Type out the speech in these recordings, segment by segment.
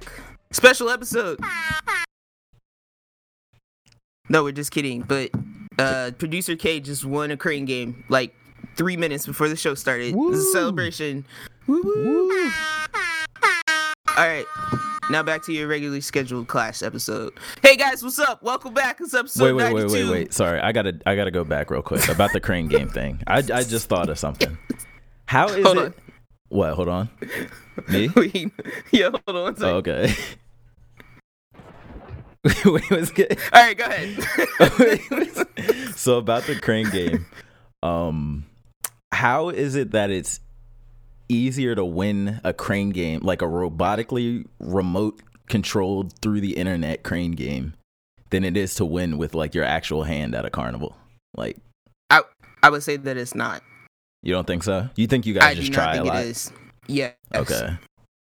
back. Special episode. No, we're just kidding. But uh producer K just won a crane game like three minutes before the show started. Woo. This is a celebration. Woo woo. All right. Now back to your regularly scheduled class episode. Hey guys, what's up? Welcome back. It's episode wait, wait, 92. wait, wait, wait. Sorry, I gotta, I gotta go back real quick about the crane game thing. I, I just thought of something. How is Hold it? on. What? Hold on. Me? Wait, yeah, hold on. Oh, okay. wait, what's good? All right, go ahead. so about the crane game, um, how is it that it's easier to win a crane game, like a robotically remote controlled through the internet crane game, than it is to win with like your actual hand at a carnival? Like, I I would say that it's not. You don't think so? You think you guys I just do try not think a lot? it is. Yeah. Okay.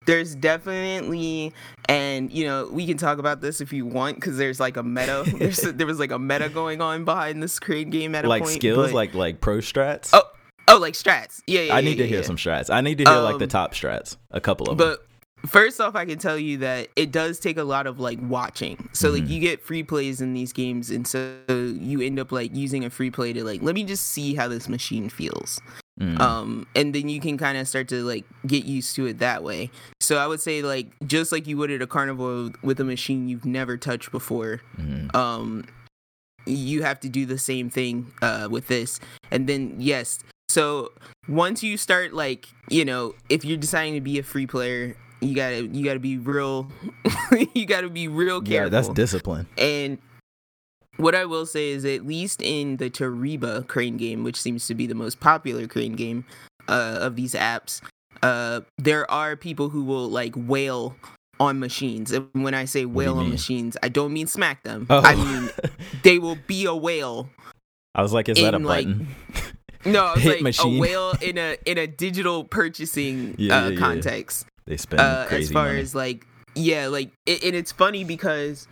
There's definitely, and you know, we can talk about this if you want, because there's like a meta. There's there was like a meta going on behind the screen game at a Like point. skills, but- like like pro strats. oh oh like strats. Yeah, yeah. I yeah, need to yeah, hear yeah. some strats. I need to hear like the Um, top strats, a couple of them. But first off, I can tell you that it does take a lot of like watching. So like Mhm. you get free plays in these games, and so you end up like using a free play to like let me just see how this machine feels. Mm. um and then you can kind of start to like get used to it that way so i would say like just like you would at a carnival with a machine you've never touched before Mhm. um you have to do the same thing uh with this and then yes so once you start like you know if you're deciding to be a free player you gotta you gotta be real you gotta be real careful Yeah, that's discipline. and what I will say is, at least in the Toreba crane game, which seems to be the most popular crane game uh, of these apps, uh, there are people who will like wail on machines. And when I say wail on mean? machines, I don't mean smack them. Oh. I mean they will be a whale. I was like, is that a in, like, button? No, I was Hit like machine. a whale in a in a digital purchasing Yeah, uh, yeah, yeah. context they spend uh, as far money. as like yeah like it, and it's funny because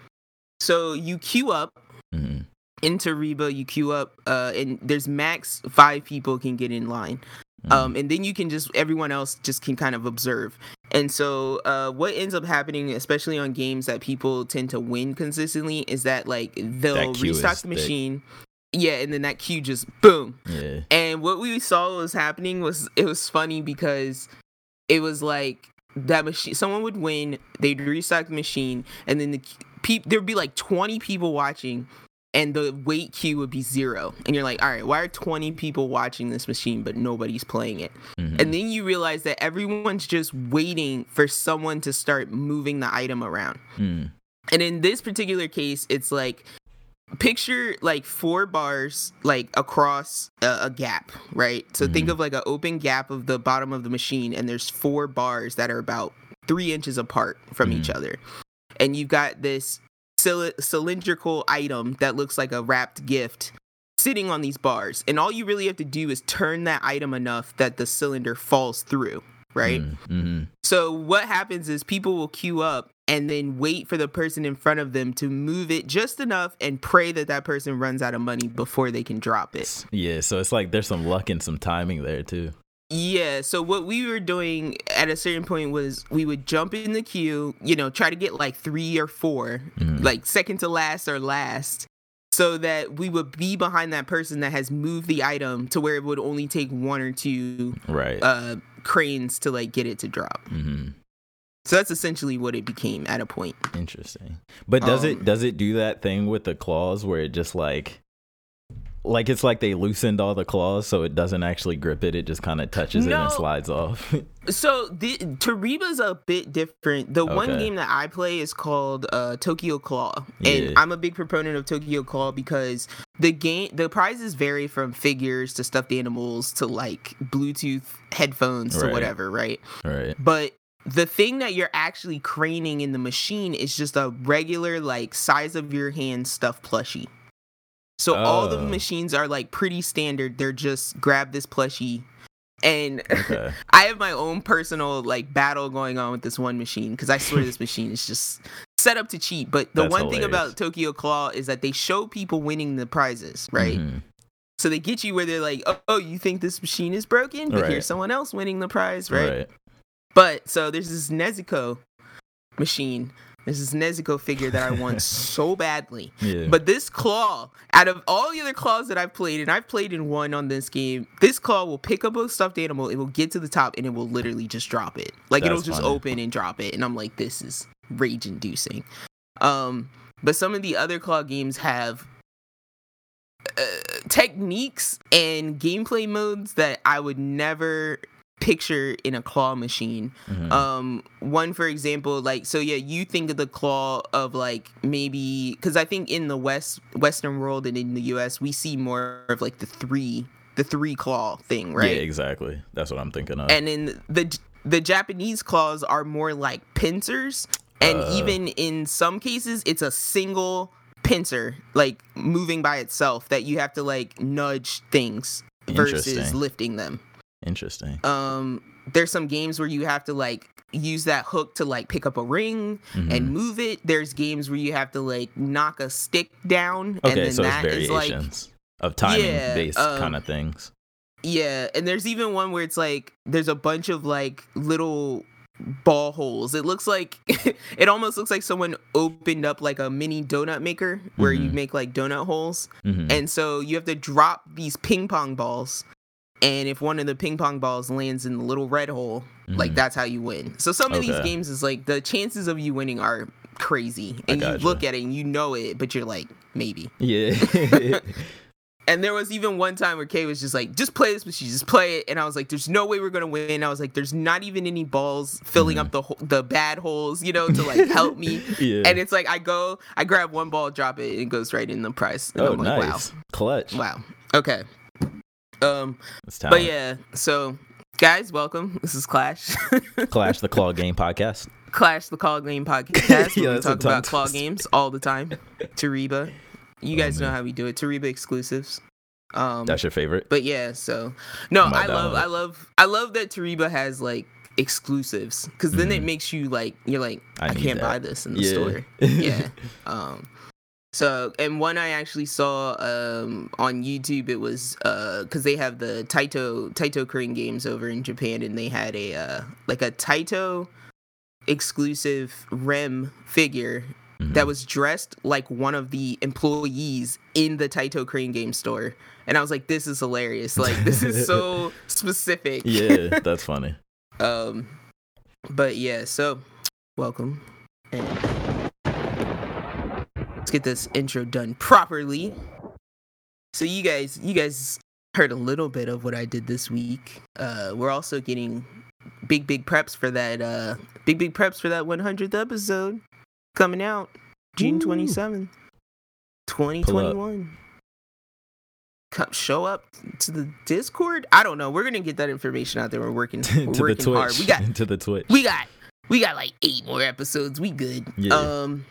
so you queue up Mhm. into Reba, you queue up, uh, and there's max five people can get in line. Mhm. Um, and then you can just everyone else just can kind of observe. And so, uh, what ends up happening, especially on games that people tend to win consistently, is that like they'll That restock the thick. machine, yeah, and then that queue just boom. yeah. And what we saw was happening was it was funny because it was like that machine. Someone would win, they'd restock the machine, and then the peop there'd be like twenty people watching, and the wait queue would be zero. And you're like, all right, why are twenty people watching this machine but nobody's playing it? Mhm. And then you realize that everyone's just waiting for someone to start moving the item around. Mm. And in this particular case, it's like picture like four bars like across a, a gap, right? So think Mhm. of like an open gap of the bottom of the machine, and there's four bars that are about three inches apart from each Mhm. other. And you've got this cylindrical item that looks like a wrapped gift sitting on these bars. And all you really have to do is turn that item enough that the cylinder falls through, right? Mm. Mhm. So what happens is people will queue up and then wait for the person in front of them to move it just enough and pray that that person runs out of money before they can drop it. Yeah, so it's like there's some luck and some timing there too. Yeah, so what we were doing at a certain point was we would jump in the queue, you know, try to get like 3 or 4, Mhm. like second to last or last. So that we would be behind that person that has moved the item to where it would only take one or two Right. uh cranes to like get it to drop. hmm So that's essentially what it became at a point. Interesting. But does Um, it does it do that thing with the claws where it just like like it's like they loosened all the claws so it doesn't actually grip it, it just kind of touches it No. and slides off. So the Toreba's a bit different. The one game that I play is called uh, Tokyo Claw, and Yeah. I'm a big proponent of Tokyo Claw because the game the prizes vary from figures to stuffed animals to like Bluetooth headphones to whatever, right? right. But the thing that you're actually craning in the machine is just a regular like size of your hand stuffed plushie. So all the Oh. machines are like pretty standard. They're just grab this plushie and Okay. I have my own personal like battle going on with this one machine because I swear this machine is just set up to cheat. But the That's one thing about Tokyo Claw is that they show people winning the prizes, right? Mhm. So they get you where they're like, oh, oh, you think this machine is broken, but Right. here's someone else winning the prize, right? Right. But so there's this Nezuko machine. This is Nezuko figure that I want so badly. Yeah. But this claw, out of all the other claws that I've played, and I've played in one on this game, this claw will pick up a stuffed animal, it will get to the top, and it will literally just drop it. Like it'll just funny. open and drop it. And I'm like, this is rage inducing. Um, but some of the other claw games have uh, techniques and gameplay modes that I would never picture in a claw machine. Mhm. Um, one for example, like so, yeah, you think of the claw of like maybe because I think in the West Western world and in the U.S. we see more of like the three the three claw thing, right? Yeah, exactly. That's what I'm thinking of. and in the the Japanese claws are more like pincers, and Uh. even in some cases, it's a single pincer, like moving by itself, that you have to like nudge things versus lifting them. Interesting. Um, there's some games where you have to like use that hook to like pick up a ring Mhm. and move it. There's games where you have to like knock a stick down, and Okay, then so it's that is like variations of timing Yeah, based um, kind of things. Yeah, and there's even one where it's like there's a bunch of like little ball holes. It looks like it almost looks like someone opened up like a mini donut maker where you Mhm. make like donut holes. Mhm. And so you have to drop these ping pong balls. And if one of the ping pong balls lands in the little red hole, like Mhm. that's how you win. So some of these games is like the chances of you winning are crazy. And you look at it and you know it, but you're like, maybe. Yeah. And there was even one time where Kay was just like, just play this but she just play it. And I was like, there's no way we're gonna win. I was like, there's not even any balls filling up the ho- the bad holes, you know, to like help me. yeah. And it's like I go, I grab one ball, drop it, and it goes right in the price. And oh, I'm like, nice. Clutch. wow, wow, okay. Um, but yeah, so guys, welcome. This is Clash, Clash the Claw Game podcast. Clash the Claw Game podcast. Yeah, we talk about claw games all the time. Toreba, you Oh, guys know how we do it. Toreba exclusives. Um, That's your favorite? But yeah, so no, I love. I love, I love that Toreba has like exclusives because then it Mhm. makes you like, you're like, I I, can't that. buy this in the Yeah. store. yeah. Um. So and one I actually saw um on YouTube it was uh because they have the Taito Taito Crane games over in Japan and they had a uh like a Taito exclusive Rem figure Mhm. that was dressed like one of the employees in the Taito Crane game store. And I was like, this is hilarious. Like this is so specific. yeah, that's funny. Um but yeah, so welcome. And let's get this intro done properly. So you guys you guys heard a little bit of what I did this week. Uh we're also getting big big preps for that uh big big preps for that 100th episode coming out June Woo. 27th 2021 Come, show up to the discord i don't know we're gonna get that information out there we're working to we're the working Twitch. hard we got to the Twitch. we got we got like eight more episodes we good Yeah. um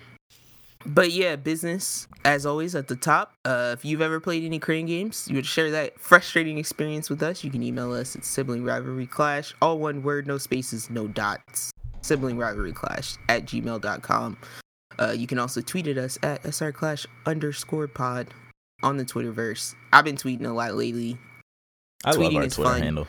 but yeah business as always at the top. Uh if you've ever played any crane games you would share that frustrating experience with us. You can email us at sibling rivalry clash all one word no spaces no dots. Sibling rivalry clash at gmail.com uh you can also tweet at us at srclash underscore pod on the twitterverse. I've been tweeting a lot lately. I love tweeting our is Twitter fun. handle.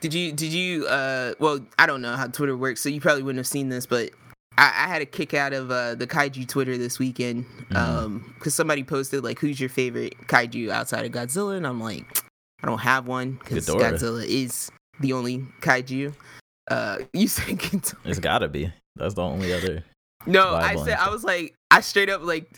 Did you did you uh well I don't know how Twitter works, so you probably wouldn't have seen this, but I, I had a kick out of uh the kaiju Twitter this weekend. Mhm. Um because somebody posted like who's your favorite kaiju outside of Godzilla and I'm like, I don't have one because Godzilla is the only kaiju. Uh you Ghidorah. It's gotta be. That's the only other. No, I said I was like I straight up like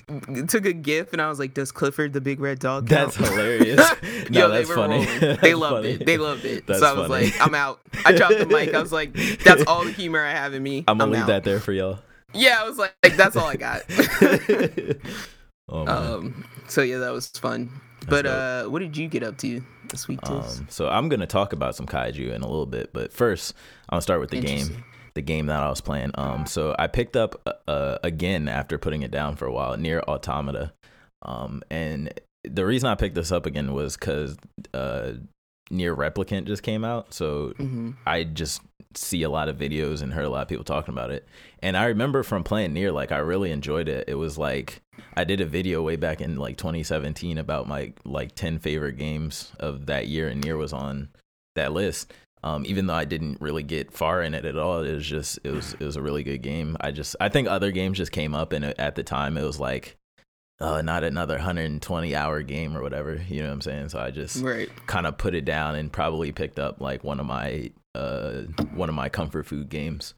took a gif and I was like, Does Clifford the big red dog count? That's hilarious. no, Yo, that's they were funny. rolling. They That's loved funny. it. They loved it. That's so I was funny. like, I'm out. I dropped the mic. I was like, that's all the humor I have in me. I'm gonna leave out. that there for y'all. Yeah, I was like, like, that's all I got. oh um. So yeah, that was fun. but uh, what did you get up to this week, Um, so I'm gonna talk about some kaiju in a little bit, but first I'm gonna start with the game. The game that I was playing. Um, so I picked up uh, again after putting it down for a while, Nier Automata. Um, and the reason I picked this up again was because uh, Nier Replicant just came out, so hmm I just see a lot of videos and heard a lot of people talking about it. And I remember from playing Nier, like I really enjoyed it. It was like I did a video way back in like 2017 about my like 10 favorite games of that year, and Nier was on that list. Um, even though I didn't really get far in it at all, it was just it was it was a really good game. I just I think other games just came up and at the time it was like uh, not another 120 hour game or whatever. You know what I'm saying? So I just Right. kind of put it down and probably picked up like one of my uh one of my comfort food games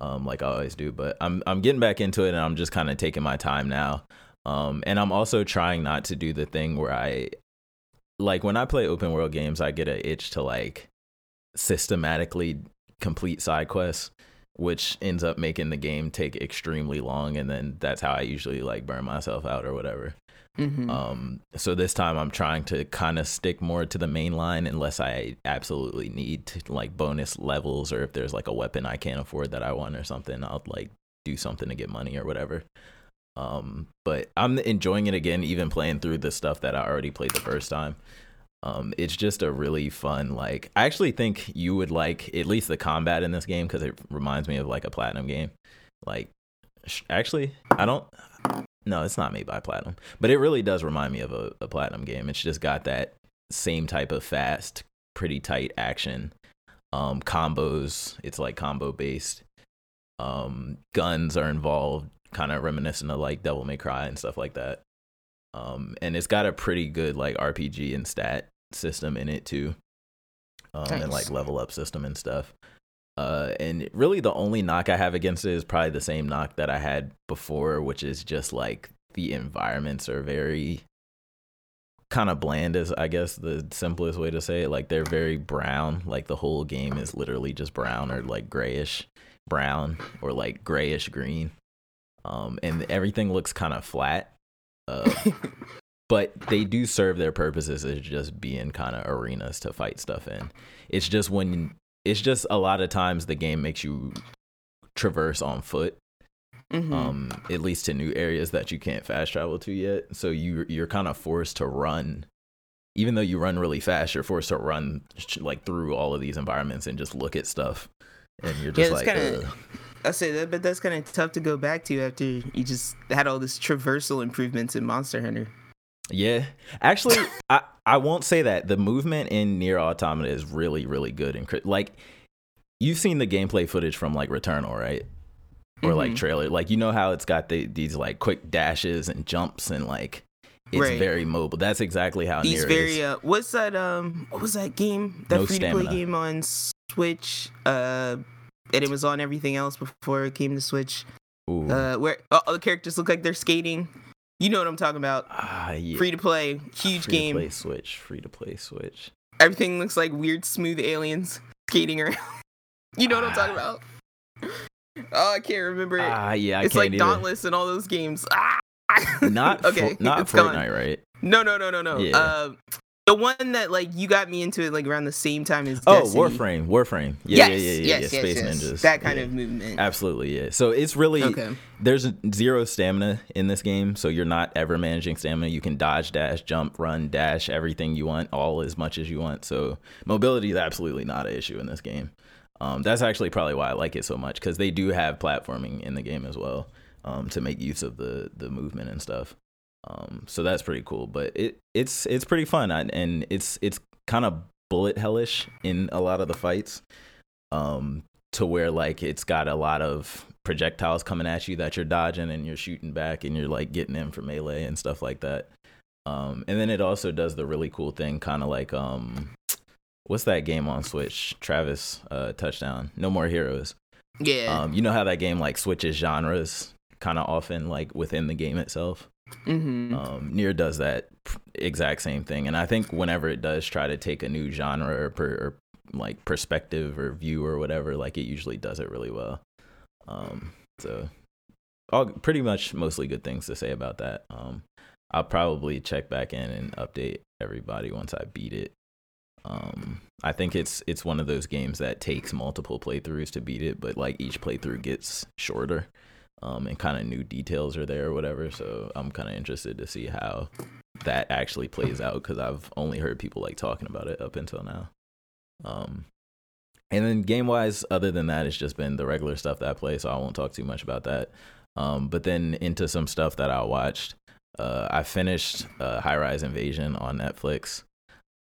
um like I always do but I'm I'm getting back into it and I'm just kind of taking my time now um and I'm also trying not to do the thing where I like when I play open world games I get an itch to like systematically complete side quests which ends up making the game take extremely long and then that's how I usually like burn myself out or whatever Mm-hmm. um, so this time I'm trying to kind of stick more to the main line unless I absolutely need to, like bonus levels or if there's like a weapon I can't afford that I want or something, I'll like do something to get money or whatever. Um, but I'm enjoying it again, even playing through the stuff that I already played the first time. Um, it's just a really fun like. I actually think you would like at least the combat in this game because it reminds me of like a platinum game. Like, sh- actually, I don't. No, it's not made by Platinum, but it really does remind me of a, a Platinum game. It's just got that same type of fast, pretty tight action, um, combos. It's like combo based. Um, guns are involved, kind of reminiscent of like Devil May Cry and stuff like that. Um, and it's got a pretty good like RPG and stat system in it too, um, and like level up system and stuff. Uh, and really, the only knock I have against it is probably the same knock that I had before, which is just like the environments are very kind of bland, is I guess the simplest way to say it. Like they're very brown. Like the whole game is literally just brown or like grayish brown or like grayish green. Um, and everything looks kind of flat. Uh, but they do serve their purposes as just being kind of arenas to fight stuff in. It's just when it's just a lot of times the game makes you traverse on foot Mhm. um at least to new areas that you can't fast travel to yet so you you're kind of forced to run even though you run really fast you're forced to run like through all of these environments and just look at stuff and you're just that's like kinda-. I say that, but that's kind of tough to go back to after you just had all this traversal improvements in Monster Hunter. yeah actually i i won't say that the movement in Nier automata is really really good and like you've seen the gameplay footage from like returnal right or like Mhm. trailer like you know how it's got the, these like quick dashes and jumps and like it's Right. very mobile that's exactly how He's near very is. uh what's that um what was that game? That No free to play game on Switch. Uh and it was on everything else before it came to Switch. Ooh. Uh where all all the characters look like they're skating. You know what I'm talking about. Ah, yeah. Free to play, huge Free game. To play Switch. Free to play Switch. Everything looks like weird smooth aliens skating around. you know what I'm talking about? Oh, I can't remember it. Ah, yeah. I it's like either. Dauntless and all those games. Ah! Not okay. not it's gone. Fortnite, right? No, no, no, no, no. Yeah. Uh, the one that like you got me into it like around the same time as Oh, Destiny. Warframe. Warframe. Yeah, yes, yeah, yeah, yeah. yes, yeah. Space yes. Ninjas. That kind Yeah. of movement. Absolutely, yeah. So it's really Okay. there's zero stamina in this game, so you're not ever managing stamina. You can dodge, dash, jump, run, dash, everything you want, all as much as you want. So mobility is absolutely not an issue in this game. Um, that's actually probably why I like it so much because they do have platforming in the game as well um, to make use of the the movement and stuff. Um, so that's pretty cool. But it it's it's pretty fun I, and it's it's kind of bullet hellish in a lot of the fights. Um, to where like it's got a lot of projectiles coming at you that you're dodging and you're shooting back and you're like getting in for melee and stuff like that. Um, and then it also does the really cool thing, kind of like um, what's that game on Switch? Travis uh, touchdown. No more heroes. Yeah. Um, you know how that game like switches genres kind of often like within the game itself. Mm-hmm. Um, Nier does that exact same thing, and I think whenever it does try to take a new genre or, per, or like perspective or view or whatever, like it usually does it really well. Um, so, all pretty much mostly good things to say about that. Um, I'll probably check back in and update everybody once I beat it. Um, I think it's it's one of those games that takes multiple playthroughs to beat it, but like each playthrough gets shorter um, and kind of new details are there or whatever. So I'm kind of interested to see how that actually plays out because I've only heard people like talking about it up until now. Um, and then game wise, other than that, it's just been the regular stuff that I play, so I won't talk too much about that. Um, but then into some stuff that I watched. Uh, I finished uh, High Rise Invasion on Netflix.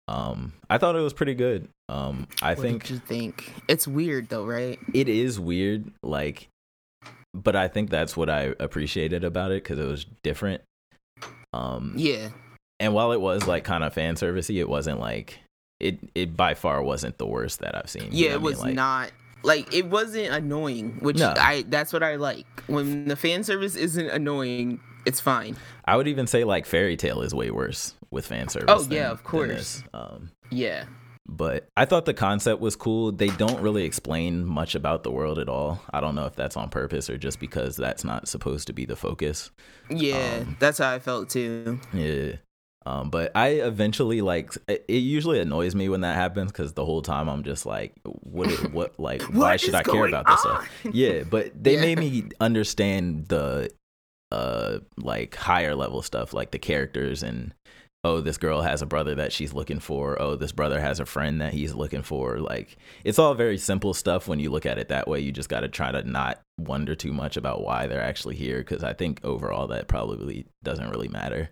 Um, I thought it was pretty good. Um, I What think did you think? It's weird though, right? it is weird, like, but I think that's what I appreciated about it because it was different. Um, Yeah. and while it was like kind of fan servicey, it wasn't like it. It by far wasn't the worst that I've seen. Yeah, it was? Like, not like it wasn't annoying, which No. I that's what I like. When the fan service isn't annoying, it's fine. I would even say like Fairy Tail is way worse with fan service. Oh, than- yeah, of course. Um, Yeah. But I thought the concept was cool. They don't really explain much about the world at all. I don't know if that's on purpose or just because that's not supposed to be the focus. Yeah, Um, that's how I felt too. Yeah. Um, but I eventually like it it usually annoys me when that happens because the whole time I'm just like, what, it- what, like, why should I care about this stuff? Yeah, but they Yeah. made me understand the, uh, like higher level stuff, like the characters and oh, this girl has a brother that she's looking for. Oh, this brother has a friend that he's looking for. Like, it's all very simple stuff when you look at it that way. You just got to try to not wonder too much about why they're actually here because I think overall that probably doesn't really matter.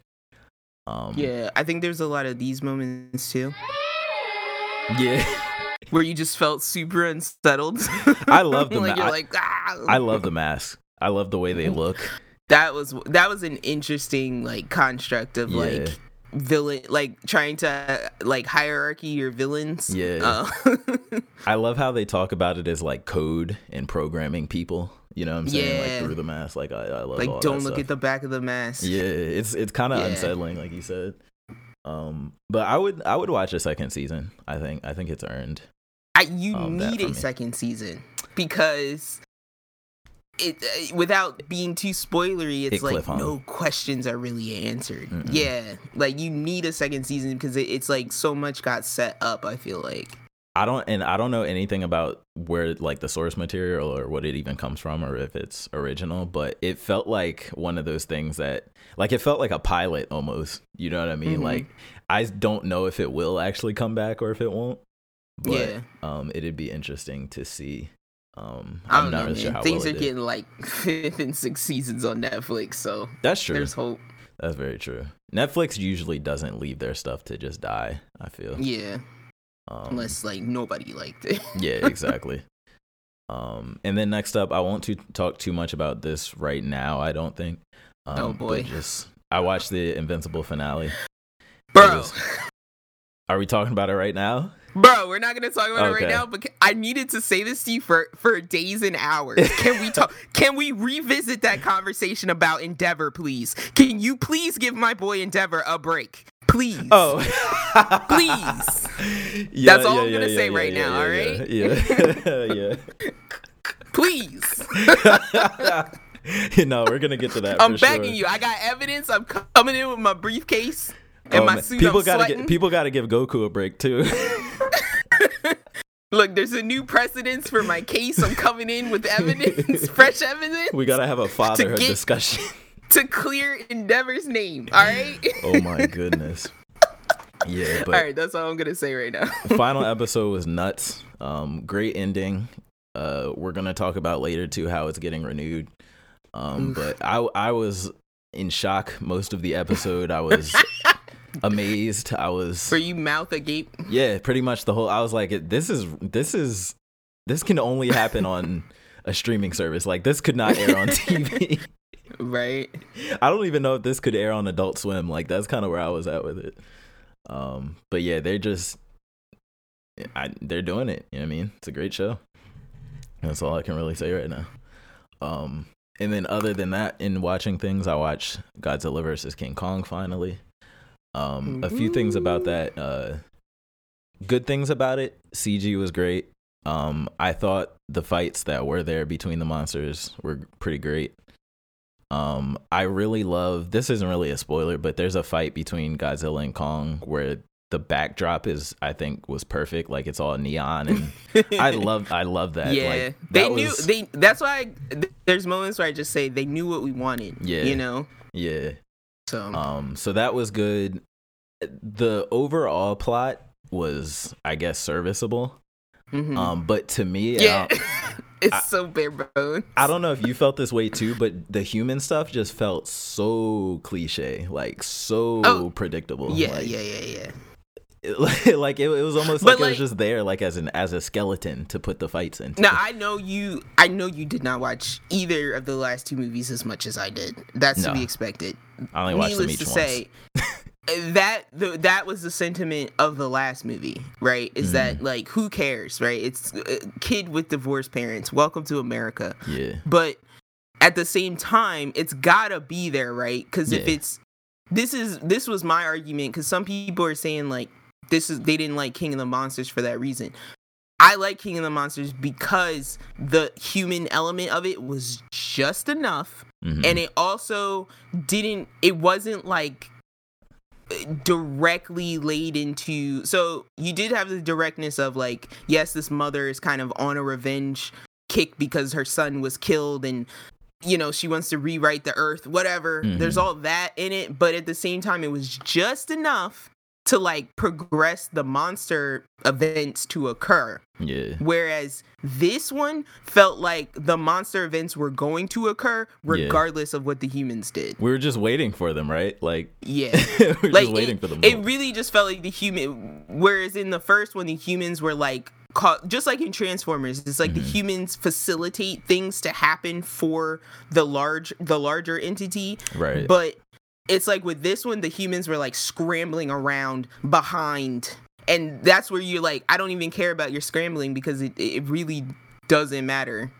Um, Yeah, I think there's a lot of these moments too, yeah. where you just felt super unsettled. I love the like ma- like ah. I love the mask. I love the way they look. that was that was an interesting like construct of Yeah. like villain like trying to like hierarchy your villains. Yeah. Uh, I love how they talk about it as like code and programming people. You know what I'm saying? Yeah. Like through the mask. Like I, I love like don't look stuff. at the back of the mask. Yeah, it's it's kind of Yeah. unsettling, like you said. Um, but I would I would watch a second season. I think I think it's earned. I, you Um, need a second season because it uh, without being too spoilery, it's It like no questions are really answered. Mm-mm. Yeah, like you need a second season because it, it's like so much got set up. I feel like I don't and I don't know anything about where like the source material or what it even comes from or if it's original, but it felt like one of those things that like it felt like a pilot almost. You know what I mean? Mhm. Like I don't know if it will actually come back or if it won't. But Yeah. um it'd be interesting to see. Um I I'm don't not know, really sure how Things well are getting like fifth and sixth seasons on Netflix, so That's true. there's hope. That's very true. Netflix usually doesn't leave their stuff to just die, I feel. Yeah, Um, unless like nobody liked it. yeah, exactly. um, and then next up, I won't to talk too much about this right now. I don't think. Um, Oh, boy. just I watched the Invincible finale. Bro, was- Are we talking about it right now? Bro, we're not gonna talk about it right now. But I needed to say this to you for for days and hours. Can we talk? can we revisit that conversation about Endeavor, please? Can you please give my boy Endeavor a break, please? Oh, Please. Yeah, That's all yeah, I'm gonna yeah, say yeah, right yeah, now, yeah, all Yeah, please. yeah. you know, we're gonna get to that. I'm begging sure. you. I got evidence. I'm coming in with my briefcase and Oh, my man. suit. people I'm gotta sweating. get people gotta give Goku a break too. Look, there's a new precedence for my case. I'm coming in with evidence, fresh evidence, we gotta have a fatherhood get- discussion. to clear Endeavor's name. All right. oh my goodness. Yeah, but all right. That's all I'm gonna say right now. final episode was nuts. Um, great ending. Uh, we're gonna talk about later too how it's getting renewed. Um, Oof. but I I was in shock most of the episode. I was amazed. I was for you, mouth agape. yeah, pretty much the whole. I was like, this is this is this can only happen on a streaming service. Like this could not air on TV. Right. I don't even know if this could air on Adult Swim. Like that's kind of where I was at with it. Um, but yeah, they're just, I, they're doing it. You know what I mean? It's a great show. That's all I can really say right now. Um, and then other than that, in watching things, I watched Godzilla versus King Kong finally. Um, a few things about that. Uh, good things about it. CG was great. Um, I thought the fights that were there between the monsters were pretty great. Um, I really love this isn't really a spoiler, but there's a fight between Godzilla and Kong where the backdrop is I think was perfect. Like it's all neon and I love I love that. yeah, Like, they that knew. was- They. That's why. th- there's moments where I just say they knew what we wanted. Yeah. You know. yeah. So. Um, so that was good. The overall plot was, I guess, serviceable. mhm. Um, but to me, yeah. It's I- so bare bones. I don't know if you felt this way too, but the human stuff just felt so cliche, like so Oh, predictable. Yeah. Like, yeah. Yeah. Yeah. like it, it was almost But, like, it was just there, like as an as a skeleton to put the fights into. Now I know you. I know you did not watch either of the last two movies as much as I did. That's to be expected. I only watched them each to once. say, that the, that was the sentiment of the last movie, right? Is Mm. that like who cares, right? It's a kid with divorced parents. Welcome to America. yeah, But at the same time, it's gotta be there, right? Because if it's this is this was my argument because some people are saying like this is they didn't like King of the Monsters for that reason. I like King of the Monsters because the human element of it was just enough Mhm. and it also didn't it wasn't like directly laid into so you did have the directness of like yes this mother is kind of on a revenge kick because her son was killed and you know she wants to rewrite the earth whatever Mhm. there's all that in it but at the same time it was just enough to like progress the monster events to occur yeah, Whereas this one felt like the monster events were going to occur regardless of what the humans did. we were just waiting for them, right? Like Yeah. we were like just waiting it, for them. it really just felt like the human whereas in the first one the humans were like caught just like in Transformers, it's like the Mm-hmm. humans facilitate things to happen for the large the larger entity. right. But it's like with this one, the humans were like scrambling around behind. And that's where you're like, I don't even care about your scrambling because it, it really doesn't matter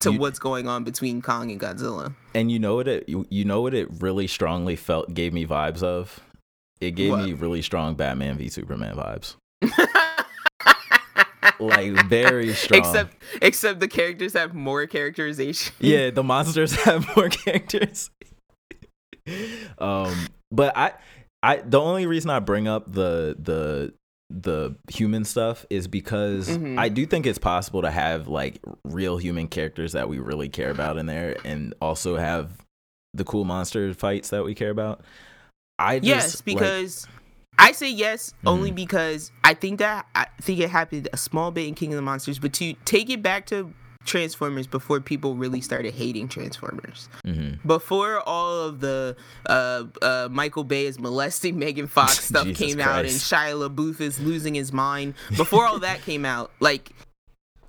to You- what's going on between Kong and Godzilla. And you know what it you, know what it really strongly felt gave me vibes of? It gave What? me really strong Batman v Superman vibes. Like very strong. except except the characters have more characterization. yeah, the monsters have more characters. um but I I the only reason I bring up the the the human stuff is because Mhm. I do think it's possible to have like real human characters that we really care about in there and also have the cool monster fights that we care about. I just yes, like- because I say yes only Mhm. because I think that I think it happened a small bit in King of the Monsters, but to take it back to Transformers before people really started hating Transformers. Mhm. Before all of the uh, uh, Michael Bay is molesting Megan Fox stuff came out and Christ. Shia LaBeouf is losing his mind, before all that came out, like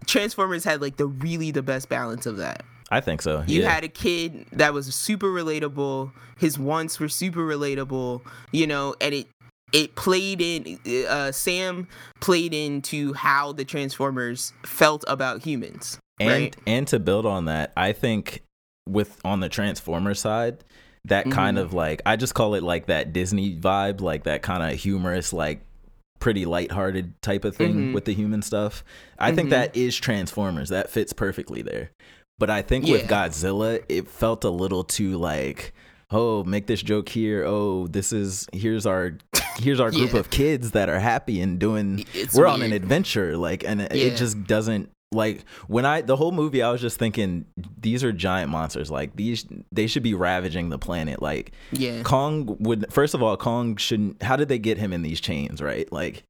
Transformers had like the really the best balance of that. I think so. You yeah. had a kid that was super relatable. His wants were super relatable, you know, and it it played in uh Sam played into how the Transformers felt about humans. And right? and to build on that i think with on the transformer side that kind Mhm. of like i just call it like that disney vibe like that kind of humorous like pretty lighthearted type of thing Mhm. with the human stuff i think Mhm. that is transformers that fits perfectly there but i think with godzilla it felt a little too like oh make this joke here oh this is here's our here's our group Yeah. of kids that are happy and doing It's we're on an adventure like and Yeah. it just doesn't like when i the whole movie i was just thinking these are giant monsters. Like these they should be ravaging the planet. Like Yeah. kong would first of all kong shouldn't how did they get him in these chains right? Like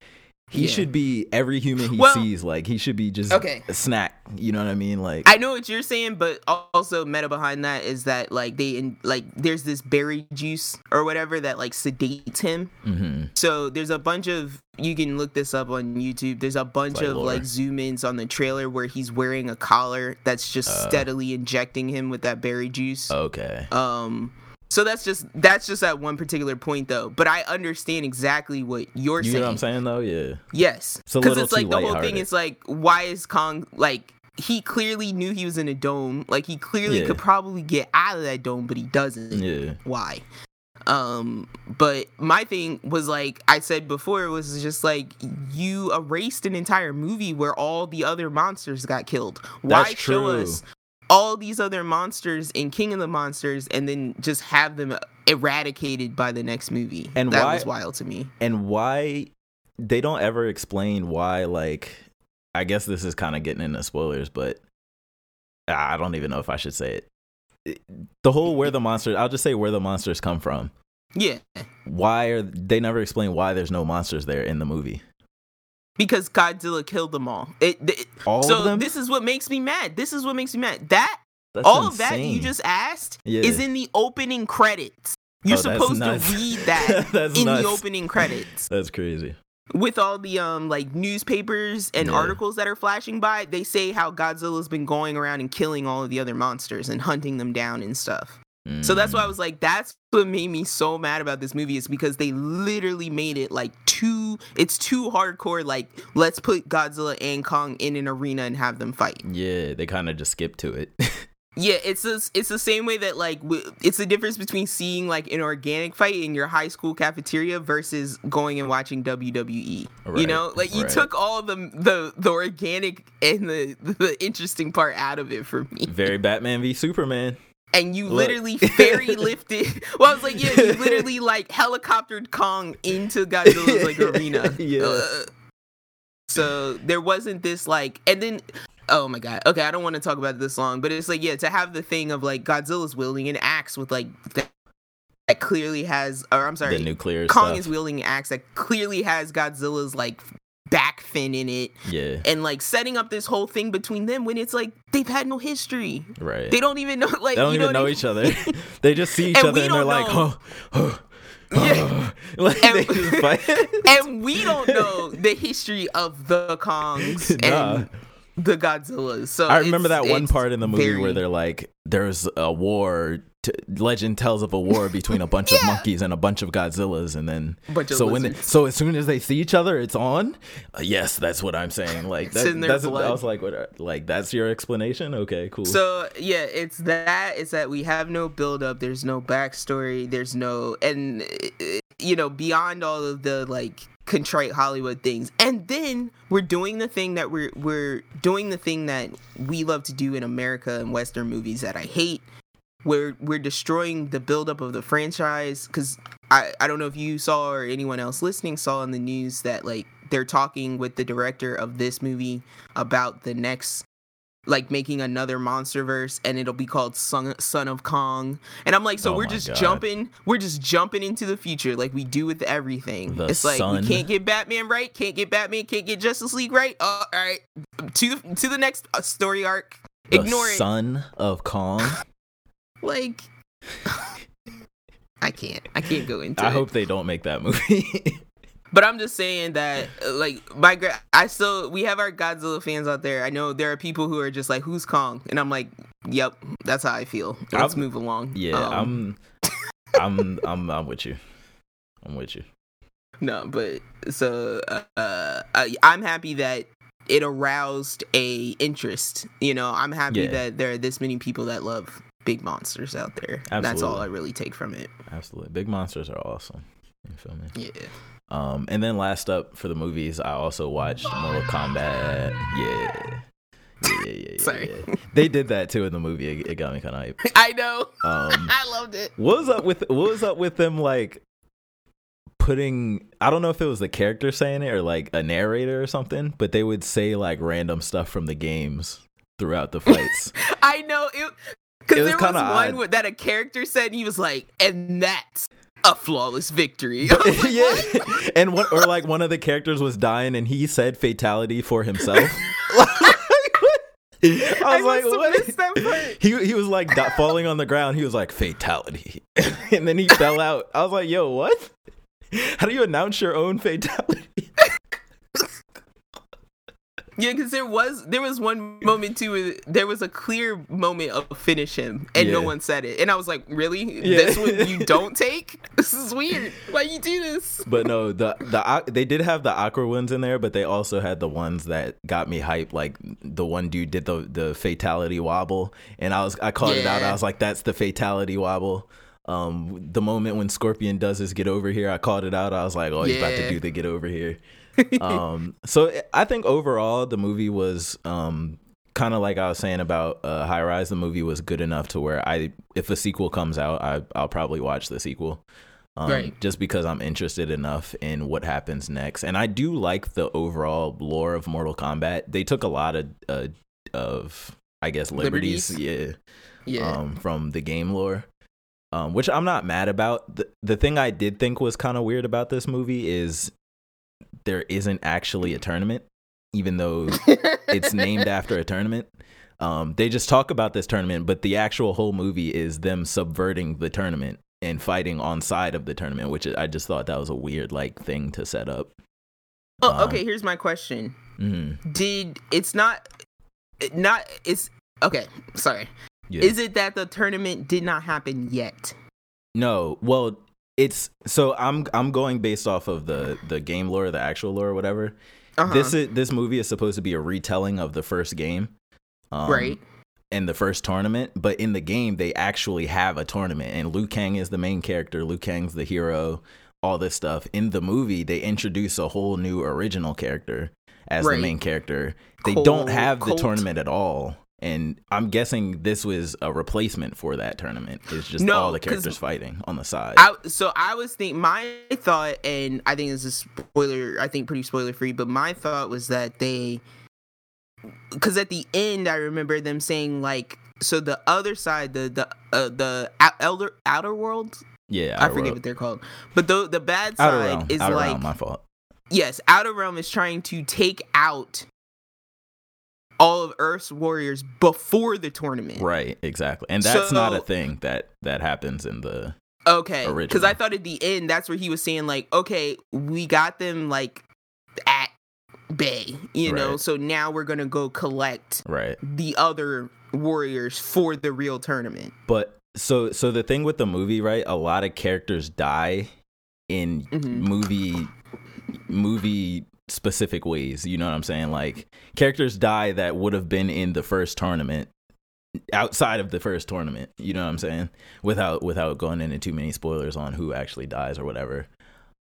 he Yeah. should be every human he Well- sees like he should be just Okay. a snack you know what i mean like I know what you're saying, but also meta behind that is that like they in like there's this berry juice or whatever that like sedates him. mhm. So there's a bunch of you can look this up on YouTube. There's a bunch Like of lore. like zoom ins on the trailer where he's wearing a collar that's just Oh. steadily injecting him with that berry juice. okay Um so that's just that's just at one particular point though. But I understand exactly what you're you saying. know what i'm saying though yeah Yes. It's Because little it's like the whole thing is like why is Kong like he clearly knew he was in a dome. Like he clearly Yeah. could probably get out of that dome, but he doesn't yeah why um but my thing was like i said before it was just like you erased an entire movie where all the other monsters got killed why That's show us all these other monsters in king of the monsters and then just have them eradicated by the next movie. And that why- was wild to me. and why they don't ever explain why like i guess this is kind of getting into spoilers but i don't even know if i should say it. It- the whole where the monsters i'll just say where the monsters come from. Yeah. Why are they never explain why there's no monsters there in the movie because godzilla killed them all it, it all so of them this is what makes me mad this is what makes me mad that That's all of that you just asked Yeah. is in the opening credits. You're Oh, supposed nuts. to read that in nuts. the opening credits. that's crazy with all the um like newspapers and Yeah. articles that are flashing by, they say how Godzilla's been going around and killing all of the other monsters and hunting them down and stuff. So that's why I Mm. was like, that's what made me so mad about this movie is because they literally made it like too, it's too hardcore. Like, let's put Godzilla and Kong in an arena and have them fight. Yeah, they kind of just skipped to it. Yeah, it's the it's the same way that like w- it's the difference between seeing like an organic fight in your high school cafeteria versus going and watching WWE. you know, like you right. took all the the the organic and the the interesting part out of it for me, Very Batman v Superman. And you Look. literally fairy lifted. Well, I was like, yeah, you literally like helicoptered Kong into Godzilla's like arena. Yeah. Uh, so there wasn't this like, and then oh my god, okay, I don't want to talk about this long, but it's like yeah, to have the thing of like Godzilla's wielding an axe with like that, that clearly has, or I'm sorry, the nuclear Kong stuff. is wielding an axe that clearly has Godzilla's like back fin in it, yeah, and like setting up this whole thing between them when it's like they've had no history. right. They don't even know like They don't you even know, know each other. they just see each And other and they're don't like, oh, oh, Yeah. like And- they just fight. and we don't know the history of the Kongs Nah. and the Godzillas. So I remember that one part in the movie very- where they're like, "There's a war." T- legend tells of a war between a bunch of monkeys and a bunch of Godzillas, and then so when they, so as soon as they see each other, it's on. Uh, yes, that's what I'm saying. Like It's that, in their that's I was like, what? Like that's your explanation? Okay, cool. So yeah, it's that. It's that we have no build up. There's no backstory. There's no and uh, you know beyond all of the like contrite Hollywood things. And then we're doing the thing that we're we're doing the thing that we love to do in America and Western movies that I hate. We're we're destroying the buildup of the franchise because I I don't know if you saw or anyone else listening saw in the news that like they're talking with the director of this movie about the next like making another monster verse and it'll be called son, son of kong. And i'm like so Oh we're just God. jumping we're just jumping into the future. Like we do with everything. The it's like son- we can't get batman right can't get batman can't get justice league right. Uh, all right. To to the next uh, story arc. The ignore it. Son of Kong. Like i can't i can't go into I it hope they don't make that movie. But I'm just saying that, uh, like, my gra- I still we have our Godzilla fans out there. I know there are people who are just like, "Who's Kong?" And I'm like, "Yep, that's how I feel." Let's I'm- move along. yeah, Um, I'm, I'm, I'm, I'm with you. I'm with you. no, but so uh, I, I'm happy that it aroused a interest. You know, I'm happy Yeah. that there are this many people that love big monsters out there. That's all I really take from it. Absolutely, big monsters are awesome. You feel me? Yeah. Um, and then last up for the movies, I also watched Mortal Kombat. Yeah. Yeah, yeah, yeah, yeah, Sorry. yeah. They did that too in the movie. It, it got me kind of hype. I know. Um, I loved it. what was up with what was up with them like putting? I don't know if it was the character saying it or like a narrator or something, but they would say like random stuff from the games throughout the fights. I know it because there was one odd. that a character said and he was like, and that's a flawless victory. Like, yeah, "What?" and what or like one of the characters was dying and he said fatality for himself. I I was like, must what? He he was like falling on the ground. He was like fatality, and then he fell out. I was like, yo, what? How do you announce your own fatality? Yeah, because there was there was one moment too. Where there was a clear moment of finish him, and no one said it, and I was like, "Really? Yeah. This one you don't take? This is weird. Why you do this?" But no, the the they did have the awkward ones in there, but they also had the ones that got me hyped. Like the one dude did the the fatality wobble, and I was I called it out. I was like, that's the fatality wobble. Um, the moment when Scorpion does his get over here, I called it out. I was like, oh, he's about to do the get over here. Um, so I think overall the movie was um kind of like I was saying about uh, High Rise. The movie was good enough to where I, if a sequel comes out, I I'll probably watch the sequel. Um, Right. Just because I'm interested enough in what happens next, and I do like the overall lore of Mortal Kombat. They took a lot of uh, of I guess liberties, yeah, Yeah, um, from the game lore, um, which I'm not mad about. The, the thing I did think was kind of weird about this movie is there isn't actually a tournament, even though it's named after a tournament. Um, they just talk about this tournament, but the actual whole movie is them subverting the tournament and fighting on side of the tournament, which I just thought that was a weird like thing to set up. Oh, Um, okay. Here's my question. mhm. Did it's not not it's okay. Sorry. Yeah. Is it that the tournament did not happen yet? No, well, it's so I'm I'm going based off of the the game lore, the actual lore, or whatever. Uh-huh. This is this movie is supposed to be a retelling of the first game, um, right. In the first tournament, but in the game they actually have a tournament, and Liu Kang is the main character. Liu Kang's the hero. All this stuff in the movie, they introduce a whole new original character as Right. the main character. They Cole- don't have the Colt. tournament at all. And I'm guessing this was a replacement for that tournament. It's just No, all the characters fighting on the side. I, so I was thinking my thought, and I think this is spoiler. I think pretty spoiler free, but my thought was that they, because at the end I remember them saying like, so the other side, the the uh, the elder outer world, yeah, I forget World. what they're called, but the the bad Outer side Realm. is Outer like Realm, my fault. yes, outer realm is trying to take out all of Earth's warriors before the tournament. Right, exactly. And that's not a thing that that happens in the Okay, because. I thought at the end that's where he was saying like, okay, we got them like at bay, you know, so now we're gonna go collect right. the other warriors for the real tournament. But so so the thing with the movie, right? A lot of characters die in Mhm. movie movie specific ways. You know what I'm saying? Like characters die that would have been in the first tournament outside of the first tournament. You know what I'm saying? Without without going into too many spoilers on who actually dies or whatever.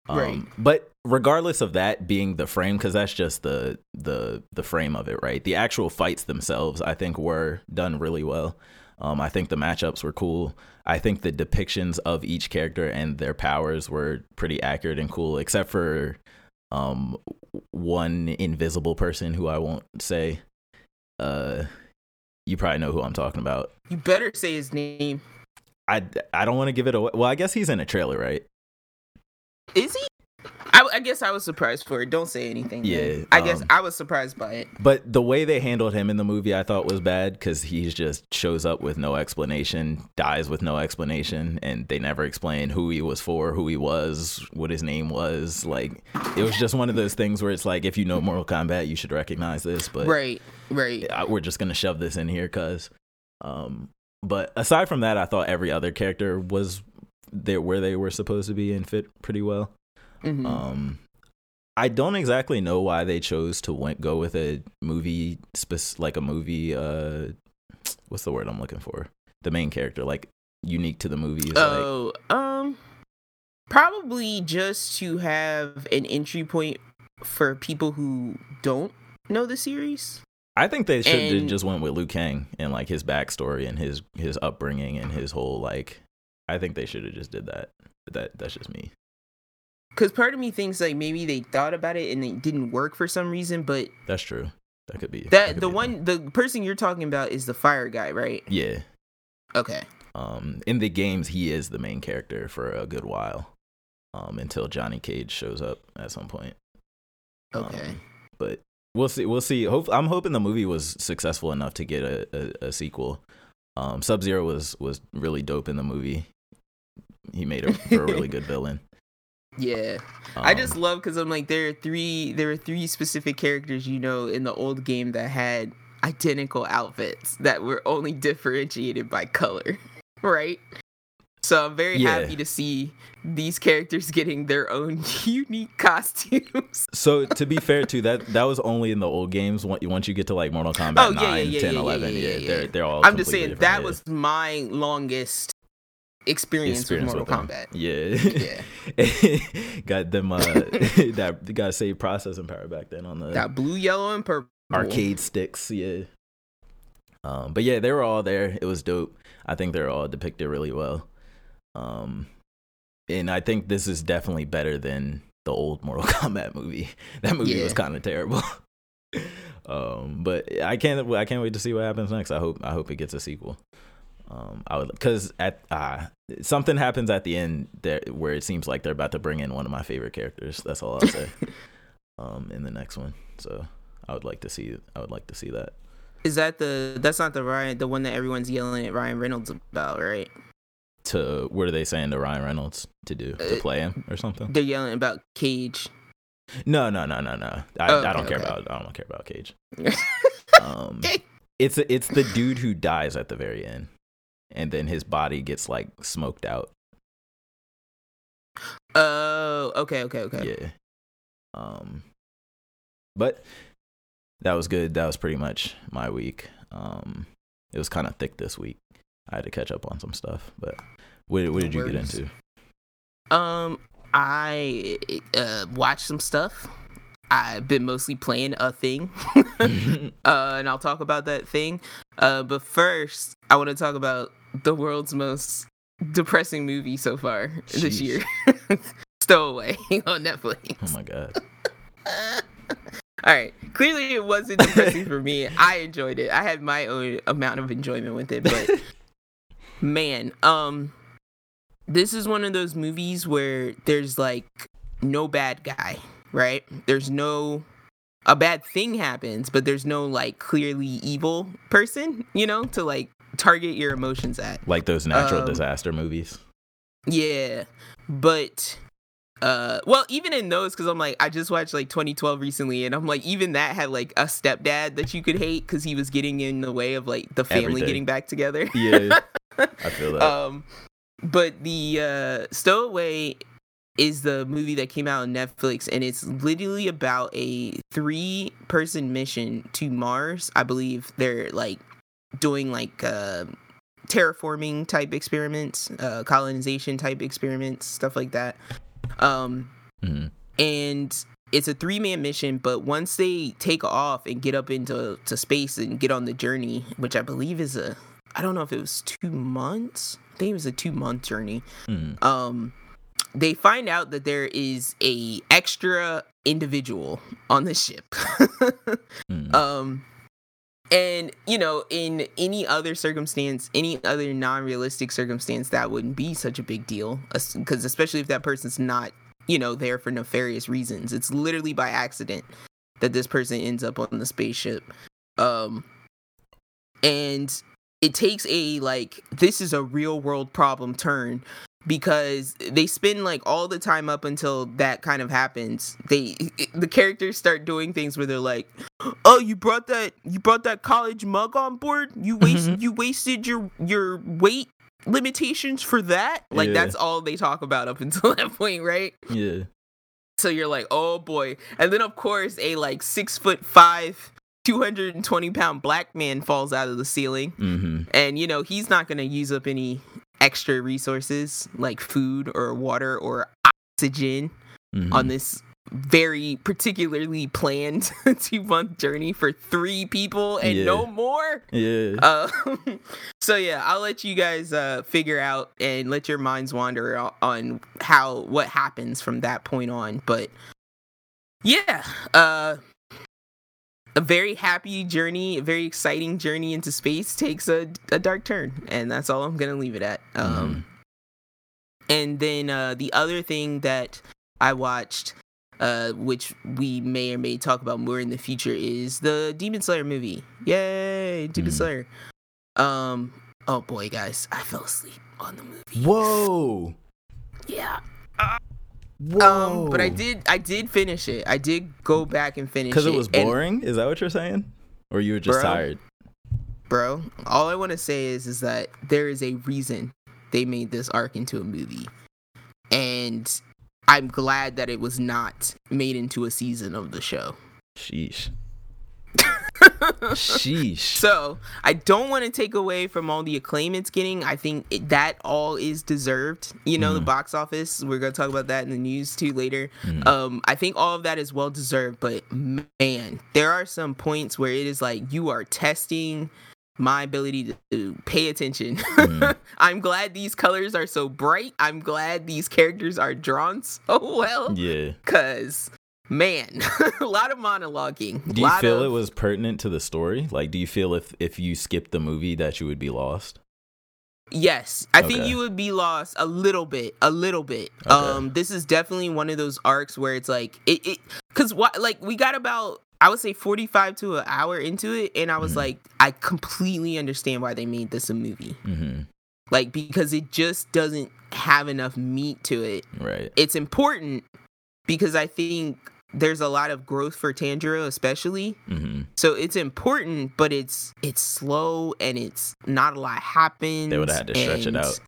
Um, Right. But regardless of that being the frame, because that's just the the the frame of it, right? The actual fights themselves, I think, were done really well. Um, I think the matchups were cool. I think the depictions of each character and their powers were pretty accurate and cool, except for um, one invisible person who I won't say. Uh, you probably know who I'm talking about. You better say his name. I, I don't want to give it away. Well, I guess he's in a trailer, right? Is he? I, I guess I was surprised for it. Don't say anything. Yeah, I guess um, I was surprised by it. But the way they handled him in the movie, I thought was bad because he just shows up with no explanation, dies with no explanation, and they never explain who he was for, who he was, what his name was. Like, it was just one of those things where it's like, if you know Mortal Kombat, you should recognize this. But Right, right. I- we're just gonna shove this in here because. Um, but aside from that, I thought every other character was there where they were supposed to be and fit pretty well. Mhm. Um, I don't exactly know why they chose to went, go with a movie, spec- like a movie. Uh, what's the word I'm looking for? The main character, like unique to the movie. Is like, Oh, um, probably just to have an entry point for people who don't know the series. I think they should have and- just went with Liu Kang and like his backstory and his his upbringing and his whole like. I think they should have just did that. But that that's just me. Because part of me thinks like maybe they thought about it and it didn't work for some reason, but That's true. That could be that could the be one the person you're talking about is the fire guy, right? Yeah. Okay. Um, in the games, he is the main character for a good while. Um, until Johnny Cage shows up at some point. Okay. Um, but we'll see. We'll see. Hope, I'm hoping the movie was successful enough to get a, a, a sequel. Um, Sub Zero was was really dope in the movie. He made it for a really good villain. Yeah. I just Um, love because I'm like there are three there are three specific characters you know in the old game that had identical outfits that were only differentiated by color, right? So I'm very Yeah. happy to see these characters getting their own unique costumes. So to be fair too, that that was only in the old games. Once you get to like Mortal Kombat Oh, yeah, 9, yeah, yeah, 10, yeah, 11, yeah, they're they're all. I'm just saying that was my longest experience, experience with Mortal with. Kombat. Yeah. got them uh that got saved processing power back then on the Got blue, yellow, and purple. arcade sticks, yeah. Um but yeah, they were all there. It was dope. I think they're all depicted really well. Um and I think this is definitely better than the old Mortal Kombat movie. That movie Yeah. was kind of terrible. um but I can't I can't wait to see what happens next. I hope I hope it gets a sequel. Um, I would because at uh, something happens at the end there where it seems like they're about to bring in one of my favorite characters. That's all I'll say. um, in the next one, so I would like to see. I would like to see that. Is that the? That's not the Ryan, the one that everyone's yelling at Ryan Reynolds about, right? To what are they saying to Ryan Reynolds to do to Uh, play him or something? They're yelling about Cage. No, no, no, no, no. I, Okay, I don't care okay. about. I don't care about Cage. Um, it's it's the dude who dies at the very end, and then his body gets like smoked out. Oh, okay, okay, okay. Yeah. Um, but that was good. That was pretty much my week. Um, it was kind of thick this week. I had to catch up on some stuff. But what, what did you get into? Um, I uh watched some stuff. I've been mostly playing a thing, uh, and I'll talk about that thing. Uh, but first, I want to talk about the world's most depressing movie so far this year. Stowaway on Netflix. oh my god. All right. Clearly, it wasn't depressing for me. I enjoyed it. I had my own amount of enjoyment with it, but man, um, this is one of those movies where there's like no bad guy, right? There's no a bad thing happens, but there's no like clearly evil person, you know, to like target your emotions at. Like those natural Um, disaster movies. Yeah, but uh, well, even in those, because I'm like, I just watched like 2012 recently, and I'm like, even that had like a stepdad that you could hate because he was getting in the way of like the family Everything. getting back together. Yeah, I feel that. um, but the uh, Stowaway is the movie that came out on Netflix, and it's literally about a three-person mission to Mars. I believe they're like doing like uh, terraforming type experiments, uh, colonization type experiments, stuff like that. Um, Mhm. and it's a three-man mission. But once they take off and get up into to space and get on the journey, which I believe is a, I don't know if it was two months. I think it was a two-month journey Mhm. um they find out that there is a extra individual on the ship Mhm. um and you know in any other circumstance any other non-realistic circumstance that wouldn't be such a big deal because especially if that person's not you know there for nefarious reasons. It's literally by accident that this person ends up on the spaceship. Um and it takes a like this is a real world problem turn because they spend like all the time up until that kind of happens they the characters start doing things where they're like oh you brought that you brought that college mug on board you waste Mhm. you wasted your your weight limitations for that like Yeah. that's all they talk about up until that point right yeah. so you're like, oh boy. And then of course a like six foot five, 220 pound black man falls out of the ceiling. hmm And you know, he's not gonna use up any extra resources like food or water or oxygen hmm on this very particularly planned two month journey for three people and Yeah. no more. Yeah. Uh, so yeah, I'll let you guys uh, figure out and let your minds wander on how what happens from that point on. But yeah, uh, a very happy journey, a very exciting journey into space takes a, a dark turn, and that's all I'm gonna leave it at. Um, and then uh, the other thing that I watched. Uh, which we may or may talk about more in the future is the Demon Slayer movie. Yay, Demon Mhm. Slayer. Um, oh boy, guys, I fell asleep on the movie. Whoa. Yeah. Whoa. Um, but I did, I did finish it. I did go back and finish it Because it was and- boring. Is that what you're saying? Or you were just Bro. tired? bro. All I want to say is, is that there is a reason they made this arc into a movie, and I'm glad that it was not made into a season of the show. Sheesh. Sheesh. So I don't want to take away from all the acclaim it's getting. I think it, that all is deserved. You know, the Mhm. box office. We're gonna talk about that in the news too later. Mhm. Um, I think all of that is well deserved. But man, there are some points where it is like you are testing my ability to, to pay attention. Mhm. I'm glad these colors are so bright. I'm glad these characters are drawn so well. yeah. Cause man, a lot of monologuing. Do you feel of, it was pertinent to the story? Like, do you feel if if you skipped the movie that you would be lost? Yes, I think you would be lost a little bit, a little bit. Okay. Um, this is definitely one of those arcs where it's like it, it, cause what, like we got about I would say forty five to an hour into it, and I was Mhm. like, I completely understand why they made this a movie, hmm like because it just doesn't have enough meat to it. Right. It's important because I think there's a lot of growth for Tanjiro, especially. hmm So it's important, but it's it's slow and it's not a lot happens. They would've had to stretch it out.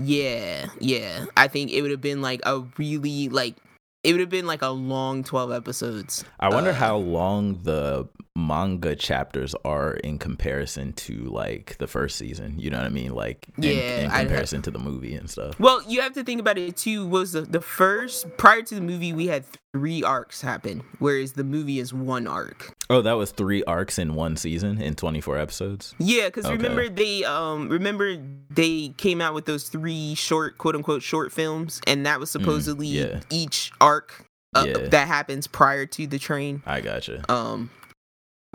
Yeah, yeah. I think it would have been like a really like it would have been like a long twelve episodes. I wonder Uh, how long the manga chapters are in comparison to like the first season. You know what I mean? Like in, Yeah, in have- comparison to the movie and stuff. Well, you have to think about it too. Was the the first prior to the movie we had three arcs happen, whereas the movie is one arc. Oh, that was three arcs in one season in 24 episodes. Yeah, because Okay. remember they um remember they came out with those three short quote unquote short films, and that was supposedly Mm, yeah. each arc uh, Yeah. that happens prior to the train. I gotcha. Um,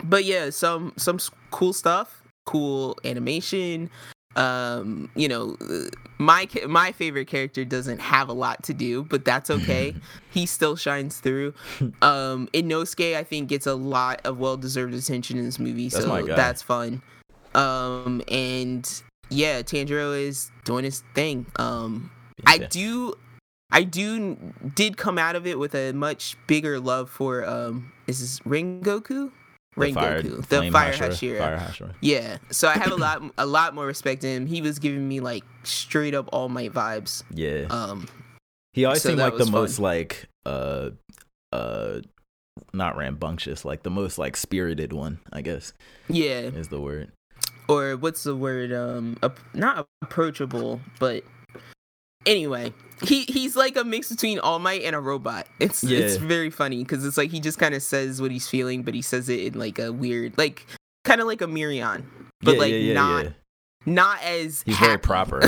but yeah, some some cool stuff, cool animation. Um, you know, uh, my my favorite character doesn't have a lot to do, but that's okay. he still shines through. Um, Inosuke, I think, gets a lot of well deserved attention in this movie, That's so that's fun. Um, and yeah, Tanjiro is doing his thing. Um, I do I do did come out of it with a much bigger love for um is this Rengoku? The fire, Rengoku. The Flame Fire Hashira- Hashira. Fire Hashira. Yeah. So I have a lot a lot more respect in him. He was giving me like straight up all my vibes. Yeah. Um he always so seemed like the fun. most like uh uh not rambunctious, like the most like spirited one, I guess yeah. is the word. Or what's the word? Um ap- not approachable, but anyway. He he's like a mix between All Might and a robot. It's it's very funny because it's like he just kind of says what he's feeling, but he says it in like a weird, like kind of like a Mirion, but yeah, like yeah, yeah, not yeah. not as He's very proper.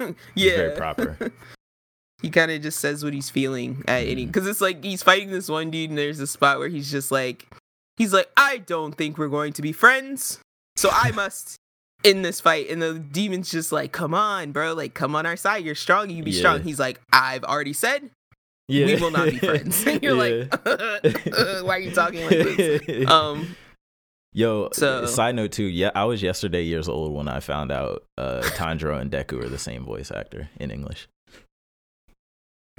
yeah, He's very proper. he kind of just says what he's feeling at any mm. because it's like he's fighting this one dude, and there's a spot where he's just like, he's like, I don't think we're going to be friends, so I must. In this fight, and the demon's just like, "Come on, bro! Like, come on our side. You're strong. You be Yeah. strong." He's like, "I've already said Yeah. we will not be friends." You're like, "Why are you talking like this?" Um, Yo, So- side note too. Yeah, I was yesterday years old when I found out uh, Tanjiro and Deku are the same voice actor in English.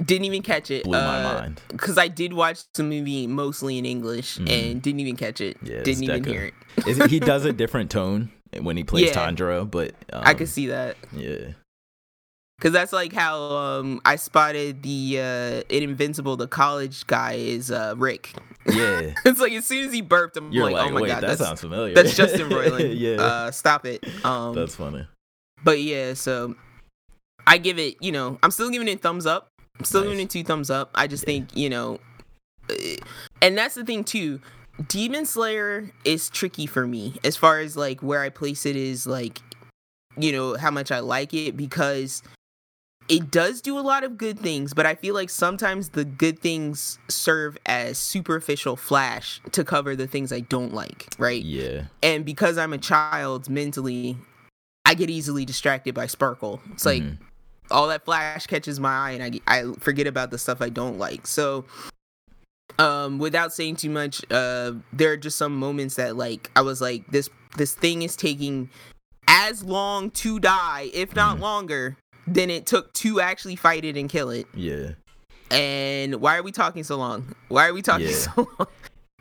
didn't even catch it. Blew my uh, mind. because I did watch the movie mostly in English Mhm. and didn't even catch it. Yeah, didn't even hear it. Is, he does a different tone when he plays Yeah. But um, I could see that Yeah, because that's like how um I spotted the uh in Invincible the college guy is uh Rick. yeah. it's like as soon as he burped, I'm You're like, like, oh my god, that that's sounds familiar. that's Justin Roiland. yeah, uh, stop it. Um, that's funny. but yeah, so I give it. You know, I'm still giving it thumbs up. I'm still Nice. giving it two thumbs up. I just Yeah. think you know, uh, and that's the thing too. Demon Slayer is tricky for me as far as like where I place it is like, you know, how much I like it because it does do a lot of good things, but I feel like sometimes the good things serve as superficial flash to cover the things I don't like, right? Yeah, And because I'm a child mentally, I get easily distracted by Sparkle. It's like Mhm. all that flash catches my eye and I, I forget about the stuff I don't like. So um without saying too much, uh there are just some moments that like I was like this this thing is taking as long to die, if not Mhm. longer, than it took to actually fight it and kill it. yeah. And why are we talking so long? Why are we talking Yeah. so long?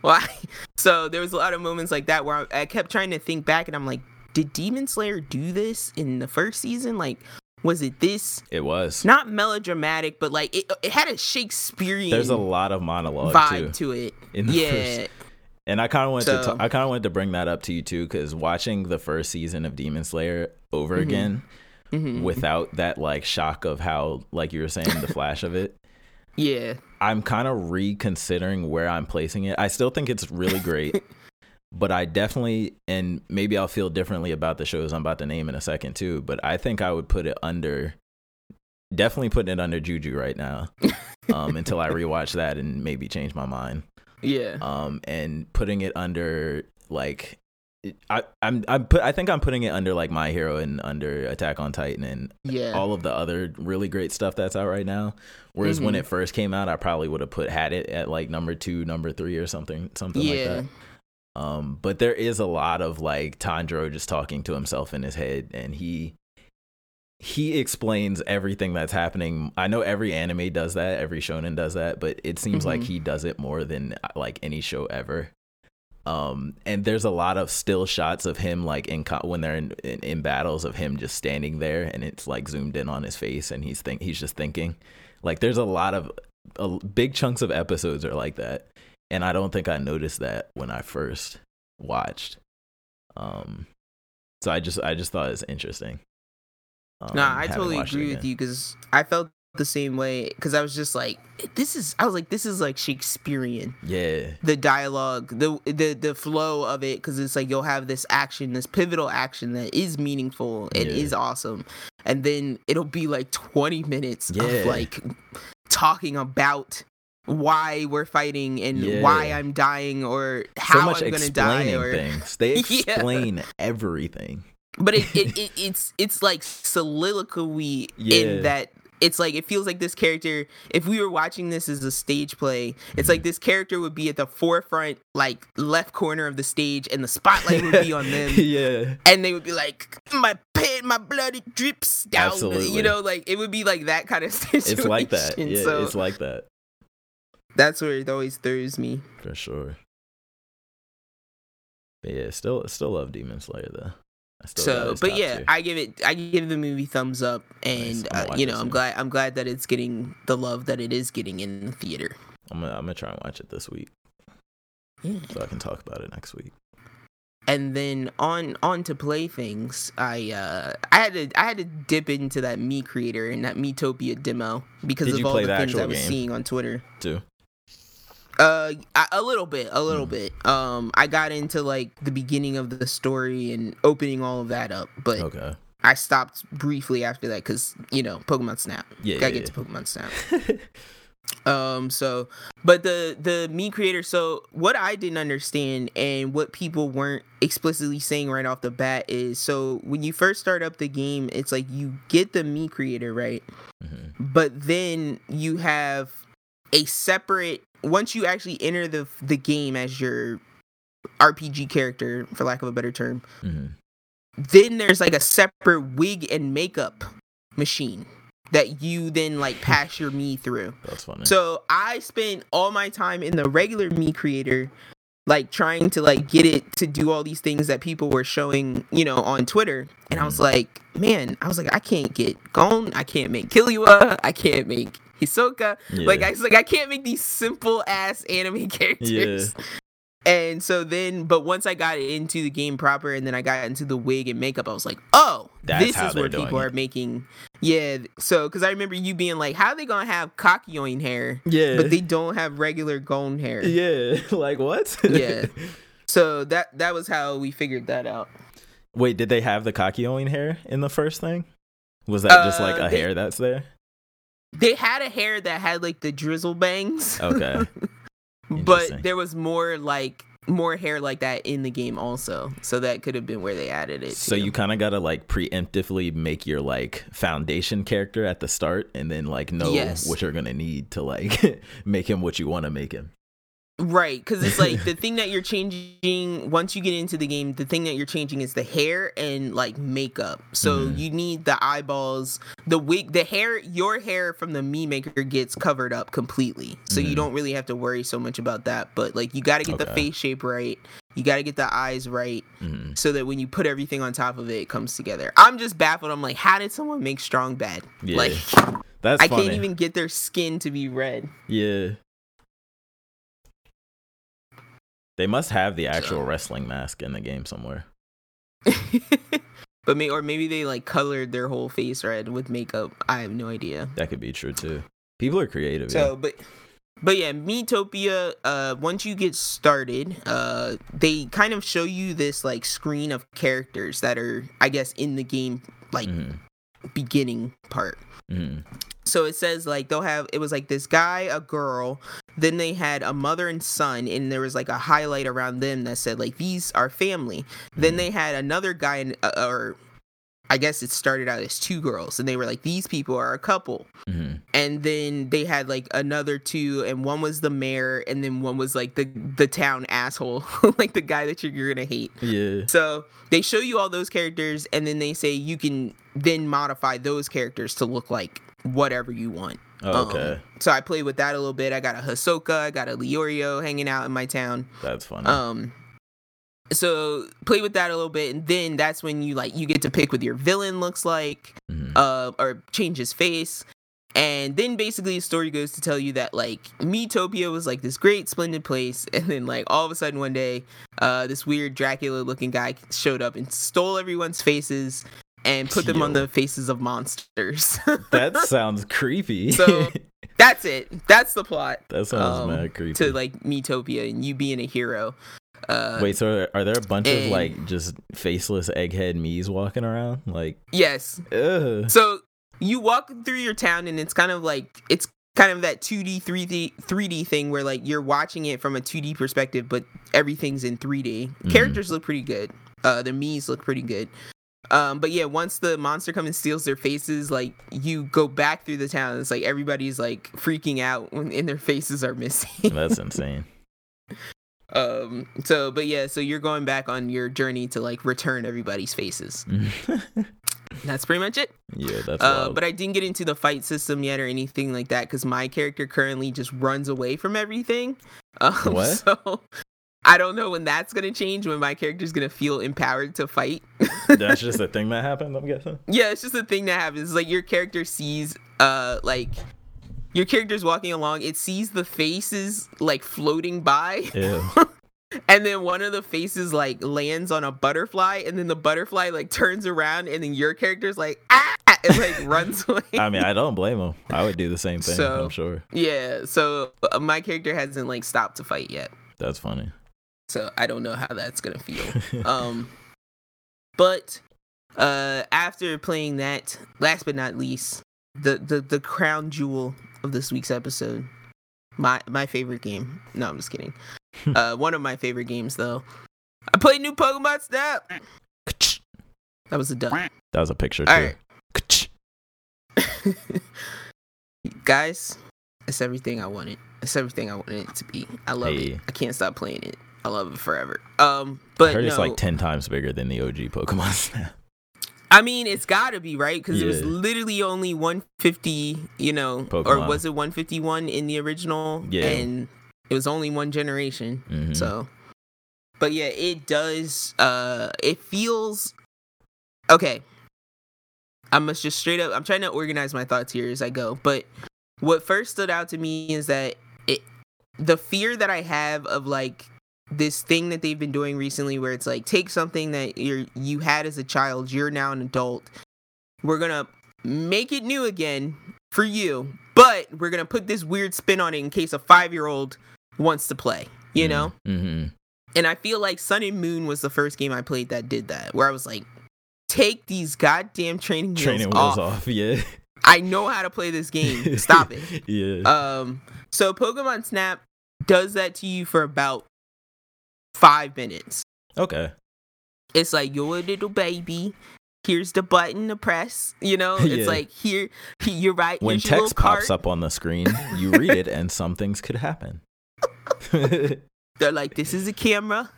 Why? So there was a lot of moments like that where I, I kept trying to think back, and I'm like, did Demon Slayer do this in the first season? Like, was it this? It was. Not melodramatic, but like it, it had a Shakespearean There's a lot of monologue vibe too. to it. in the yeah, first- And I kind of wanted to So- ta- I kind of wanted to bring that up to you too cuz watching the first season of Demon Slayer over Mhm. again Mhm. without that like shock of how like you were saying the flash of it yeah, I'm kind of reconsidering where I'm placing it. I still think it's really great, but I definitely, and maybe I'll feel differently about the shows I'm about to name in a second too. But I think I would put it under, definitely putting it under Juju right now, um, until I rewatch that and maybe change my mind. yeah, Um, and putting it under like. I, I'm I'm put I think I'm putting it under like My Hero and under Attack on Titan and yeah. all of the other really great stuff that's out right now. Whereas when Mhm. it first came out, I probably would have put had it at like number two, number three, or something, something like that. Um, but there is a lot of like Tanjiro just talking to himself in his head, and he he explains everything that's happening. I know every anime does that, every shonen does that, but it seems like Mhm. he does it more than like any show ever. Um, and there's a lot of still shots of him like in co- when they're in, in in battles of him just standing there, and it's like zoomed in on his face, and he's think he's just thinking. Like there's a lot of uh, big chunks of episodes are like that, and I don't think I noticed that when I first watched. Um, so I just I just thought it was interesting. Um, No, I totally agree with you because I felt the same way because I was just like, this is. I was like, this is like Shakespearean. Yeah, The dialogue, the the the flow of it, because it's like you'll have this action, this pivotal action that is meaningful and Yeah. is awesome, and then it'll be like twenty minutes Yeah. of like talking about why we're fighting and why I'm dying or so how much I'm gonna die or things. They Yeah. explain everything. but it, it, it it's it's like soliloquy Yeah. in that it's like it feels like this character if we were watching this as a stage play it's Mm-hmm. like this character would be at the forefront like left corner of the stage and the spotlight would be on them yeah, and they would be like my pen my blood it drips down Absolutely. you know like it would be like that kind of situation it's like that. Yeah, so it's like that that's where it always throws me for sure. But yeah, still still love Demon Slayer though. I still got so but yeah tier. i give it i give the movie thumbs up and I'm uh, you know i'm soon. glad i'm glad that it's getting the love that it is getting in the theater I'm gonna I'm gonna try and watch it this week yeah so I can talk about it next week. and then on on to play things i uh i had to i had to dip into that Mii creator and that Miitopia demo because Did of all the the things i was game? seeing on twitter Too. Uh a little bit a little Mm. bit um i got into like the beginning of the story and opening all of that up but Okay. i stopped briefly after that because you know pokemon snap Yeah. gotta yeah, get to pokemon snap um so but the the Mii creator so what i didn't understand and what people weren't explicitly saying right off the bat is so when you first start up the game it's like you get the Mii creator right yeah. Mhm. but then you have a separate once you actually enter the the game as your rpg character for lack of a better term Mhm. then there's like a separate wig and makeup machine that you then like pass your me through That's funny. so I spent all my time in the regular Mii creator, like trying to like get it to do all these things that people were showing, you know, on Twitter. And I was Mhm. like, man, I was like, I can't get Gon. I can't make kill Killua, I can't make Hisoka. Like I was like, I can't make these simple ass anime characters. And so then, but once I got into the game proper, and then I got into the wig and makeup, I was like, "Oh, That's this is where people are making." Yeah, so because I remember you being like, "How are they gonna have Kakyoin hair, yeah. but they don't have regular Gon hair?" yeah. like what? Yeah. So that that was how we figured that out. Wait, did they have the Kakyoin hair in the first thing? Was that just like Uh, a they- hair that's there? They had a hair that had like the drizzle bangs, Okay. But there was more like more hair like that in the game also. So that could have been where they added it. So to. you kind of got to like preemptively make your like foundation character at the start and then like know Yes. what you're going to need to like make him what you want to make him. Right, because it's like the thing that you're changing once you get into the game. The thing that you're changing is the hair and like makeup. So Mhm. you need the eyeballs, the wig, the hair. Your hair from the Mii maker gets covered up completely, so you Mhm. don't really have to worry so much about that. But like you got to get the face shape right. You got to get the eyes right, Mhm. so that when you put everything on top of it, it comes together. I'm just baffled. I'm like, how did someone make strong bad? Yeah. Like That's I funny. can't even get their skin to be red. Yeah. They must have the actual wrestling mask in the game somewhere. but may or maybe they like colored their whole face red with makeup. I have no idea. That could be true too. People are creative. So, but but yeah, Miitopia. Uh, once you get started, uh, they kind of show you this like screen of characters that are, I guess, in the game like yeah. hmm beginning part. hmm So it says like they'll have it was like this guy, a girl, then they had a mother and son, and there was like a highlight around them that said like these are family. Then Mhm. they had another guy and uh, or I guess it started out as two girls, and they were like, these people are a couple. hmm And then they had like another two, and one was the mayor, and then one was like the the town asshole, like the guy that you're, you're gonna hate. Yeah. So they show you all those characters, and then they say you can then modify those characters to look like whatever you want. Oh, Um, okay. so I played with that a little bit. I got a Hisoka, I got a Leorio hanging out in my town. That's funny. Um, so play with that a little bit, and then that's when you like you get to pick what your villain looks like, Mhm. uh, or change his face. And then basically the story goes to tell you that like Miitopia was like this great, splendid place, and then like all of a sudden one day, uh, this weird Dracula looking guy showed up and stole everyone's faces and put them on the faces of monsters. that sounds creepy. So, That's it. That's the plot that sounds um, mad creepy. to like Miitopia and you being a hero. Uh, Wait, so are there a bunch of like just faceless egghead Mii's walking around? Like, yes. ugh. So you walk through your town and it's kind of like it's kind of that 2D 3D 3D thing where like you're watching it from a 2D perspective but everything's in 3D. Mhm. Characters look pretty good. Uh the Mii's look pretty good. Um but yeah, once the monster comes and steals their faces, like you go back through the town and it's like everybody's like freaking out when and their faces are missing. That's insane. um so but yeah, so you're going back on your journey to like return everybody's faces. That's pretty much it. yeah, that's Uh, wild. but I didn't get into the fight system yet or anything like that because my character currently just runs away from everything. Um, What? So I don't know when that's gonna change. When my character's gonna feel empowered to fight. that's just a thing that happened. I'm guessing. yeah, it's just a thing that happens. It's like your character sees, uh, like your character's walking along. It sees the faces like floating by, Ew. and then one of the faces like lands on a butterfly, and then the butterfly like turns around, and then your character's like ah, and like runs away. I mean, I don't blame him. I would do the same thing. So- I'm sure. Yeah, so uh, my character hasn't like stopped to fight yet. That's funny. So I don't know how that's going to feel. um but uh after playing that, last but not least, the the the crown jewel of this week's episode, my my favorite game. No, I'm just kidding. uh one of my favorite games though. I played new Pokemon Snap. That was a duck. That was a picture All too. right. Guys, it's everything I wanted. It's everything I wanted it to be. I love it. I can't stop playing it. I love it forever. Um, I but heard no, it's like ten times bigger than the OG Pokemon Snap. I mean, it's got to be right because it was literally only 150. You know, or was it 151 in the original? Yeah. and it was only one generation. Mhm. So, but yeah, it does. Uh, it feels okay. I must just straight up. I'm trying to organize my thoughts here as I go. But what first stood out to me is that it, the fear that I have of like this thing that they've been doing recently, where it's like take something that you're you had as a child, you're now an adult. We're gonna make it new again for you, but we're gonna put this weird spin on it in case a five year old wants to play. You know. Mm-hmm. And I feel like Sun and Moon was the first game I played that did that, where I was like, take these goddamn training wheels, Training off. wheels off. Yeah. I know how to play this game. Stop it. yeah. Um, so Pokemon Snap does that to you for about five minutes. okay. It's like you're a little baby. Here's the button to press. You know, it's Yeah. like here, you're right. When text pops up on the screen, you read it, and some things could happen. They're like, this is a camera.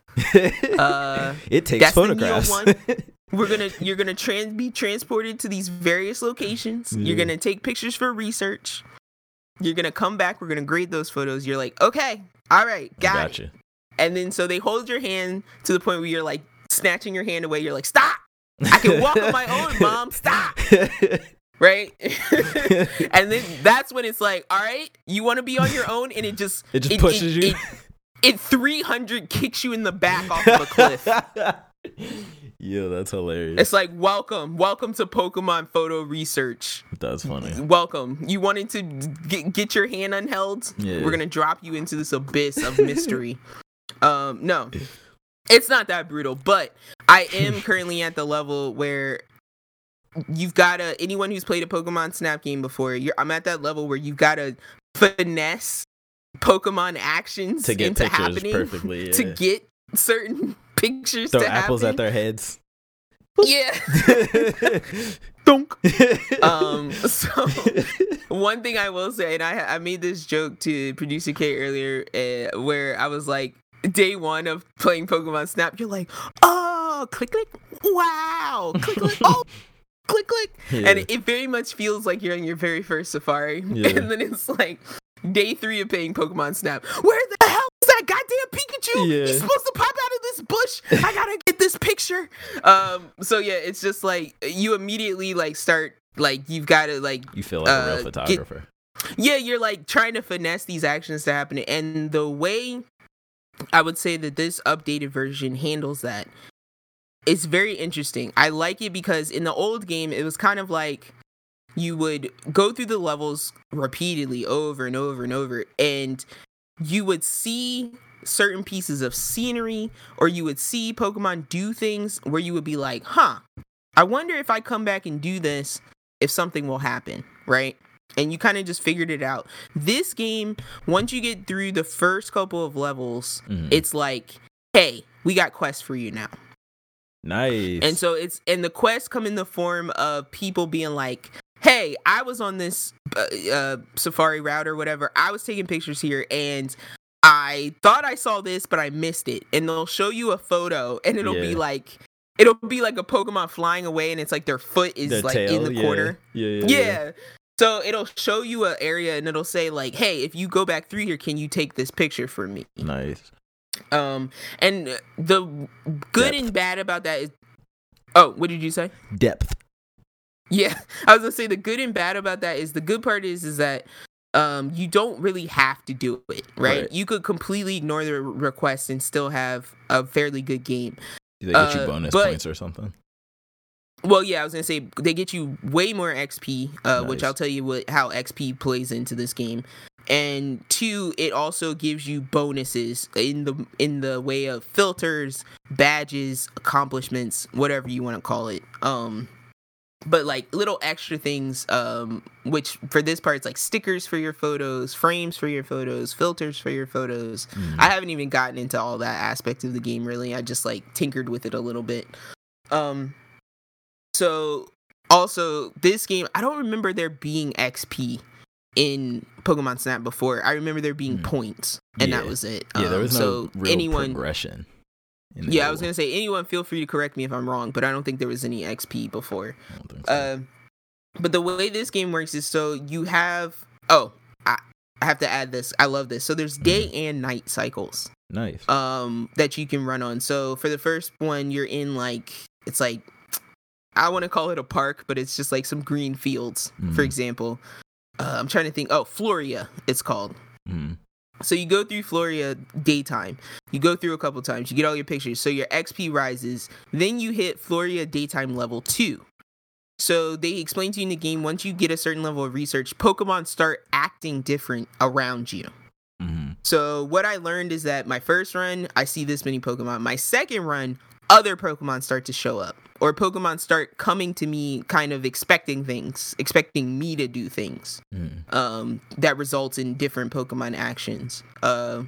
Uh, it takes that's photographs. one. we're gonna you're gonna trans be transported to these various locations you're gonna take pictures for research you're gonna come back we're gonna grade those photos you're like okay all right got it gotcha. And then so they hold your hand to the point where you're like snatching your hand away you're like stop i can walk on my own mom stop right and then that's when it's like all right you want to be on your own and it just It just pushes you. it, it 300 kicks you in the back off of a cliff Yo, that's hilarious. It's like welcome, welcome to Pokemon photo research. That's funny. Welcome. You wanted to get, get your hand unheld? Yeah. We're gonna drop you into this abyss of mystery. Um, no, it's not that brutal, but I am currently at the level where you've gotta anyone who's played a Pokemon Snap game before. You're, I'm at that level where you've gotta finesse Pokemon actions To get into pictures happening perfectly. to get certain pictures Throw to apples happen. at their heads. Yeah. Dunk. um. So one thing I will say, and I I made this joke to producer K earlier, uh, where I was like, day one of playing Pokemon Snap, you're like, oh, click click, wow, click click, oh. Click click, Yeah. and it very much feels like you're on your very first safari, Yeah. and then it's like day three of playing Pokemon Snap. Where the hell is that goddamn Pikachu? Yeah. He's supposed to pop out of this bush. I gotta get this picture. Um. So yeah, it's just like you immediately like start like you've got to like You feel like a Uh, real get- photographer. yeah you're like trying to finesse these actions to happen and the way i would say that this updated version handles that. It's very interesting. I like it because in the old game it was kind of like you would go through the levels repeatedly over and over and over and you would see certain pieces of scenery or you would see pokemon do things where you would be like huh i wonder if i come back and do this if something will happen right and you kind of just figured it out. This game, once you get through the first couple of levels, Mhm. it's like, hey, we got quests for you now. nice. And so it's and the quests come in the form of people being like, "Hey, I was on this uh, uh, Safari route or whatever. I was taking pictures here, and I thought I saw this, but I missed it." And they'll show you a photo, and it'll be like, it'll be like a Pokemon flying away, and it's like their foot is like tail, in the yeah. corner. Yeah, yeah, Yeah. So it'll show you an area, and it'll say like, "Hey, if you go back through here, can you take this picture for me?" Nice. Um, and the good Depth. and bad about that is, oh, what did you say? Depth. Yeah, I was gonna say the good and bad about that is the good part is is that um you don't really have to do it, right? Right. You could completely ignore the request and still have a fairly good game. Do they get you Uh, bonus but- points or something? Well, yeah, I was gonna say they get you way more XP, uh, which I'll tell you what how XP plays into this game. And two, it also gives you bonuses in the in the way of filters, badges, accomplishments, whatever you want to call it. Um, but like little extra things, um, which for this part it's like stickers for your photos, frames for your photos, filters for your photos. Mhm. I haven't even gotten into all that aspect of the game really. I just like tinkered with it a little bit. Um so also this game, I don't remember there being XP in Pokemon Snap before. I remember there being Hmm. points and that was it. yeah, there Um, was no so real anyone progression. Yeah, I was going to say anyone feel free to correct me if I'm wrong, but I don't think there was any XP before. I don't think so. Uh, but the way this game works is so you have oh I, I have to add this. I love this. So there's day Mm-hmm. and night cycles nice. um that you can run on. So for the first one, you're in like it's like I want to call it a park, but it's just like some green fields. For Mhm. example, uh, I'm trying to think. Oh, Florio, it's called. Mhm. So you go through Florio daytime. You go through a couple times. You get all your pictures. So your XP rises. Then you hit Florio daytime level two. So they explain to you in the game once you get a certain level of research, Pokemon start acting different around you. Mhm. So what I learned is that my first run, I see this many Pokemon. My second run, other Pokemon start to show up. Or Pokemon start coming to me kind of expecting things, expecting me to do things Mhm. um, that results in different Pokemon actions. Uh,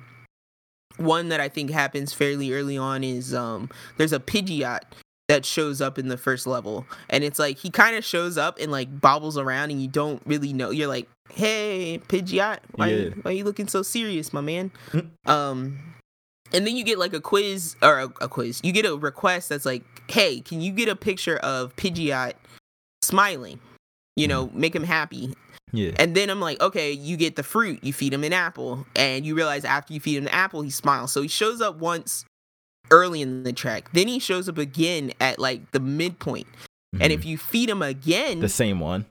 one that I think happens fairly early on is um, there's a Pidgeot that shows up in the first level, and it's like he kind of shows up and like bobbles around, and you don't really know. You're like, "Hey, Pidgeot, why, Yeah. you, why you looking so serious, my man?" Mm. um, and then you get like a quiz or a, a quiz. You get a request that's like, "Hey, can you get a picture of Pidgeot smiling?" You know, make him happy. Yeah. And then I'm like, okay, you get the fruit, you feed him an apple, and you realize after you feed him the apple, he smiles. So he shows up once early in the track. Then he shows up again at like the midpoint. And Mhm. if you feed him again, the same one.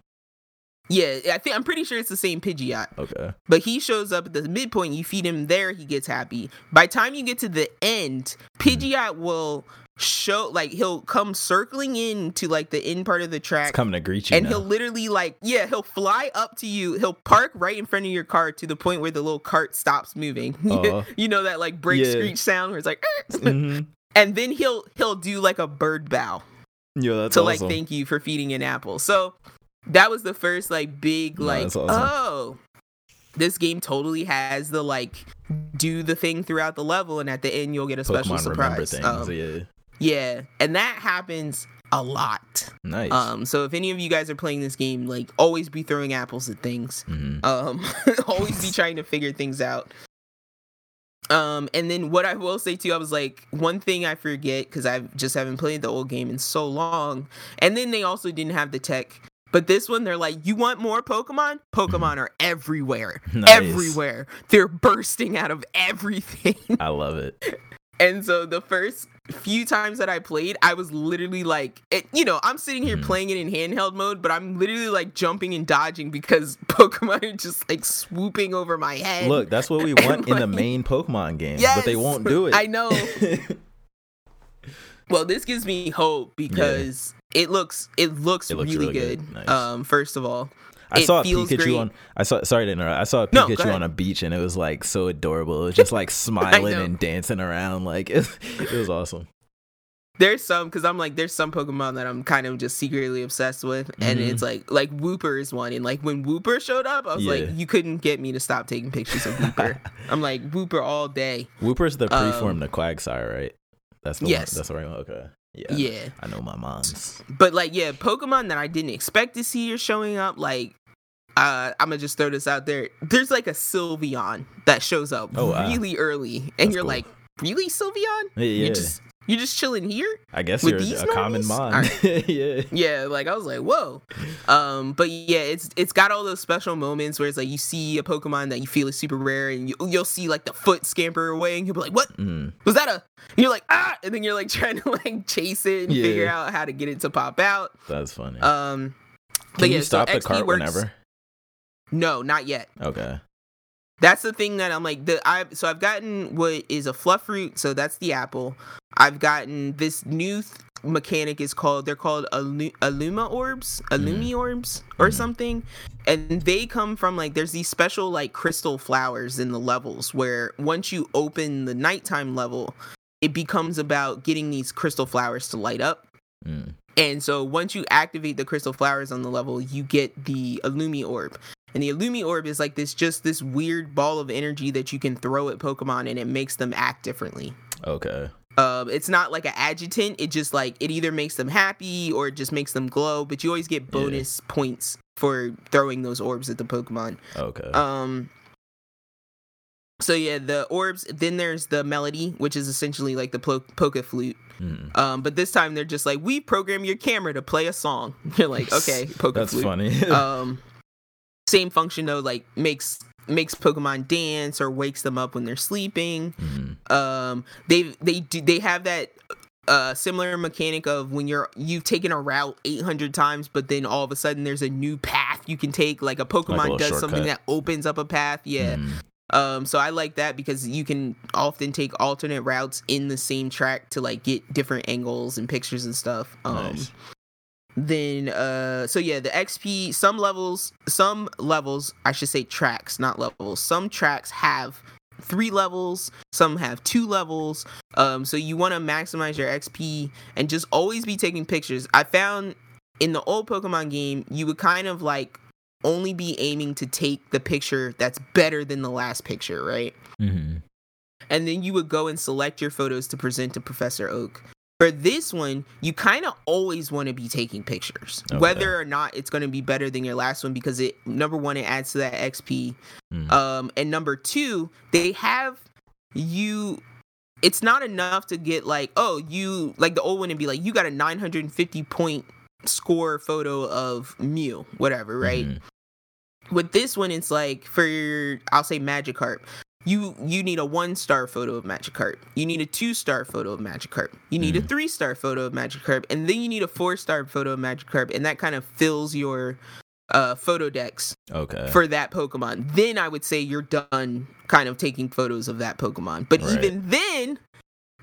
Yeah, I think I'm pretty sure it's the same Pidgeot. Okay. But he shows up at the midpoint, you feed him there, he gets happy. By the time you get to the end, Pidgeot will show like he'll come circling in to like the end part of the It's track coming to greet you and now. he'll literally like yeah he'll fly up to you he'll park right in front of your car to the point where the little cart stops moving Aw. you know that like brake Yeah. screech sound where it's like Mhm. and then he'll he'll do like a bird bow Yo, that's to awesome. like thank you for feeding an apple so that was the first like big like that's awesome. oh this game totally has the like do the thing throughout the level and at the end you'll get a special Pokemon surprise things. Um, yeah. yeah, and that happens a lot. Nice. Um, so if any of you guys are playing this game, like always be throwing apples at things. Mhm. Um, always be trying to figure things out. Um, and then what I will say too, I was like, one thing I forget because I just haven't played the old game in so long. And then they also didn't have the tech. But this one, they're like, you want more Pokemon? Pokemon are everywhere. Nice. Everywhere. They're bursting out of everything. I love it. And so the first few times that I played, I was literally like, it, you know, I'm sitting here Mhm. playing it in handheld mode, but I'm literally like jumping and dodging because Pokemon are just like swooping over my head. Look, that's what we want in the main Pokemon game, yes, but they won't do it. I know. well, this gives me hope because it looks it looks, It looks really, really good. good. Nice. Um, first of all, I it saw a Pikachu great. on. I saw. Sorry to interrupt. I saw a No, Pikachu ahead. on a beach, and it was like so adorable. It was just like smiling and dancing around. Like it, it was awesome. there's some because I'm like there's some Pokemon that I'm kind of just secretly obsessed with, and Mhm. it's like like Wooper is one, and like when Wooper showed up, I was like, you couldn't get me to stop taking pictures of Wooper. I'm like Wooper all day. Wooper's the Um, preform to Quagsire, right? That's the Yes. One, that's the right one. Okay. Yeah. Yeah, I know my mom's. but like yeah, Pokemon that I didn't expect to see are showing up. Like, uh, I'm gonna just throw this out there. There's like a Sylveon that shows up Oh, wow. really early, and That's you're cool. like, really Sylveon? Yeah. yeah. You're just you're just chilling here? I guess with you're a common mon. yeah. Yeah, like I was like, whoa. Um, but yeah, it's it's got all those special moments where it's like you see a Pokemon that you feel is super rare, and you, you'll see like the foot scamper away, and you'll be like, what Mm. was that? A and you're like ah, and then you're like trying to like chase it and Yeah. figure out how to get it to pop out. That's funny. Um, but Can yeah, you so stop the XP cart works- whenever? No, not yet. Okay. That's the thing that I'm like the I so I've gotten what is a fluff fruit, so that's the apple. I've gotten this new th- mechanic is called they're called Allu- Aluma orbs, Allumi orbs or Mhm. something, and they come from like there's these special like crystal flowers in the levels where once you open the nighttime level, it becomes about getting these crystal flowers to light up. Mm. And so once you activate the crystal flowers on the level, you get the Illumi Orb. And the Illumi Orb is like this just this weird ball of energy that you can throw at Pokemon and it makes them act differently. Okay. Um, it's not like an adjutant, it just like it either makes them happy or it just makes them glow, but you always get bonus points for throwing those orbs at the Pokemon. Okay. Um so yeah, the orbs, then there's the melody, which is essentially like the po- Poke Flute. Mm. Um, but this time they're just like, we program your camera to play a song. You're like, okay, Poke That's Flute. funny. Um, same function though, like makes makes Pokemon dance or wakes them up when they're sleeping. Mm. Um, they they do they have that uh similar mechanic of when you're you've taken a route 800 times but then all of a sudden there's a new path you can take like a pokemon little does something that opens up a path yeah Mm. um, so I like that because you can often take alternate routes in the same track to like get different angles and pictures and stuff. Um, Nice. Then uh, so yeah, the XP some levels, some levels, I should say tracks, not levels. Some tracks have three levels, some have two levels. Um, so you want to maximize your XP and just always be taking pictures. I found in the old Pokemon game, you would kind of like only be aiming to take the picture that's better than the last picture, right? mm-hmm. And then you would go and select your photos to present to Professor Oak. For this one, you kind of always want to be taking pictures, Okay. whether or not it's going to be better than your last one because it number one it adds to that XP, Mm. um, and number two they have you. It's not enough to get like oh you like the old one and be like you got a 950 point score photo of Mew whatever right Mhm. with this one it's like for your i'll say magikarp you you need a one star photo of magikarp you need a two star photo of magikarp you need a Mm. three star photo of magikarp and then you need a four star photo of magikarp and that kind of fills your uh photo decks Okay. for that pokemon then i would say you're done kind of taking photos of that pokemon but Right. even then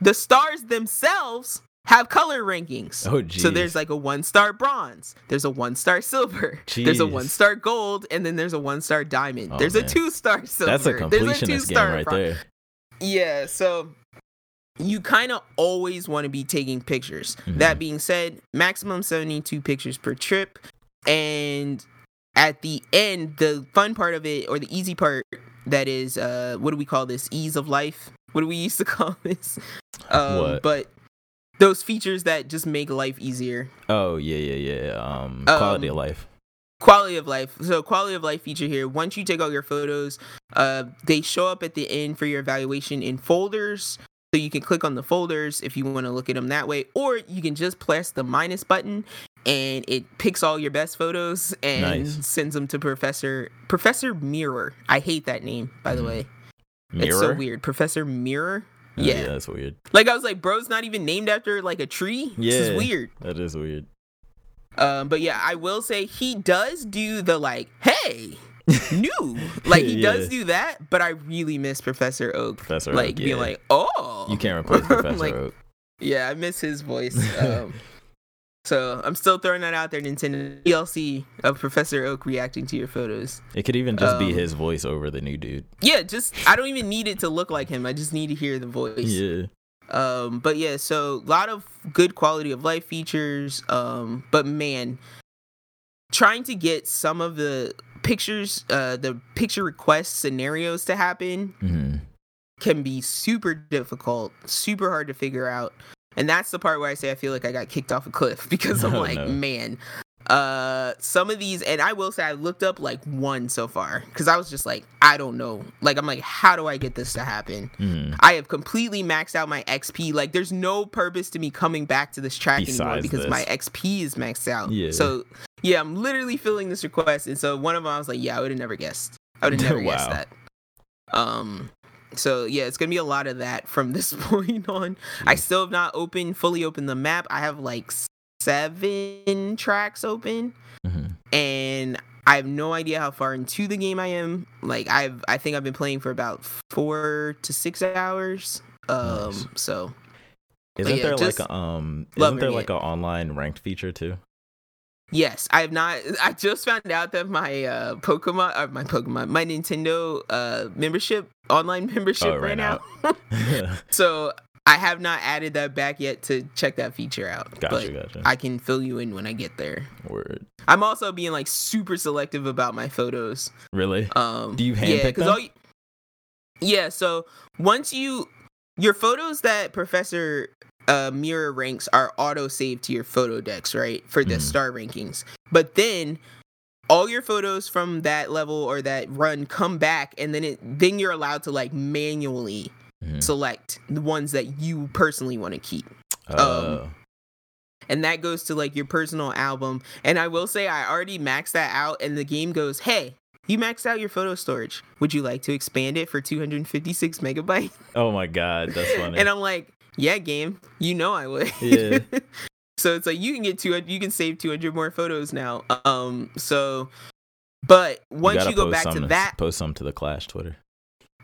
the stars themselves have color rankings oh, so there's like a one star bronze, there's a one star silver, there's a one star gold, and then there's a one star diamond. Oh, there's a two star silver. That's a there's completionist game right bron- there. Yeah, so you kind of always want to be taking pictures. That Mhm. being said, maximum 72 pictures per trip. And at the end, the fun part of it, or the easy part, that is, uh, what do we call this? Ease of life? What do we used to call this? Um, What? But those features that just make life easier. Oh yeah, yeah, yeah. Um, quality Um, of life. quality of life so quality of life feature here once you take all your photos uh they show up at the end for your evaluation in folders so you can click on the folders if you want to look at them that way or you can just press the minus button and it picks all your best photos and Nice. sends them to professor professor mirror i hate that name by the Mhm. way Mirror. it's so weird professor mirror Oh, yeah. that's weird. like i was like bro's not even named after like a tree Yeah, this is weird That is weird. um, but yeah, I will say he does do the like, hey, new. like he Yeah. does do that, but I really miss Professor Oak. Professor like Oak, being yeah. like, oh, You can't replace Professor Like, Oak. Yeah, I miss his voice. Um, so I'm still throwing that out there, Nintendo DLC of Professor Oak reacting to your photos. It could even just be um, his voice over the new dude. Yeah, just I don't even need it to look like him. I just need to hear the voice. Yeah. Um, but yeah, so a lot of good quality of life features. Um, but man, trying to get some of the pictures, uh, the picture request scenarios to happen hmm can be super difficult, super hard to figure out. And that's the part where I say I feel like I got kicked off a cliff because I'm Oh, like, no. man, uh, some of these, and I will say I looked up like one so far because I was just like, I don't know. Like, I'm like, how do I get this to happen? hmm I have completely maxed out my XP. Like, there's no purpose to me coming back to this track anymore because this. my XP is maxed out. Yeah. So, yeah, I'm literally filling this request, and so one of them I was like, yeah, I would have never guessed. I would have never guessed that. Um. So yeah, it's gonna be a lot of that from this point on. I still have not opened fully opened the map. I have like seven tracks open mm-hmm. and I have no idea how far into the game I am. Like I've I think I've been playing for about four to six hours. Um Nice. so Isn't yeah, there like a, um? Isn't there like an online ranked feature too? Yes, I have not I just found out that my uh Pokemon or my Pokemon my Nintendo uh membership online membership Oh, ran out. out. so I have not added that back yet to check that feature out. Gotcha, but gotcha. I can fill you in when I get there. Word. I'm also being like super selective about my photos. Really? Um, Do you yeah, them? you- yeah. So once you your photos that Professor uh, Mirror ranks are auto saved to your photo decks, right, for the Mhm. star rankings. But then all your photos from that level or that run come back, and then it then you're allowed to like manually Mhm. select the ones that you personally want to keep Oh. and that goes to like your personal album. And I will say I already maxed that out, and the game goes, "Hey, you maxed out your photo storage. Would you like to expand it for 256 megabytes?" oh my god, that's funny. And I'm like, "Yeah, game. You know I would." Yeah. so it's like you can get 200, you can save 200 more photos now. Um, so. But once gotta you, go back to that, post some to the Clash Twitter.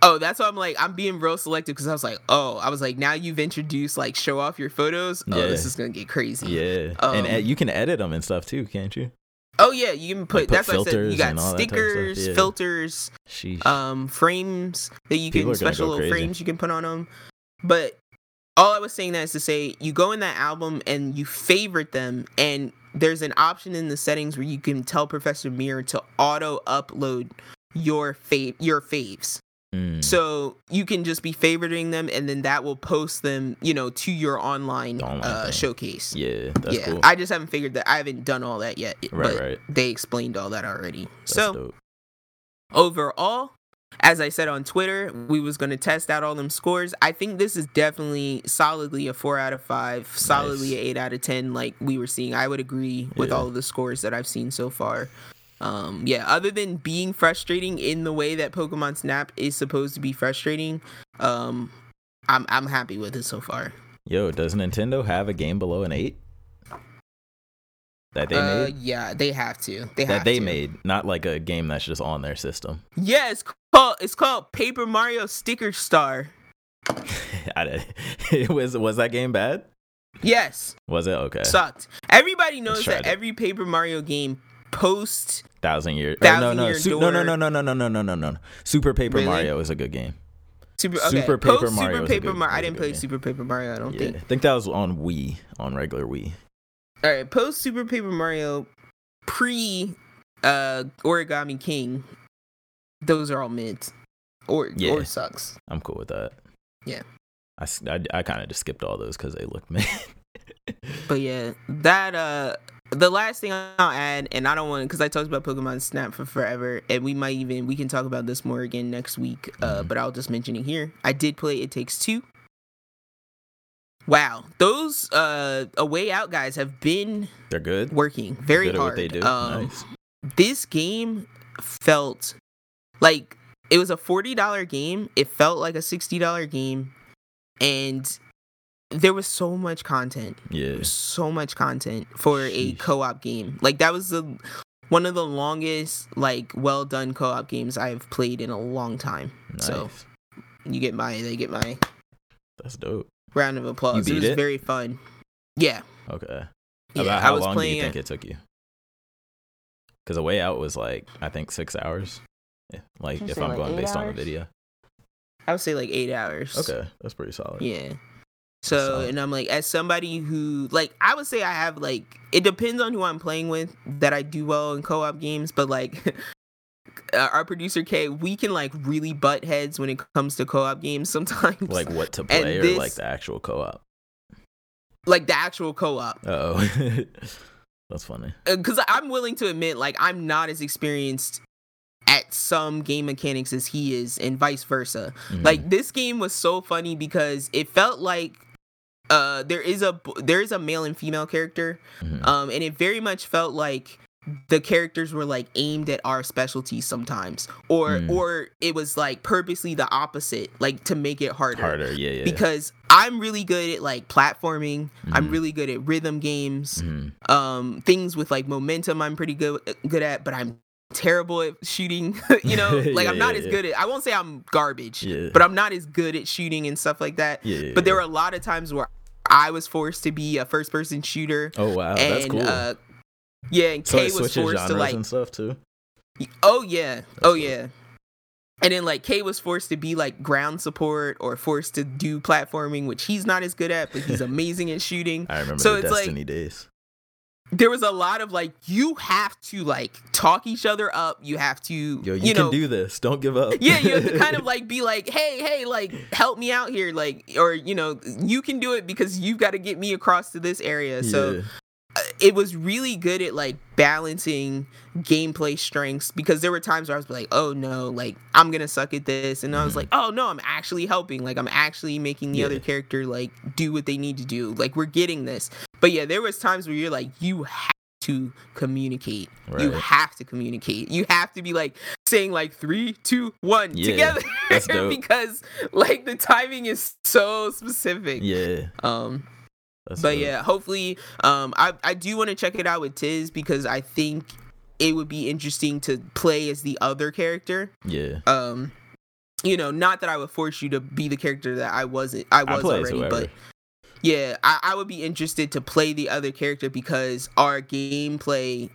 oh, that's why I'm like, I'm being real selective because I was like, oh, I was like, now you've introduced like show off your photos. Oh, Yeah. this is gonna get crazy. Yeah, Um, and you can edit them and stuff too, can't you? Oh yeah, you can put, put that's what I said. You got and all that type of stuff, stickers, yeah. filters, Sheesh. um, frames that you People can special go little frames you can put on them. But all I was saying that is to say you go in that album and you favorite them, and there's an option in the settings where you can tell Professor Mirror to auto upload your fav your faves. Mm. So you can just be favoriting them, and then that will post them, you know, to your online, Online uh, showcase. yeah, that's yeah, cool. I just haven't figured that. I haven't done all that yet. Right, but right. They explained all that already. That's so dope. overall, as I said on Twitter, we was gonna test out all them scores. I think this is definitely solidly a four out of five, solidly Nice. a eight out of ten. Like we were seeing, I would agree with Yeah. all of the scores that I've seen so far. Um, yeah, other than being frustrating in the way that Pokemon Snap is supposed to be frustrating, um, I'm I'm happy with it so far. Yo, does Nintendo have a game below an eight that they uh, made? yeah, they have to. They That they to. made, not like a game that's just on their system. Yeah, it's called it's called Paper Mario Sticker Star. Was was that game bad? Yes. Was it okay? sucked. Everybody knows that it. every Paper Mario game post. Thousand year. or Thousand no, no, Year su- no, no, no, no, no, no, no, no, no, no. Super Paper Really? Mario is a good game. Super, okay. Super Paper post Mario Super Paper Mario. I didn't play game. Super Paper Mario. I don't Yeah, think. I think that was on Wii, on regular Wii. All right, post Super Paper Mario, pre uh Origami King. Those are all mids, or Yeah. or sucks. I'm cool with that. Yeah. I I kind of just skipped all those because they looked mid. but yeah, that uh the last thing I'll add, and I don't want because I talked about Pokemon Snap for forever, and we might even we can talk about this more again next week. Uh, Mhm. but I'll just mention it here. I did play It Takes Two. Wow, those uh a way out guys have been They're good. working very good hard. what they do. Um, nice. This game felt like it was a forty dollar game. It felt like a sixty dollar game, and there was so much content Yeah. so much content for a co-op game. Like that was the one of the longest like well done co-op games I've played in a long time. Nice. So you get my they get my That's dope. Round of applause. beat it was it? very fun. Yeah. Okay. Yeah, About I how was long do you think it took you? Because the way out was like I think six hours. Yeah, Like if I'm like going eight based on the video. I would say like 8 hours. Okay, that's pretty solid. Yeah. So solid. and I'm like as somebody who like I would say I have like it depends on who I'm playing with that I do well in co-op games, but like our producer K, we can like really butt heads when it comes to co-op games sometimes. Like what to play or this- like the actual co-op. like the actual co-op Oh, that's funny. because i'm willing to admit like i'm not as experienced at some game mechanics as he is and vice versa Mhm. like this game was so funny because it felt like uh there is a there is a male and female character Mhm. um and it very much felt like the characters were like aimed at our specialties sometimes or Mm. or it was like purposely the opposite like to make it harder harder. Yeah, yeah. because i'm really good at like platforming i'm Mhm. really good at rhythm games Mhm. um things with like momentum i'm pretty good good at but i'm terrible at shooting you know like Yeah, i'm not yeah, as yeah. good at i won't say i'm garbage but i'm not as good at shooting and stuff like that but there were a lot of times where i was forced to be a first person shooter Oh wow, and that's cool. uh yeah and so it was forced to like and stuff too. oh yeah oh cool. yeah and then like Kay was forced to be like ground support or forced to do platforming, which he's not as good at, but he's amazing at shooting. I remember so the it's like- Destiny days. there was a lot of like you have to like talk each other up. You have to Yo, you, you can know do this. Don't give up. yeah, you have to kind of like be like, hey, hey, like help me out here, like or you know you can do it because you've got to get me across to this area. So Yeah. It was really good at like balancing gameplay strengths because there were times where I was like, oh no, like I'm gonna suck at this, and I was Mhm. like, oh no, I'm actually helping, like I'm actually making the Yeah. other character like do what they need to do, like we're getting this. But yeah, there was times where you're like, you have to communicate. You have to communicate. You have to be like saying like three, two, one Yeah, together because like the timing is so specific. yeah. Um, That's but yeah, hopefully, um, I I do want to check it out with Tiz because I think it would be interesting to play as the other character. yeah. Um, you know, not that I would force you to be the character that I wasn't. I I was as already, but yeah, I, I would be interested to play the other character because our gameplay,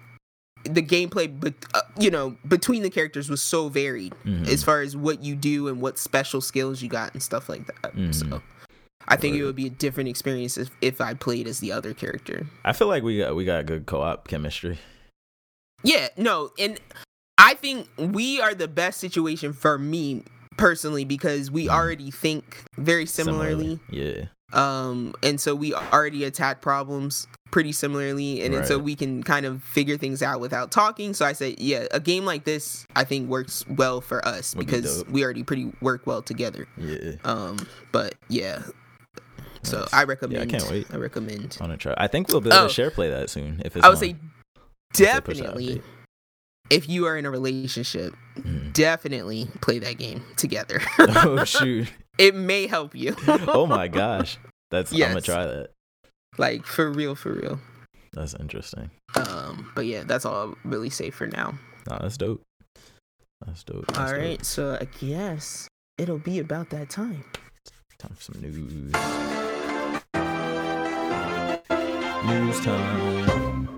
the gameplay, but uh, you know, between the characters was so varied Mhm. as far as what you do and what special skills you got and stuff like that. Mhm. So. I think it would be a different experience if, if I played as the other character. I feel like we got we got good co-op chemistry. Yeah, no, and I think we are the best situation for me personally because we Mhm. already think very similarly. Yeah. Um, and so we already attack problems pretty similarly, and then so we can kind of figure things out without talking. So I say, yeah, a game like this I think works well for us Would because dope. we already pretty work well together. Yeah. Um, but yeah. So I recommend. Yeah, I can't wait. I recommend. I want to try. I think we'll be able Oh. to share play that soon if it's. I would on. say they push that definitely if you are in a relationship, Mhm. definitely play that game together. oh shoot! it may help you. Oh my gosh, that's I'm gonna try that. like for real, for real. That's interesting. Um, but yeah, that's all I'll really say for now. Nah, that's dope. That's dope. That's all dope. right, so I guess it'll be about that time. Time for some news. News time.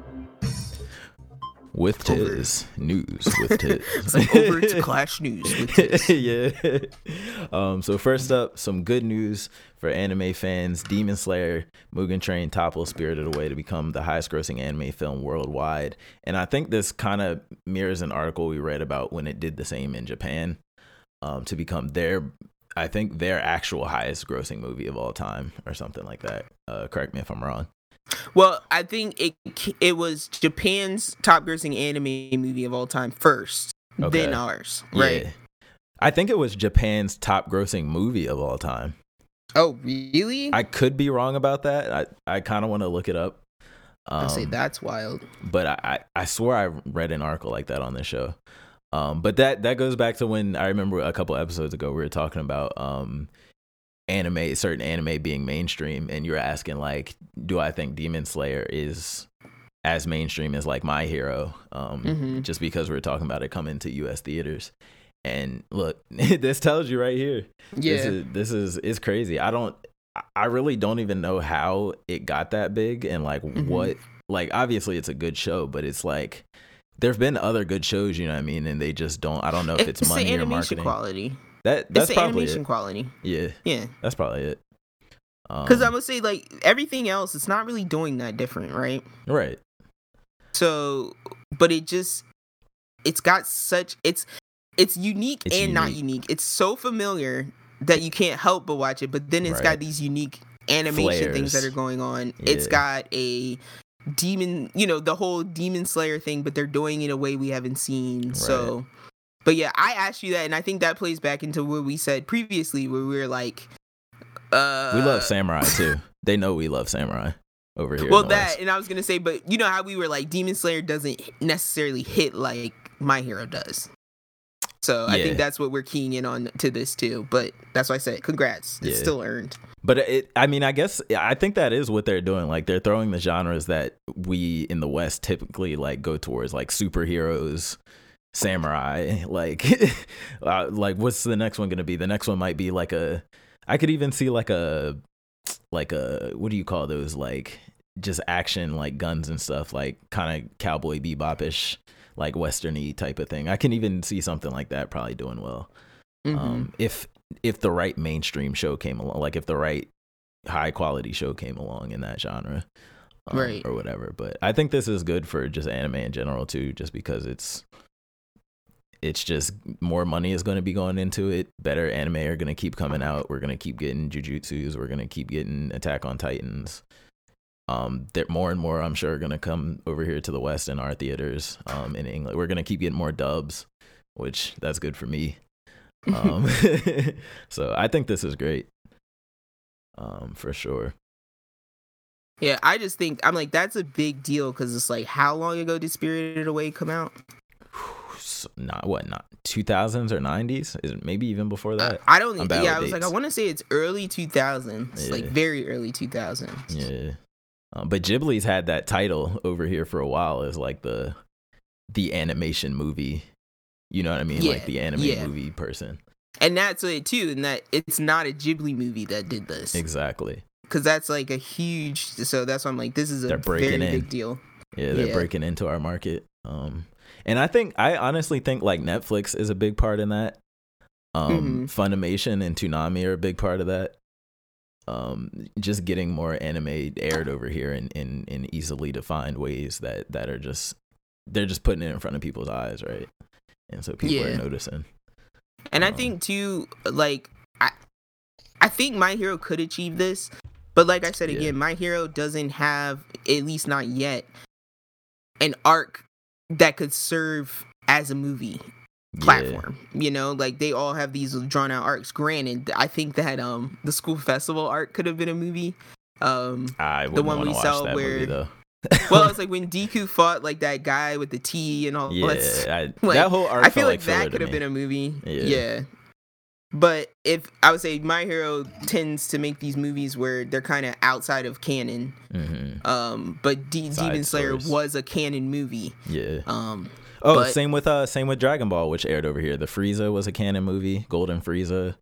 With Over. Tiz. News with Tiz. It's like over to Clash News with Tiz. yeah. Um, so first up, some good news for anime fans. Demon Slayer Mugen Train topples Spirited Away to become the highest grossing anime film worldwide. And I think this kind of mirrors an article we read about when it did the same in Japan. Um, to become their I think their actual highest grossing movie of all time or something like that. Uh, correct me if I'm wrong. Well, I think it it was Japan's top grossing anime movie of all time first, Okay. then ours, right? Yeah. I think it was Japan's top grossing movie of all time. Oh, really? I could be wrong about that. I, I kind of want to look it up. I say Um, that's wild. but I, I I swear I read an article like that on this show. Um, but that that goes back to when I remember a couple episodes ago we were talking about um anime, certain anime being mainstream, and you're asking like, do I think Demon Slayer is as mainstream as like My Hero? Um, Mhm. just because we are talking about it coming to U.S. theaters. And look, this tells you right here. This Yeah, is this is it's crazy. I don't I- really don't even know how it got that big and like Mhm. what like obviously it's a good show, but it's like there've been other good shows, you know what I mean, and they just don't I don't know if it's, it's money or marketing. quality. That It's that's the probably animation it. quality. Yeah, Yeah, that's probably it. Um, because I would say like everything else, it's not really doing that different, right? right. So, but it just it's got such it's it's unique It's and not unique. unique. It's so familiar that you can't help but watch it. But then it's Right. got these unique animation things that are going on. It's got a demon, you know, the whole demon slayer thing, but they're doing it in a way we haven't seen. So, but yeah, I asked you that, and I think that plays back into what we said previously, where we were like, uh, We love samurai too. They know we love samurai over here. well that West. and i was gonna say but you know how we were like demon slayer doesn't necessarily hit like my hero does so i think that's what we're keying in on to this too but that's why i said congrats it's Yeah. still earned But it, I mean, I guess I think that is what they're doing. Like they're throwing the genres that we in the West typically like go towards, like superheroes, samurai. Like, uh, like what's the next one gonna be? The next one might be like a. I could even see like a, like a what do you call those? Like just action, like guns and stuff, like kind of cowboy bebopish, like westerny type of thing. I can even see something like that probably doing well Mhm. um, if if the right mainstream show came along, like if the right high quality show came along in that genre, um, Right. or whatever. But I think this is good for just anime in general too, just because it's it's just more money is going to be going into it. Better anime are going to keep coming out. We're going to keep getting Jujutsus. We're going to keep getting Attack on Titans. Um, more and more I'm sure are going to come over here to the West in our theaters. Um, in England, we're going to keep getting more dubs, which that's good for me. Um, so I think this is great. Um, for sure. yeah i just think i'm like that's a big deal because it's like how long ago did spirited away come out Not what, not 2000s or 90s? Is it maybe even before Uh, that? i don't I'm think yeah i was like i want to say it's early 2000s like very early 2000s Yeah. Um, but Ghibli's had that title over here for a while as like the the animation movie. You know what I mean? like the anime yeah. movie person. and that's it too and that it's not a ghibli movie that did this Exactly. because that's like a huge so that's why i'm like this is a very in. big deal Yeah, they're Yeah. breaking into our market. Um, and I think I honestly think like Netflix is a big part in that. Um, Mhm. Funimation and Toonami are a big part of that. Um, just getting more anime aired over here in, in, in easily defined ways that, that are just they're just putting it in front of people's eyes, right? And so people Yeah. are noticing. And I Um, think too, like I, I think My Hero could achieve this, but like I said Yeah. again, My Hero doesn't have, at least not yet, an arc that could serve as a movie Yeah. platform. You know, like they all have these drawn out arcs. Granted, I think that um the school festival arc could have been a movie. Um, I wouldn't one we saw that where- movie well, it's like when Deku fought like that guy with the T and all. yeah, I, like, that whole arc I feel felt like, that could have been a movie. Yeah. Yeah. But if I would say My Hero tends to make these movies where they're kind of outside of canon. Mhm. Um, but D- Side Demon Slayer stories. was a canon movie. Yeah. Um, Oh, But- same with uh, same with Dragon Ball, which aired over here. The Frieza was a canon movie, Golden Frieza.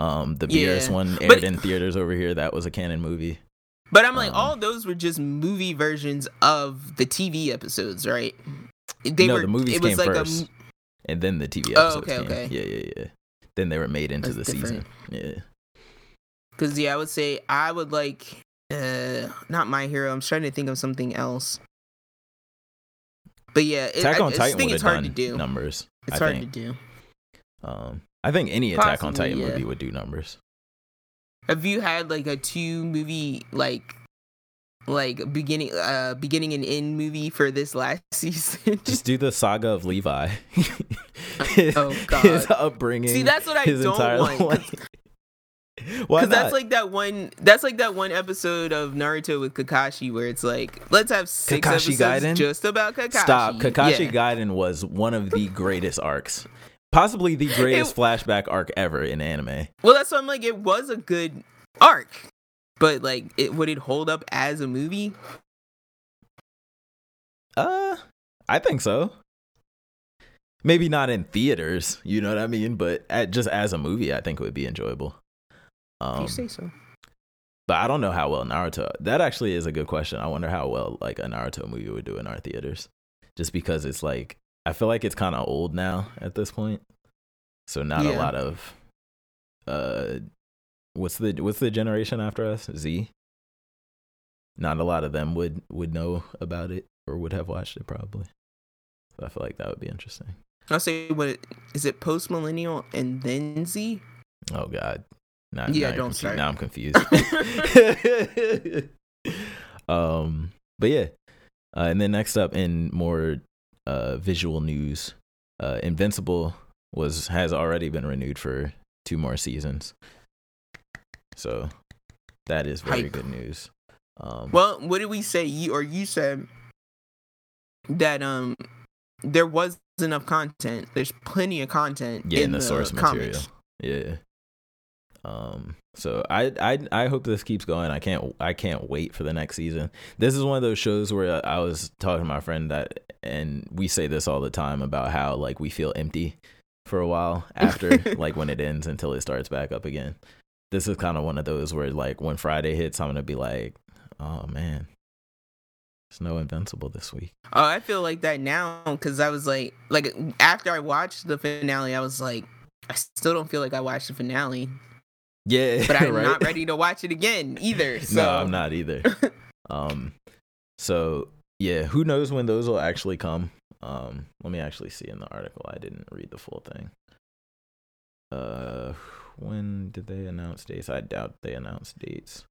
Um, the Yeah. Beerus one aired But- in theaters over here. That was a canon movie. but I'm like, Um, all those were just movie versions of the TV episodes, right? They no, were. the movies it was came like first, a. and then the TV Oh, episodes okay, came. okay. Yeah, yeah, yeah. Then they were made into That's the different. season. Yeah. Because yeah, I would say I would like. Uh, not My Hero. I'm trying to think of something else. But yeah, it, Attack on I Titan think would it's hard to do. numbers. It's I hard think. to do. Um, I think any Attack on Titan yeah. movie would do numbers. Have you had like a two movie like like beginning uh beginning and end movie for this last season. Just do the saga of Levi. oh god. His upbringing. See, that's what I don't want. Because that's like that one. That's like that one episode of Naruto with Kakashi where it's like, let's have six Kakashi episodes Gaiden? just about Kakashi. Stop. Kakashi Yeah. Gaiden was one of the greatest arcs. Possibly the greatest It- flashback arc ever in anime. Well, that's why I'm like, it was a good arc, but like, it would it hold up as a movie? Uh, I think so. Maybe not in theaters, you know what I mean, but at, just as a movie, I think it would be enjoyable. If Um, you say so. but I don't know how well Naruto. That actually is a good question. I wonder how well like a Naruto movie would do in our theaters, just because it's like I feel like it's kind of old now at this point, so not a lot of uh, what's the what's the generation after us? Z. Not a lot of them would would know about it or would have watched it probably. So I feel like that would be interesting. I'll say what it, is it post millennial and then Z? Oh God. Now, Yeah, now don't confu- start. Now I'm confused. um, but yeah, uh, and then next up in more uh, visual news, uh, Invincible was has already been renewed for two more seasons. So that is very Hype. good news. Um, Well, what did we say? You or you said that um there was enough content. There's plenty of content. yeah, in the, the source comics. material. Yeah. Um. So I I I hope this keeps going. I can't I can't wait for the next season. This is one of those shows where I was talking to my friend that, and we say this all the time about how like we feel empty for a while after like when it ends until it starts back up again. This is kind of one of those where like when Friday hits, I'm gonna be like, oh man, there's no Invincible this week. Oh, I feel like that now because I was like, like after I watched the finale, I was like, I still don't feel like I watched the finale, Yeah, but I'm right? not ready to watch it again either. So No, I'm not either. um, so yeah, who knows when those will actually come? Um, let me actually see in the article. I didn't read the full thing. Uh, when did they announce dates? I doubt they announced dates.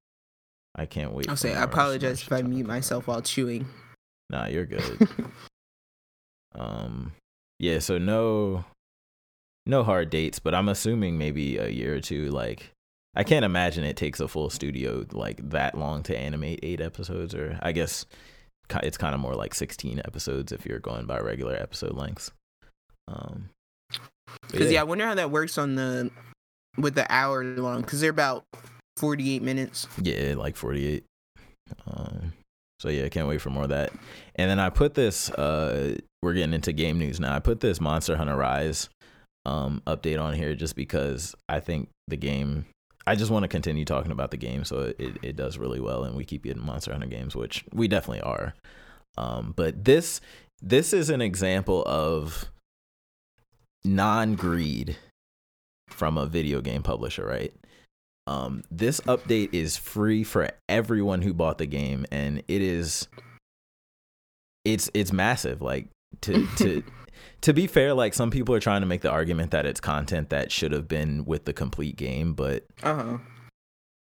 I can't wait. I'll say I apologize if I mute myself while chewing. Nah, you're good. um, yeah. So no, no hard dates, but I'm assuming maybe a year or two. Like, I can't imagine it takes a full studio like that long to animate eight episodes, or I guess it's kind of more like 16 episodes if you're going by regular episode lengths. Um, Because yeah. I wonder how that works on the with the hour long because they're about 48 minutes. Yeah, like 48. Um, so yeah, can't wait for more of that. And then I put this. Uh, we're getting into game news now. I put this Monster Hunter Rise um update on here just because I think the game. I just want to continue talking about the game, so it, it does really well, and we keep getting Monster Hunter games, which we definitely are. Um, but this this is an example of non greed from a video game publisher, right? Um, this update is free for everyone who bought the game, and it is it's it's massive. Like to to to be fair, like some people are trying to make the argument that it's content that should have been with the complete game, but Uh huh.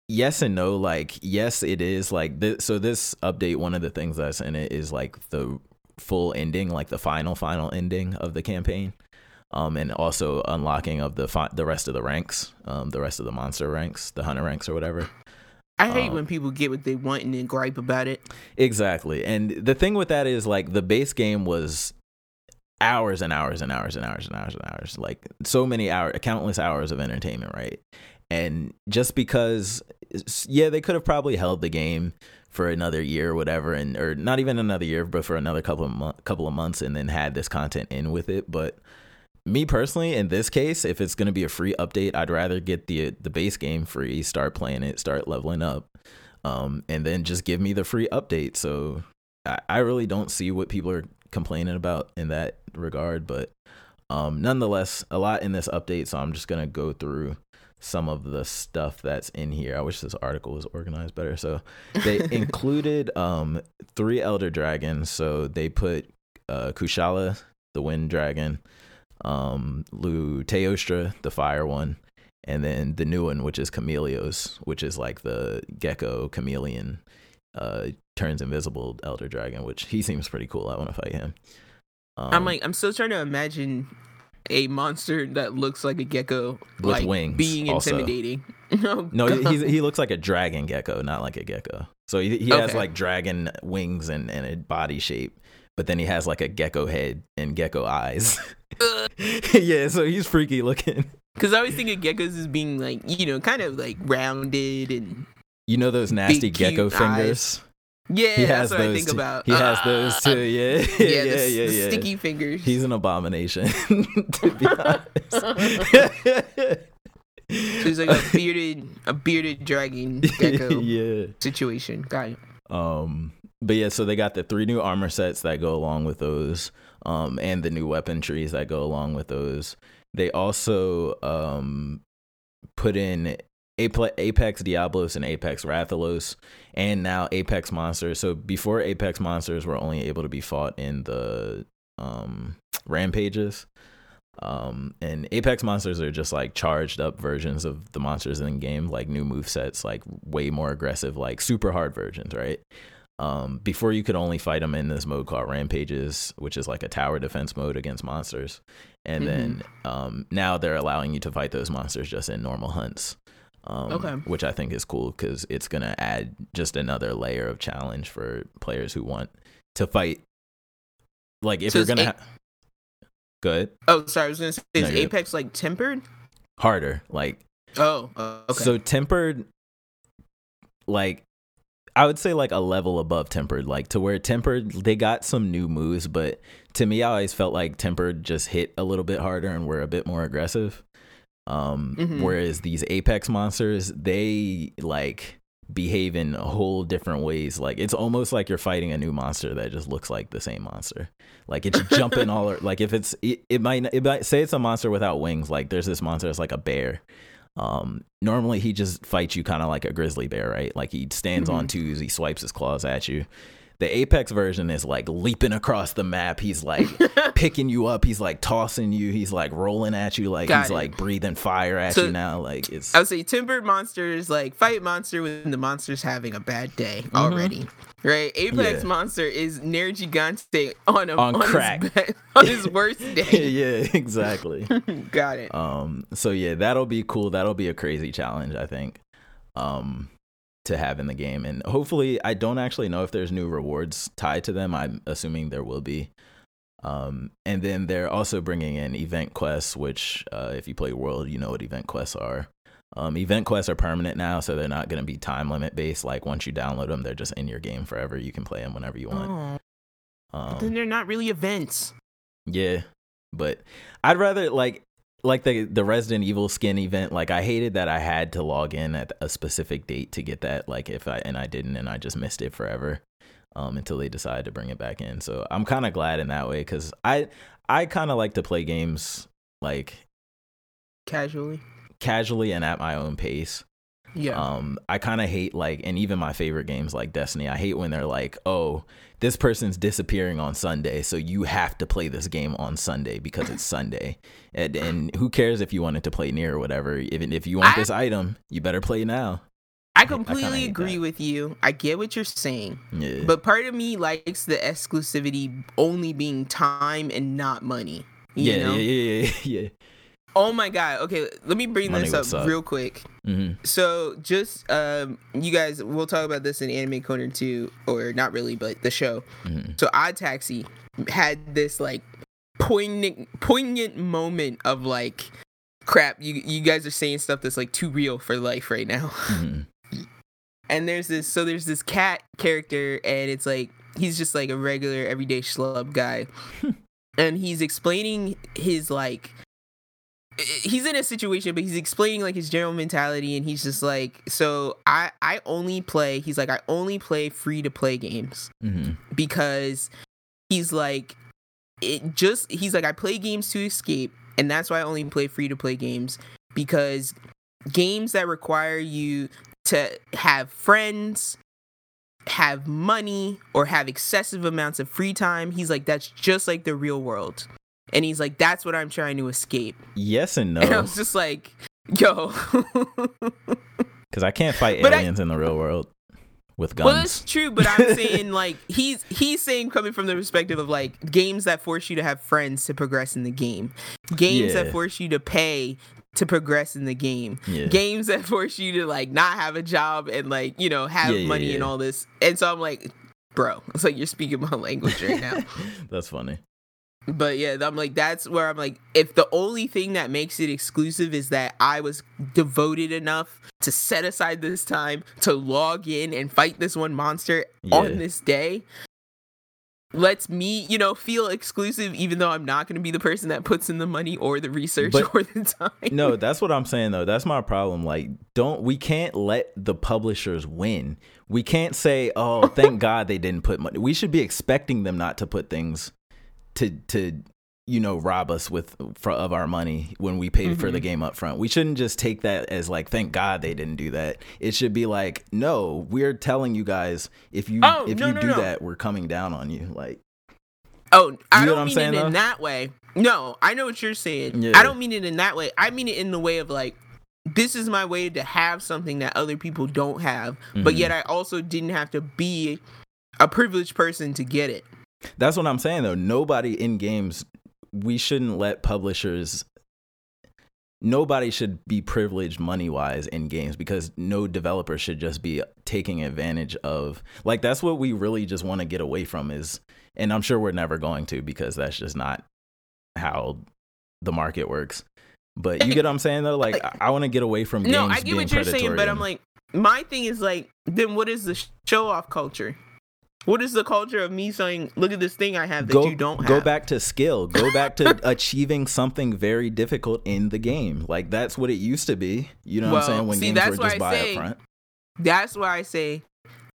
yes and no like yes it is like this so this update one of the things that's in it is like the full ending like the final final ending of the campaign um and also unlocking of the the rest of the ranks um the rest of the monster ranks the hunter ranks or whatever I hate Um, when people get what they want and then gripe about it. Exactly. And the thing with that is like the base game was hours and hours and hours and hours and hours and hours. Like so many hours, countless hours of entertainment, right? And just because yeah, they could have probably held the game for another year or whatever and or not even another year, but for another couple of mo- couple of months and then had this content in with it, but me personally in this case if it's going to be a free update i'd rather get the the base game free start playing it start leveling up um, and then just give me the free update. So I, I really don't see what people are complaining about in that regard, but um, nonetheless, a lot in this update. So I'm just gonna go through some of the stuff that's in here. I wish this article was organized better. So they included um, three elder dragons. So they put uh, Kushala, the wind dragon, um, Lu Teostra, the fire one, and then the new one, which is Chameleos, which is like the gecko chameleon uh turns invisible elder dragon which he seems pretty cool i want to fight him um, I'm like, I'm still trying to imagine a monster that looks like a gecko, With like wings being intimidating. Oh, no God. he, he looks like a dragon gecko not like a gecko so he, he has Okay. like dragon wings and, and a body shape but then he has like a gecko head and gecko eyes yeah so he's freaky looking Because I always think of geckos as being like, you know, kind of like rounded and you know those nasty gecko eyes. fingers yeah, he that's has what those I think too. about. he has Ah, those too yeah Yeah, yeah the, yeah s- yeah, the yeah. sticky fingers. He's an abomination, to be honest. so he's like a bearded, a bearded dragon gecko yeah. situation. Got it. Um. But yeah, so they got the three new armor sets that go along with those, um, and the new weapon trees that go along with those. They also um put in Apex Diablos and Apex Rathalos, and now Apex Monsters. So before Apex Monsters were only able to be fought in the um rampages. Um, and Apex monsters are just like charged up versions of the monsters in the game, like new move sets, like way more aggressive, like super hard versions, right? Um, before you could only fight them in this mode called Rampages, which is like a tower defense mode against monsters. And then um, now they're allowing you to fight those monsters just in normal hunts. Um, Okay. Which I think is cool because it's going to add just another layer of challenge for players who want to fight. Like if So you're going to. A- Ha- Good. Oh, sorry. I was gonna say, is No. Apex like tempered? Harder. Like Oh, uh, okay. So tempered, like I would say, like a level above tempered, like to where tempered they got some new moves, but to me, I always felt like tempered just hit a little bit harder and were a bit more aggressive. Um, Mhm. whereas these apex monsters, they like behave in a whole different ways. Like it's almost like you're fighting a new monster that just looks like the same monster. Like it's jumping all like if it's it, it might it might say it's a monster without wings. Like there's this monster that's like a bear. Um, normally he just fights you kind of like a grizzly bear, right? Like he stands on twos, he swipes his claws at you. The Apex version is like leaping across the map. He's like picking you up. He's like tossing you. He's like rolling at you. Like Got he's it. like breathing fire at So- you now. Like it's I would say tempered monsters like fight monster when the monster's having a bad day already. Right? Apex Mm-hmm. Yeah. monster is Nergigante on a On on crack. his, bad, on his worst day. yeah, exactly. Got it. Um, so yeah, that'll be cool. That'll be a crazy challenge, I think. Um, to have in the game, and hopefully, I don't actually know if there's new rewards tied to them. I'm assuming there will be. Um, and then they're also bringing in event quests, which, uh, if you play World, you know what event quests are. Um, event quests are permanent now, so they're not going to be time limit based. Like once you download them, they're just in your game forever. You can play them whenever you want. Oh, Um, then they're not really events. yeah, but I'd rather like like the the Resident Evil skin event. Like I hated that I had to log in at a specific date to get that. Like if I and I didn't, and I just missed it forever um, until they decided to bring it back in. So I'm kind of glad in that way because I I kind of like to play games like Casually. casually and at my own pace. Yeah. Um, I kind of hate like, and even my favorite games like Destiny, I hate when they're like, oh, this person's disappearing on Sunday, so you have to play this game on Sunday because it's Sunday. And, and who cares if you wanted to play near or whatever? Even if you want I- this item, you better play now. I completely hate agree that. with you. I get what you're saying. Yeah. But part of me likes the exclusivity only being time and not money. You yeah, know? yeah, yeah, yeah, yeah. Oh my god. Okay, let me bring Money this would up real quick. hmm So just um you guys we'll talk about this in Anime Corner 2 or not really but the show. hmm So Odd Taxi had this like poignant poignant moment of like crap you you guys are saying stuff that's like too real for life right now. hmm and there's this so there's this cat character and it's like he's just like a regular everyday schlub guy and he's explaining his like he's in a situation but he's explaining like his general mentality and he's just like so i i only play he's like i only play free to play games. Hmm because he's like it just he's like I play games to escape and that's why I only play free to play games. Because games that require you to have friends have money or have excessive amounts of free time he's like that's just like the real world and he's like that's what I'm trying to escape Yes and no. and I was just like yo because I can't fight But I- aliens in the real world. with guns. Well, that's true, but I'm saying like he's he's saying coming from the perspective of like games that force you to have friends to progress in the game, games Yeah. that force you to pay to progress in the game, Yeah. games that force you to like not have a job and like you know have yeah, money and all this. And so I'm like, bro, it's like you're speaking my language right now. that's funny. But yeah, I'm like, that's where I'm like, if the only thing that makes it exclusive is that I was devoted enough to set aside this time to log in and fight this one monster Yeah. on this day, lets me, you know, feel exclusive, even though I'm not going to be the person that puts in the money or the research But- or the time. No, that's what I'm saying though. That's my problem. Like, don't we can't let the publishers win. We can't say, "Oh, thank God they didn't put money." We should be expecting them not to put things to to you know rob us with for, of our money when we pay for the game up front. We shouldn't just take that as like, "Thank God they didn't do that." It should be like, "No, we're telling you guys if you Oh, if no, you no, do no. that, we're coming down on you." Like, Oh, i don't mean saying, it though? in that way. No, I know what you're saying. Yeah. I don't mean it in that way. I mean it in the way of like, this is my way to have something that other people don't have, but Mhm. yet I also didn't have to be a privileged person to get it. That's what I'm saying though. Nobody in games, we shouldn't let publishers. Nobody should be privileged money wise in games because no developer should just be taking advantage of. Like that's what we really just want to get away from is, and I'm sure we're never going to because that's just not how the market works. But you get what I'm saying though. Like I, I want to get away from games No, I get being what you're saying, predatory but I'm like, my thing is like, then what is the show off culture? What is the culture of me saying, look at this thing I have that go, you don't have? go back to skill. Go back to achieving something very difficult in the game. Like that's what it used to be. You know what i'm saying? When see, games that's were just buy say- up front That's why I say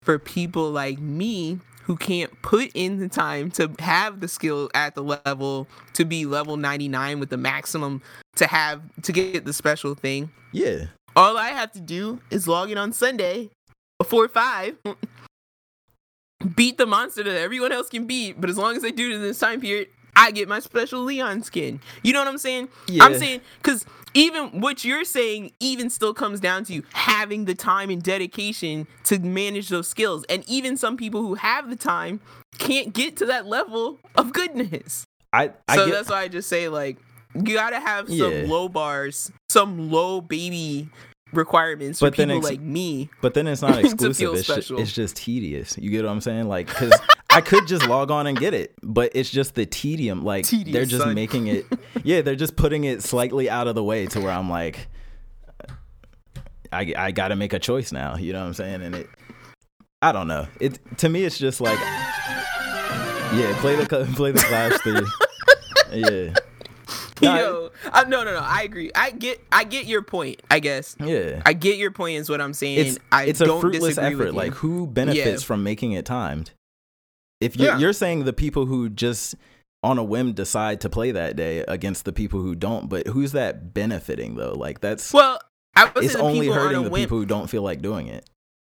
for people like me who can't put in the time to have the skill at the level to be level 99 with the maximum to have to get the special thing. yeah. All I have to do is log in on Sunday before 5 beat the monster that everyone else can beat, but as long as I do it in this time period, I get my special Leon skin. You know what I'm saying? I'm saying because even what you're saying even still comes down to you having the time and dedication to manage those skills. And even some people who have the time can't get to that level of goodness. i i so get that's why I just say like you gotta have some Yeah. low bars, some low baby requirements for But then people ex- like me. but then it's not exclusive it's, ju- it's just tedious. You get what i'm saying? Like because i could just log on and get it but it's just the tedium like they're just son. making it yeah they're just putting it slightly out of the way to where i'm like i, I gotta make a choice now you know what i'm saying? And it i don't know. It to me it's just like yeah play the play the clash through yeah No, I- uh, no, no, no. I agree. I get, I get your point. I guess yeah I get your point. Is what I'm saying. it's I it's a fruitless effort. Like who benefits Yeah. from making it timed? If you're, Yeah. you're saying the people who just on a whim decide to play that day against the people who don't, but who's that benefiting though? Like that's well, I it's only people on hurting the people who don't feel like doing it.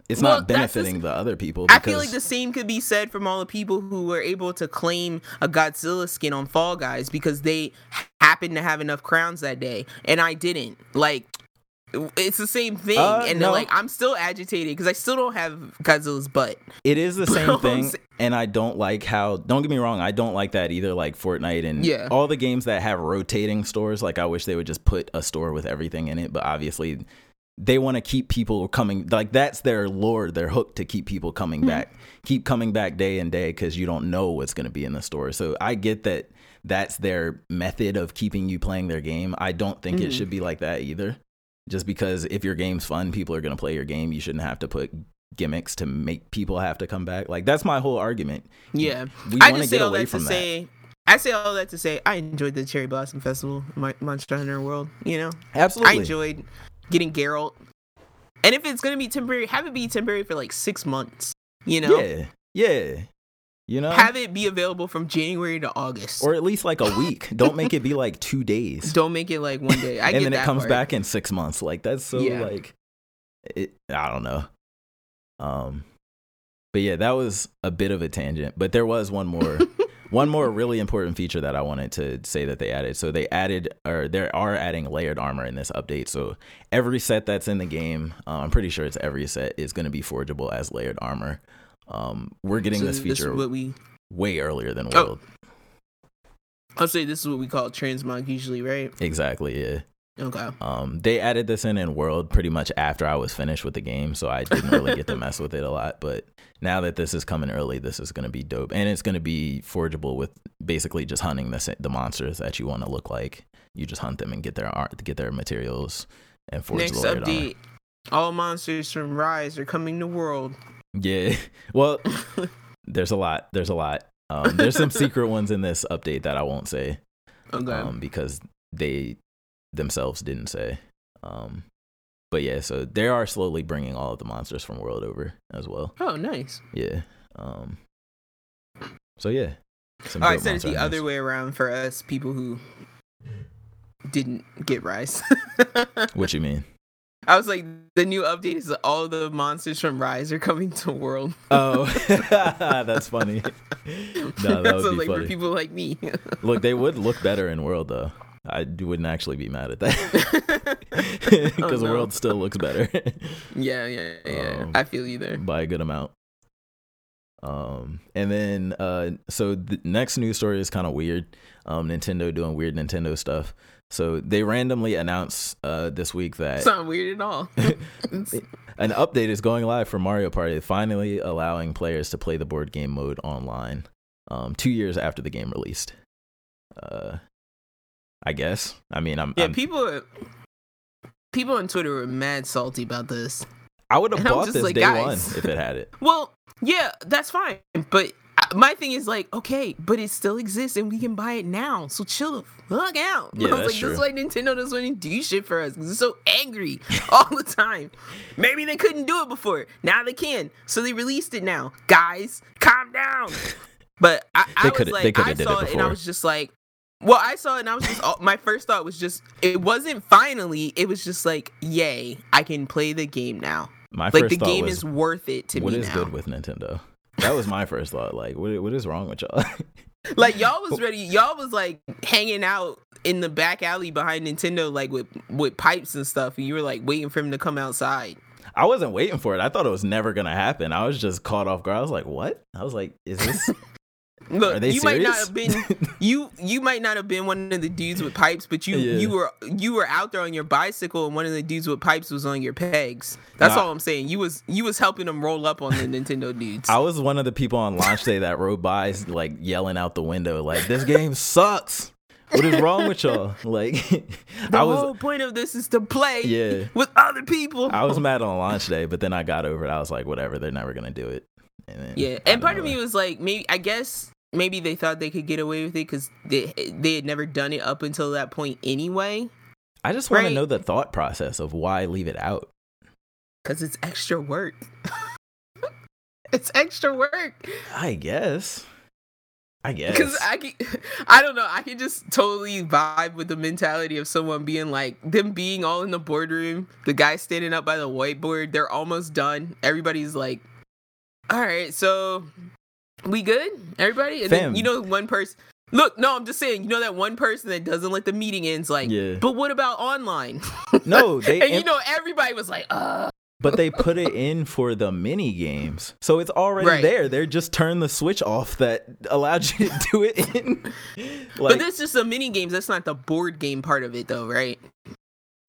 It's Well, not benefiting the other people. I feel like the same could be said from all the people who were able to claim a Godzilla skin on Fall Guys because they happened to have enough crowns that day, and I didn't. Like, it's the same thing, Uh, and no. like I'm still agitated because I still don't have Godzilla's butt. It is the same thing, and I don't like how. Don't get me wrong, I don't like that either. Like Fortnite and Yeah. all the games that have rotating stores. Like I wish they would just put a store with everything in it. But obviously, they want to keep people coming. Like that's their lure, their hook to keep people coming back, keep coming back day and day because you don't know what's going to be in the store. So I get that that's their method of keeping you playing their game. I don't think it Mhm. should be like that either. Just because if your game's fun, people are going to play your game. You shouldn't have to put gimmicks to make people have to come back. Like that's my whole argument. Yeah, We I want to get away from that. say. I say all that to say I enjoyed the Cherry Blossom Festival, Mon- Monster Hunter World. You know, Absolutely. I enjoyed getting Geralt. And if it's gonna be temporary, have it be temporary for like six months. You know, Yeah. Yeah. You know? have it be available from January to August. or at least like a week. Don't make it be like two days. Don't make it like one day. I and then it comes part. back in six months. Like that's so Yeah. like it I don't know. Um but yeah, that was a bit of a tangent. But there was one more one more really important feature that I wanted to say that they added. So they added, or they are adding layered armor in this update. So every set that's in the game, uh, I'm pretty sure it's every set is going to be forgeable as layered armor. Um, we're getting So this feature what we way earlier than Oh. World. I'll say this is what we call transmog usually, right? Exactly. Yeah. Okay. Um, they added this in in World pretty much after I was finished with the game, so I didn't really get to mess with it a lot. But now that this is coming early, this is going to be dope, and it's going to be forgeable with basically just hunting the the monsters that you want to look like. You just hunt them and get their art, get their materials, and forge Next the update. All monsters from Rise are coming to world. Yeah. Well, there's a lot. There's a lot. Um, there's some secret ones in this update that I won't say. Okay. um, because they themselves didn't say. Um, but yeah, so they are slowly bringing all of the monsters from World over as well. oh, nice. Yeah. Um, so yeah. Some Oh, I dope said it the other way around for us people who didn't get Rise. What you mean? I was like, the new update is all the monsters from Rise are coming to World. Oh, that's funny. No, that so would be like for people like me. Look, they would look better in World though. I wouldn't actually be mad at that because Oh, no. World still looks better. yeah, yeah, yeah. Um, I feel you there. by a good amount. Um, and then uh, so the next news story is kind of weird. Um, Nintendo doing weird Nintendo stuff. So they randomly announced uh this week that It's not weird at all. An update is going live for Mario Party, finally allowing players to play the board game mode online. Um, two years after the game released. Uh, I guess. I mean, I'm. yeah, I'm people people on Twitter were mad salty about this. I would have bought this like, day one if it had it. Well, yeah, that's fine. But uh, my thing is like, okay, but it still exists and we can buy it now. So chill the fuck out. Yeah, I was that's like, true. this is why Nintendo doesn't want to do shit for us because it's so angry all the time. Maybe they couldn't do it before. Now they can. So they released it now. Guys, calm down. But I, I was like, I did saw it it and I was just like, well, I saw it and I was just, all- my first thought was just, it wasn't finally, it was just like, yay, I can play the game now. My Like first the thought game was, is worth it to what me is now. good with Nintendo? That was my first thought. Like, what what is wrong with y'all? Like y'all was ready. Y'all was like hanging out in the back alley behind Nintendo, like with with pipes and stuff. And you were like waiting for him to come outside. I wasn't waiting for it. I thought it was never gonna happen. I was just caught off guard. I was like, "What?" I was like, "Is this? Look, you might not have been you you might not have been one of the dudes with pipes, but you Yeah. you were you were out there on your bicycle, and one of the dudes with pipes was on your pegs. That's Nah. all I'm saying. You was you was helping them roll up on the Nintendo dudes. I was one of the people on launch day that rode by, like yelling out the window, like, "This game sucks. What is wrong with y'all?" Like, the I was, whole point of this is to play yeah, with other people. I was mad on launch day, but then I got over it. I was like, "Whatever, they're never gonna do it." And then, Yeah, and part of me was like, maybe I guess maybe they thought they could get away with it because they they had never done it up until that point anyway. I just want right. to know the thought process of why leave it out. Because it's extra work. it's extra work. I guess. I guess. Because I can, I don't know. I can just totally vibe with the mentality of someone being like them being all in the boardroom. The guy standing up by the whiteboard. They're almost done. Everybody's like, "All right, so we good, everybody?" And Fam. then you know one person. Look, no, I'm just saying. You know that one person that doesn't let the meeting ends. Like, Yeah. but what about online? no, they and you know everybody was like, "Uh." but they put it in for the mini games. So it's already Right. there. They're just turn the switch off that allowed you to do it in. but Like, that's just the mini games. That's not the board game part of it, though, right?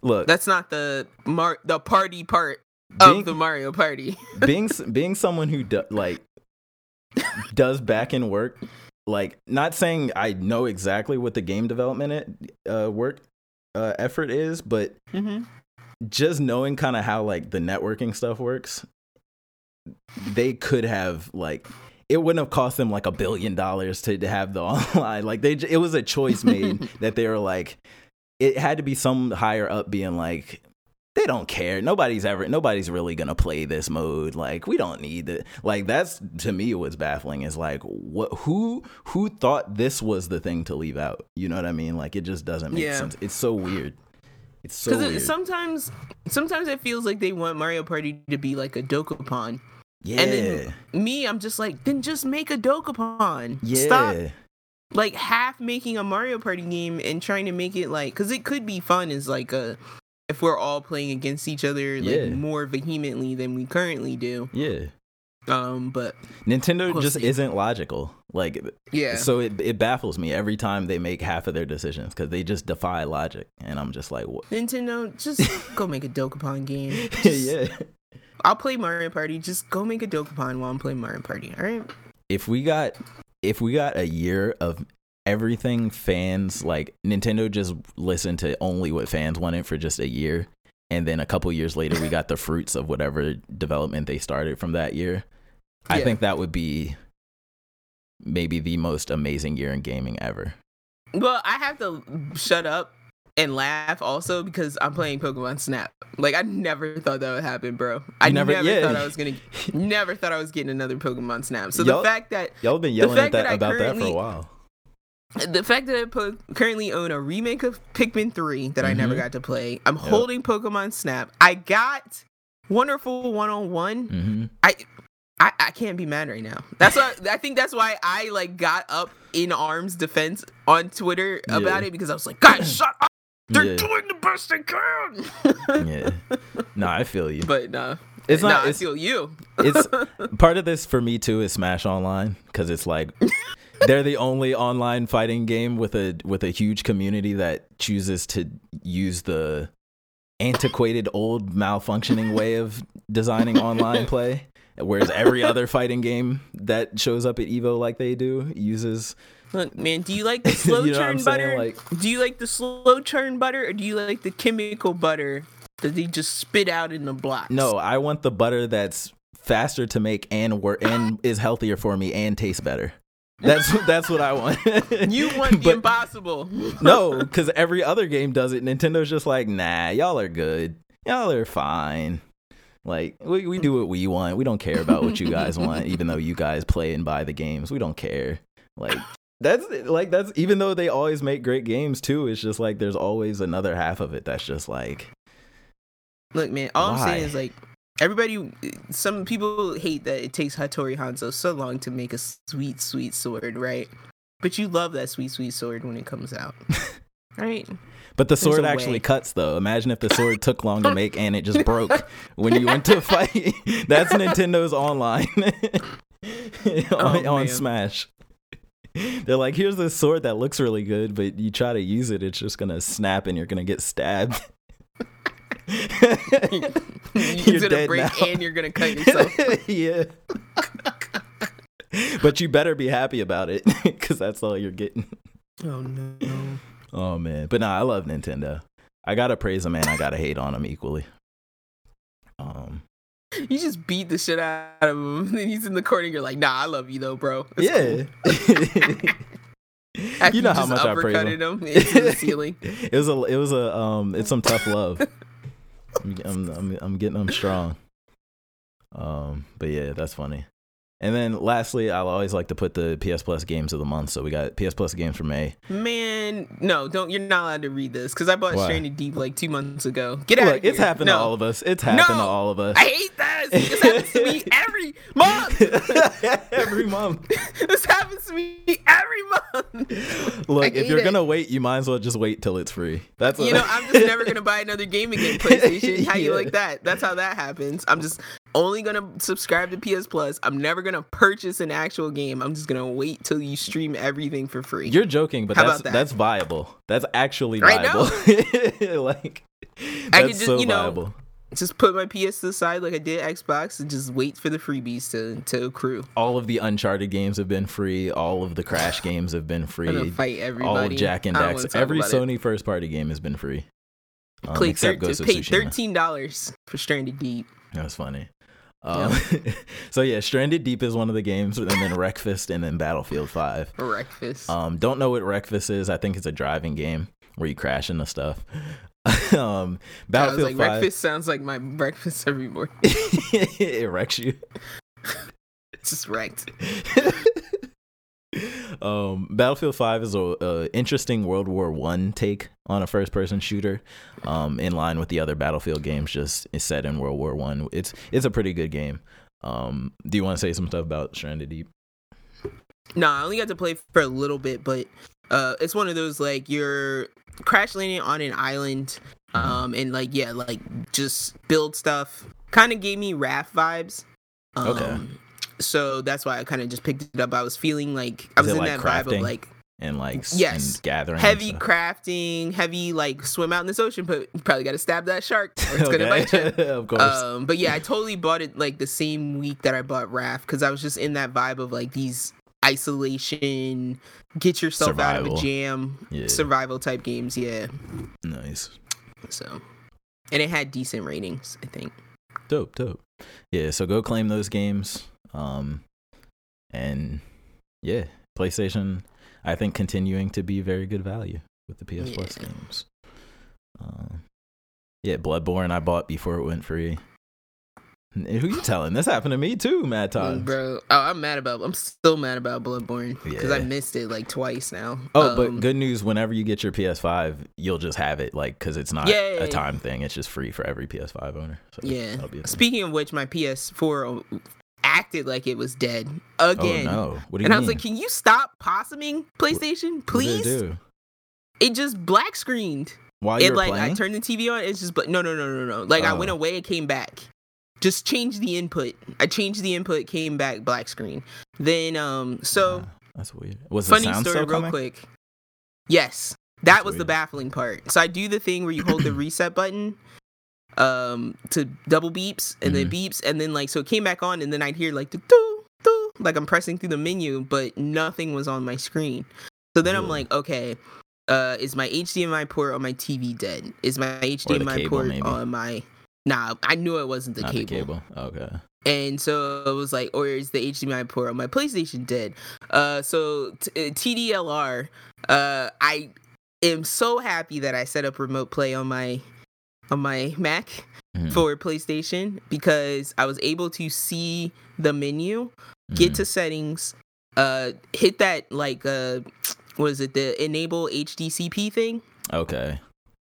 look, That's not the mar- the party part of being, the Mario Party. being being someone who do, like does back end work, like not saying I know exactly what the game development it, uh, work uh, effort is, but Mm-hmm. just knowing kind of how like the networking stuff works, they could have like it wouldn't have cost them like a billion dollars to, to have the online. Like they, it was a choice made that they were like, it had to be some higher up being like, they don't care. Nobody's ever, nobody's really gonna play this mode. Like we don't need it. Like that's to me what's baffling is like what who who thought this was the thing to leave out. You know what I mean? Like it just doesn't make Yeah. sense. It's so weird. It's so Because weird. sometimes, sometimes it feels like they want Mario Party to be like a Dokapon. yeah. And then me, I'm just like, then just make a Dokapon. Yeah. Stop like half making a Mario Party game and trying to make it like because it could be fun as like a if we're all playing against each other like Yeah. more vehemently than we currently do. Yeah. Um, but Nintendo We'll just see. isn't logical. Like yeah, so it it baffles me every time they make half of their decisions cuz they just defy logic and I'm just like what? Nintendo, just go make a Dokapon game. Just- yeah. I'll play Mario Party. Just go make a Dokapon while I'm playing Mario Party. All right. If we got if we got a year of everything fans like Nintendo just listened to only what fans wanted for just a year and then a couple years later we got the fruits of whatever development they started from that year. I think that would be maybe the most amazing year in gaming ever. Well, I have to shut up and laugh also because I'm playing Pokemon Snap. Like I never thought that would happen, bro. I never- never, yeah. thought I was gonna, never thought I was getting another Pokemon Snap. So Y'all- the fact that Y'all been yelling at that, that about that for a while. The fact that I po- currently own a remake of Pikmin 3 that I never Mhm. got to play. I'm holding Pokemon Snap. I got Wonderful One on One. hmm I, I I can't be mad right now. That's why I think that's why I like got up in arms defense on Twitter about Yeah. it because I was like, guys, shut up. They're Yeah. doing the best they can. Yeah. No, I feel you. but nah, It's not- Nah, it's- I feel you. it's part of this for me too is Smash Online because it's like they're the only online fighting game with a with a huge community that chooses to use the antiquated old malfunctioning way of designing online play whereas every other fighting game that shows up at evo like they do uses Look, man, do you like the slow You know churn butter? Like- do you like the slow churn butter, or do you like the chemical butter that they just spit out in the blocks? no i want the butter that's faster to make and work and is healthier for me and tastes better that's that's what i want you want the impossible. no, because every other game does it. Nintendo's just like, nah, y'all are good. Y'all are fine. Like we, we do what we want. We don't care about what you guys want, even though you guys play and buy the games. We don't care. Like that's like that's even though they always make great games too. It's just like there's always another half of it that's just like Look, man, all I'm saying is like everybody. Some people hate that it takes Hattori Hanzo so long to make a sweet, sweet sword, right? But you love that sweet, sweet sword when it comes out, right? But the sword actually way. cuts though. Imagine if the sword took long to make and it just broke when you went to fight. That's Nintendo's online on, Oh, on. Smash. They're like, here's this sword that looks really good, but you try to use it, it's just gonna snap and you're gonna get stabbed. You're, gonna dead break now. and you're gonna cut yourself. yeah. but you better be happy about it because that's all you're getting. oh no. Oh man, but nah, I love Nintendo. I gotta praise them and I gotta hate on them equally. Um, You just beat the shit out of him. And he's in the corner. And you're like, nah, I love you though, bro. It's yeah. cool. You know how much I praise him into the ceiling. it was a, it was a, um, it's some tough love. I'm, I'm, I'm, I'm getting them strong. Um, but yeah, that's funny. And then lastly, I'll always like to put the PS Plus games of the month. So we got PS Plus games for May. Man, no, don't. You're not allowed to read this because I bought Why? Stranded Deep like two months ago. Get out. Look, it's happened no. to all of us. It's happened to all of us. I hate this. This happens to me every month. Every month. this happens to me every month. Look, I if you're it. gonna wait, you might as well just wait till it's free. That's what You know, I'm just never gonna buy another game again. PlayStation. How you like that? That's how that happens. I'm just only gonna subscribe to PS Plus. I'm never gonna purchase an actual game. I'm just gonna wait till you stream everything for free. You're joking, but How that's that? that's viable. That's actually viable. like I could just, so you know, viable. just put my PS to the side like I did Xbox and just wait for the freebies to to accrue. All of the Uncharted games have been free. All of the Crash games have been free. fight All everybody. of Jak and Dax. Every about it. Sony first party game has been free. Um, thir- paid thirteen dollars for Stranded Deep. That was funny. Um, so yeah, Stranded Deep is one of the games, and then Wreckfest, and then Battlefield Five. Breakfast. Um, don't know what Wreckfest is. I think it's a driving game where you crash into stuff. um, Battlefield like, Five, breakfast sounds like my breakfast every morning. it wrecks you. It's just wrecked. um, Battlefield Five is a, a interesting World War One take on a first person shooter. Um, in line with the other Battlefield games, just is set in World War One. It's it's a pretty good game. Um, do you want to say some stuff about Stranded Deep? No, I only got to play for a little bit, but uh, it's one of those like you're crash landing on an island, um, and like yeah, like just build stuff. Kind of gave me raft vibes. Um, Okay. So that's why I kind of just picked it up. I was feeling like I Is was in like, that vibe of like And like Yes. and gathering heavy crafting, heavy like swim out in this ocean, but you probably got to stab that shark or it's gonna bite you. Of course. Um, but yeah, I totally bought it like the same week that I bought Raft because I was just in that vibe of like these isolation, get yourself out of a jam, Yeah. survival type games. Yeah, nice. so and it had decent ratings, I think. Dope, dope. Yeah, so go claim those games. Um and yeah, PlayStation I think continuing to be very good value with the PS Plus games. Um yeah, Bloodborne I bought before it went free. Who you telling? This happened to me too, Mad Times. Bro, oh, I'm mad about. I'm still mad about Bloodborne because I missed it like twice now. Oh, Um, but good news! Whenever you get your PS5, you'll just have it, like, because it's not Yay. a time thing. It's just free for every PS5 owner. So Yeah. that'll be a thing. Speaking of which, my PS4 acted like it was dead again. Oh no! What do you And I mean? was like, "Can you stop possuming PlayStation, please?" it do? It just black screened. While it you're like playing? I turned the TV on. It's just but no no no no no. Like I went Oh. away, it came back. Just changed the input. I changed the input, came back black screen. Then um so Ah, that's weird. Was funny story real coming? quick. Yes, that That's was the baffling part. So I do the thing where you hold the reset button um to double beeps and then Mm-hmm. beeps and then like so it came back on and then I'd hear like the doo doo like I'm pressing through the menu but nothing was on my screen. So then I'm like, okay, uh is my HDMI port on my TV dead? Is my HDMI cable, port maybe. on my Nah, I knew it wasn't the Not cable. the cable. Okay. And so it was like, or is the HDMI port on my PlayStation dead? Uh, so t- uh, TDLR, uh, I am so happy that I set up remote play on my on my Mac Mhm. for PlayStation because I was able to see the menu, get Mhm. to settings, uh, hit that like uh, what is it, the enable HDCP thing Okay.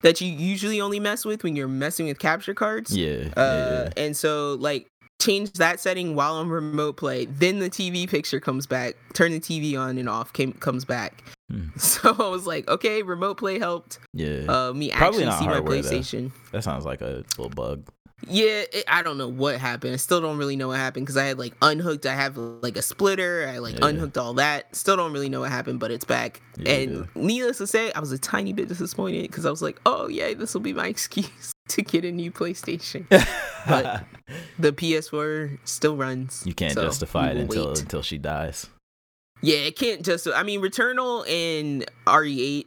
That you usually only mess with when you're messing with capture cards. Yeah. Uh, yeah, and so like change that setting while on remote play. Then the TV picture comes back. Turn the TV on and off. Came comes back. Hmm. So I was like, okay, remote play helped yeah. uh, me Probably actually see my hardware, though. PlayStation. that sounds like a little bug. Yeah, it, I don't know what happened. I still don't really know what happened because I had like unhooked. I have like a splitter. I like Yeah. unhooked all that. Still don't really know what happened, but it's back. Yeah, and needless to say, I was a tiny bit disappointed because I was like, oh yeah, this will be my excuse to get a new PlayStation. But- the PS4 still runs. you can't so justify it until wait. until she dies. Yeah, it can't just. I mean, Returnal and RE8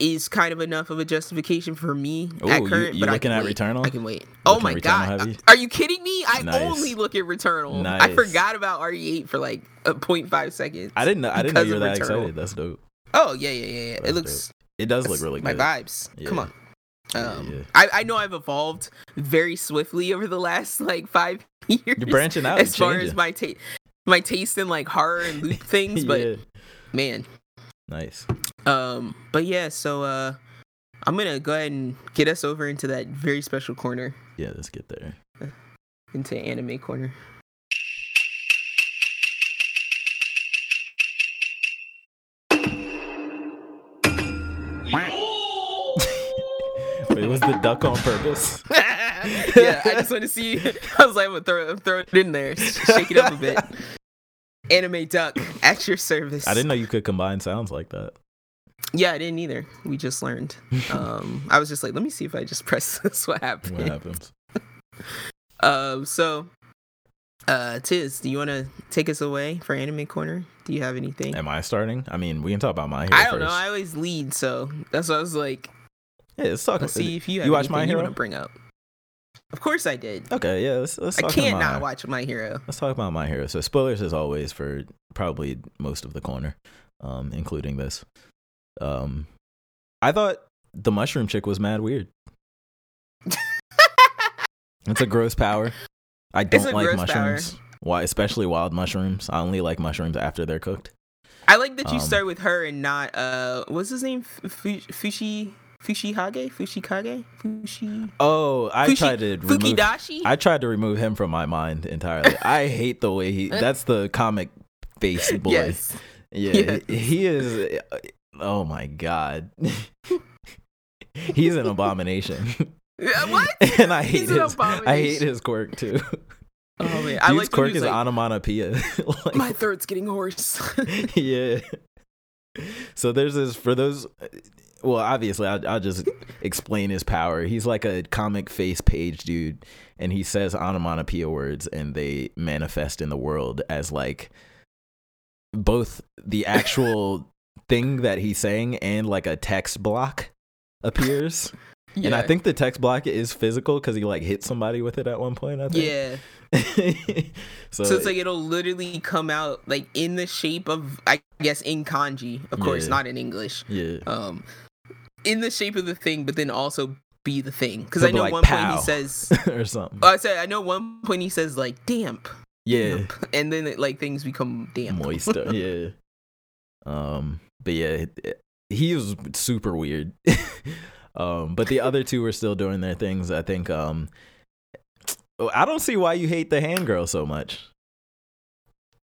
is kind of enough of a justification for me Ooh, at current. you but I looking can at wait. Returnal? I can wait. Oh my Returnal god, heavy? are you kidding me? I Nice. only look at Returnal. I forgot about RE8 for like a 0.5 seconds. I didn't know. I didn't know you were that Returnal. excited. That's dope. Oh yeah, yeah, yeah. yeah. That's It looks. It does look really my good. My vibes. Come on. Um, yeah. I, I know I've evolved very swiftly over the last like five years. You're branching out. as far as my taste, my taste in like horror and loot things. But Yeah. man, nice. Um, but yeah. So uh, I'm gonna go ahead and get us over into that very special corner, Yeah, let's get there. into anime corner. Wait, was the duck on purpose? yeah, I just want to see. I was like, I'm gonna throw, throw it in there, shake it up a bit. Anime duck at your service. I didn't know you could combine sounds like that. Yeah, I didn't either. We just learned. Um, I was just like, let me see if I just press this. What happened? What happens? Um, so, uh, Tiz, do you want to take us away for Anime Corner? Do you have anything? Am I starting? I mean, we can talk about my hero I don't first. know. I always lead, so that's what I was like. yeah, let's talk. Let's see if you have you watch anything My you Hero? want to bring up. Of course, I did. Okay, yeah, let's let's I can't not watch My Hero. Let's talk about My Hero. So spoilers as always for probably most of the corner, um, including this. Um, I thought the mushroom chick was mad weird. It's a gross power. I don't like gross power. mushrooms. Why, especially wild mushrooms. I only like mushrooms after they're cooked. I like that you Um, start with her and not uh, what's his name? Fushi Fushihage Fushikage Fushi Oh, I Fushi- tried to remove. Fukidashi. I tried to remove him from my mind entirely. I hate the way he. That's the comic face boy. Yes. Yeah, Yes. he is. Oh my god, he's an abomination, Yeah, what? and I hate He's his. I hate his quirk too. Oh man, Dude's I like quirk is like, onomatopoeia. Like, my throat's getting hoarse. yeah. So there's this for those. Well, obviously, I'll, I'll just explain his power. He's like a comic face page dude, and he says onomatopoeia words, and they manifest in the world as like both the actual thing that he's saying and like a text block appears. And I think the text block is physical because he like hit somebody with it at one point. I think. yeah. so, So it's like it'll literally come out like in the shape of I guess in kanji, of course, Yeah. not in English. yeah. Um, in the shape of the thing, but then also be the thing. Because I know like, one point he says, or something. oh, I said I know one point he says like damp, yeah. damp," and then it, like things become damp. moist uh, yeah um but yeah he was super weird um but the other two were still doing their things i think um i don't see why you hate the hand girl so much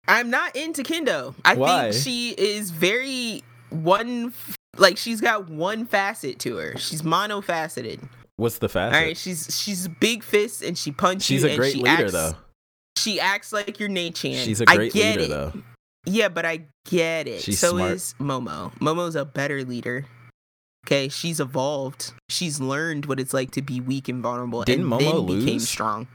I'm not into Kendo. I Why? think she is very one. Like she's got one facet to her. She's monofaceted. what's the facet All right, she's she's big fist and she punches. she's a and great she leader acts, though She acts like your Nei-chan. she's a great leader it. though Yeah, but I get it. She's so smart. is Momo. Momo's a better leader. Okay, she's evolved. She's learned what it's like to be weak and vulnerable, Didn't and Momo then became lose? strong.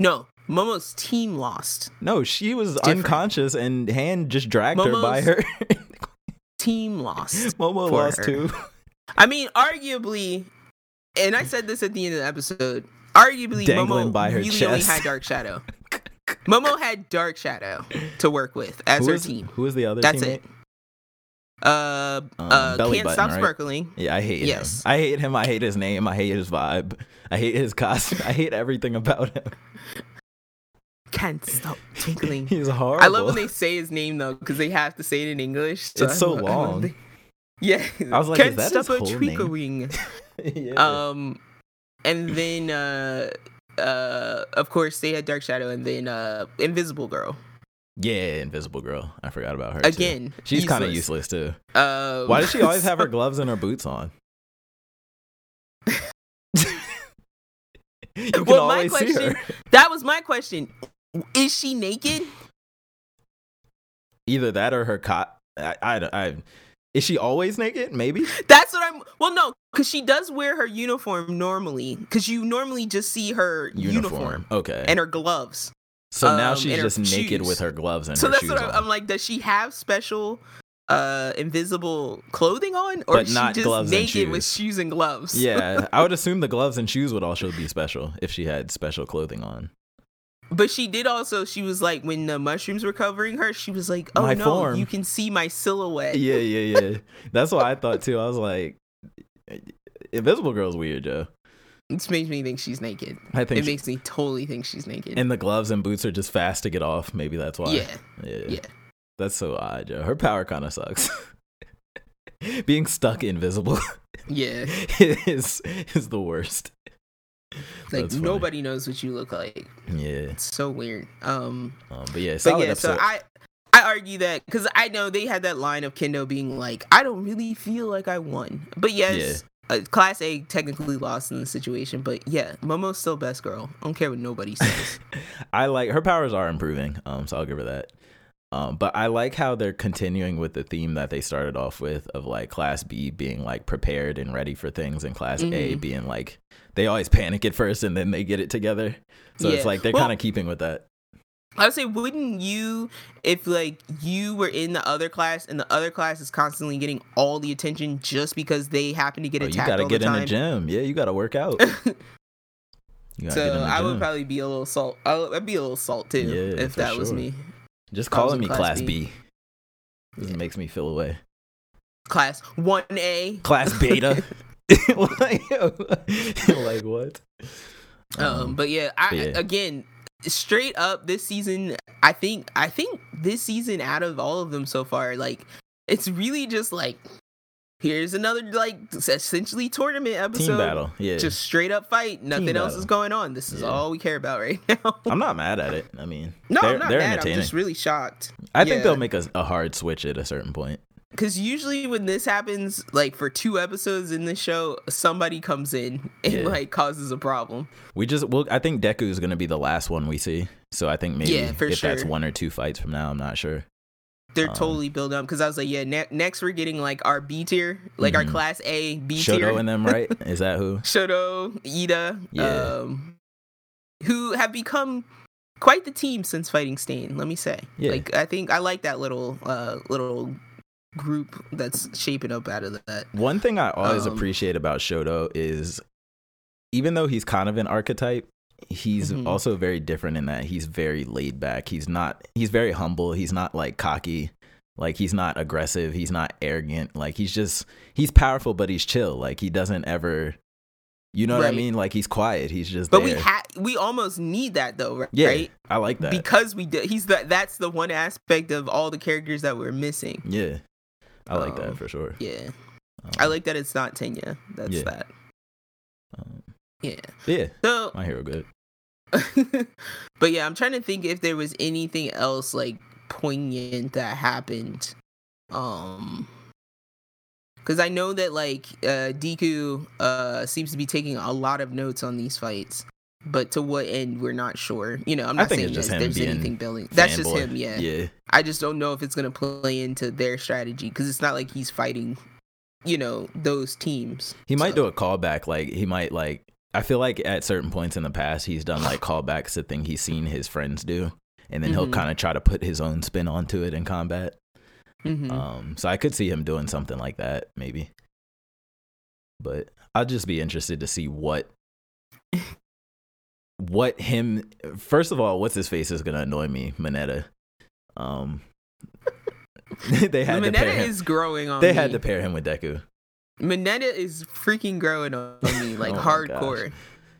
No, Momo's team lost. no she was Different. unconscious and hand just dragged her by her Team lost. momo lost her. too I mean, arguably, and I said this at the end of the episode. Arguably, Dangling Momo by her really only chest. had Dark Shadow. Momo had Dark Shadow to work with as who her was, team. Who is the other That's teammate? it. Uh, Um, uh, can't Button, stop right? sparkling. Yeah, I hate Yes. him. I hate him. I hate his name. I hate his vibe. I hate his costume. I hate everything about him. Can't stop twinkling. He's horrible. I love when they say his name though, because they have to say it in English. It's I so long. the- yeah, I was like, can't is that stop his whole name? twinkling. yeah. Um, and then uh, uh, of course they had Dark Shadow, and then uh, Invisible Girl yeah, Invisible Girl. I forgot about her. too. again. she's kind of useless too. Uh, Why does she always have her gloves and her boots on? you can Well, my always see her. question- That was my question. Is she naked? Either that or her cot. I, don't I, I, is she always naked? Maybe. That's what I'm. Well, no, because she does wear her uniform normally. Because you normally just see her uniform, Okay. and her gloves. so now um, she's just naked shoes. with her gloves and so her that's what I'm. I'm like. Does she have special, uh, invisible clothing on, or But is she not just naked with shoes. shoes and gloves? yeah, I would assume the gloves and shoes would also be special if she had special clothing on. But she did also. She was like, when the mushrooms were covering her, she was like, "Oh My no, form. you can see my silhouette." Yeah, yeah, yeah. That's what I thought too. I was like, Invisible Girl's weird, Joe. This makes me think she's naked. I think It she- makes me totally think she's naked. and the gloves and boots are just fast to get off. Maybe that's why. yeah, yeah, yeah. That's so odd, Joe. Her power kind of sucks. Being stuck invisible yeah. is is the worst. Like nobody knows what you look like. Yeah, It's so weird. Um, um, but yeah, but yeah, episode. so I I argue that because I know they had that line of Kendo being like, I don't really feel like I won, but yes. Uh, Class A technically lost in the situation, but yeah, Momo's still best girl. I don't care what nobody says. I like her powers are improving, um, so I'll give her that. Um, but I like how they're continuing with the theme that they started off with of like class B being like prepared and ready for things, and class A Mhm. being like they always panic at first and then they get it together. So Yeah. it's like they're Well- kind of keeping with that. I would say, wouldn't you, if like you were in the other class and the other class is constantly getting all the attention just because they happen to get Oh, you attacked gotta all get the in the gym. Yeah, you gotta work out. You gotta so I would probably be a little salt. I would, I'd be a little salt too Yeah, if that was me. Just calling me class class B. B. This Yeah. makes me feel away. Class one A. Class beta. like, like what? Um, but yeah, I but yeah. again, straight up this season, I think I think this season out of all of them so far, like it's really just like here's another like essentially tournament episode. Team battle. Yeah. Just straight up fight. Nothing else battle. is going on. This is Yeah. all we care about right now. I'm not mad at it. I mean, no, they're, I'm not they're mad. I'm just really shocked. I think they'll make a, a hard switch at a certain point. Because usually when this happens, like for two episodes in the show, somebody comes in and Yeah. like causes a problem. We just, well, I think Deku is going to be the last one we see. So I think maybe Yeah, if that's one or two fights from now, I'm not sure. They're Um, totally built up. Because I was like, yeah, ne- next we're getting like our B tier, like our Mhm. class A B tier. Shoto and them, right? Is that who? Shoto, Iida, Yeah. um, who have become quite the team since fighting Stain. Let me say, Yeah. like I think I like that little uh little group that's shaping up out of that. One thing I always Um, appreciate about Shoto is even though he's kind of an archetype, he's Mhm. also very different in that he's very laid back. He's not he's very humble. He's not like cocky. Like he's not aggressive, he's not arrogant. Like he's just he's powerful but he's chill. Like he doesn't ever you know what I mean? Like he's quiet. He's just But there. we ha- we almost need that though, right? yeah, right? I like that. Because we did. He's the that's the one aspect of all the characters that we're missing. yeah. I like Um, that for sure. Yeah, Um, I like that it's not Tenya. That's Yeah. that. um, Yeah. yeah, So my hero good. but yeah, I'm trying to think if there was anything else like poignant that happened. Um because I know that like uh Deku uh seems to be taking a lot of notes on these fights. But to what end we're not sure. You know, I'm not saying that there's anything building. That's just Fanboy. him, yeah. Yeah. I just don't know if it's gonna play into their strategy because it's not like he's fighting, you know, those teams. He might do a callback. Like he might like. I feel like at certain points in the past, he's done like callbacks to things he's seen his friends do, and then he'll Mhm. kind of try to put his own spin onto it in combat. Mhm. Um, so I could see him doing something like that, maybe. But I'd just be interested to see what, what him. First of all, what's his face is gonna annoy me, Mineta. Um, they had to pair Mineta him. is growing on They me. had to pair him with Deku. Mineta is freaking growing on me like Oh hardcore.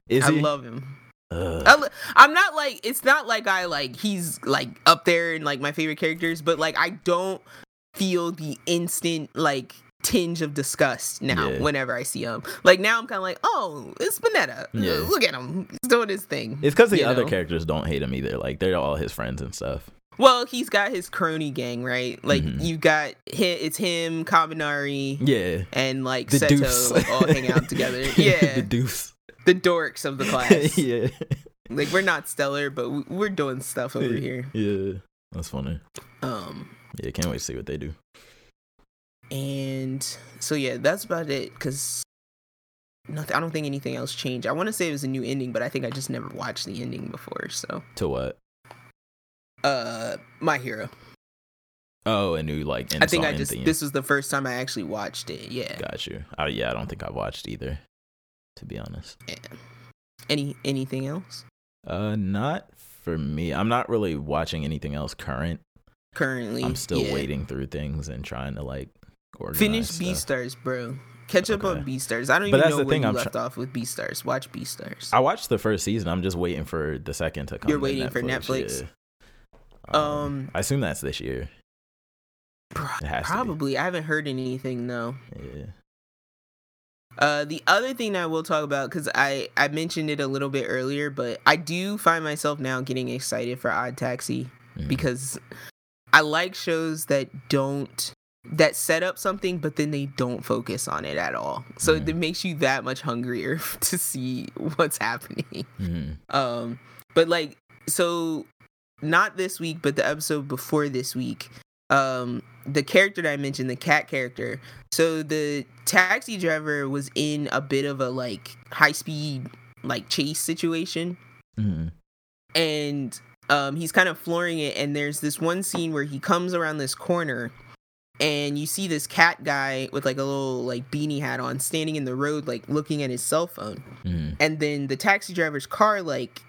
Is I he? love him. I, I'm not like it's not like I like he's like up there in like my favorite characters, but like I don't feel the instant like tinge of disgust now Yeah. whenever I see him. Like now I'm kind of like, oh, it's Mineta. Yeah. Look at him, he's doing his thing. It's because the you other know? characters don't hate him either. Like they're all his friends and stuff. Well, he's got his crony gang, right? Like Mhm. you got it's him, Kaminari, Yeah. and like The Sero deuce. like, all hang out together. Yeah, the deuce. the dorks of the class. yeah. Like we're not stellar, but we- we're doing stuff over here. Yeah. That's funny. Um, Yeah, can't wait to see what they do. And so yeah, that's about it. Cause nothing. I don't think anything else changed. I want to say it was a new ending, but I think I just never watched the ending before. So, To what? uh, my hero. Oh, a new like I think I just this was the first time I actually watched it. Yeah. Got you. Oh yeah, I don't think I watched either. To be honest. yeah. Any anything else Uh not for me. I'm not really watching anything else current. currently? I'm still yeah. waiting through things and trying to like organize Finish stuff. Beastars, bro. Catch up Okay. on Beastars. I don't But even know where thing, you I'm left off with Beastars. Watch Beastars. I watched the first season. I'm just waiting for the second to come. You're waiting for Netflix? yeah. Um, I assume that's this year. Pro- It has to be. Probably. I haven't heard anything though. Yeah. Uh, the other thing I will talk about because I I mentioned it a little bit earlier, but I do find myself now getting excited for Odd Taxi Mhm. because I like shows that don't that set up something but then they don't focus on it at all. So Mhm. it makes you that much hungrier to see what's happening. Mhm. Um, but like, so not this week, but the episode before this week, um, the character that I mentioned, the cat character. So the taxi driver was in a bit of a like high speed like chase situation, Mhm. and um, he's kind of flooring it. And there's this one scene where he comes around this corner. And you see this cat guy with like a little like beanie hat on standing in the road, like looking at his cell phone Mhm. and then the taxi driver's car like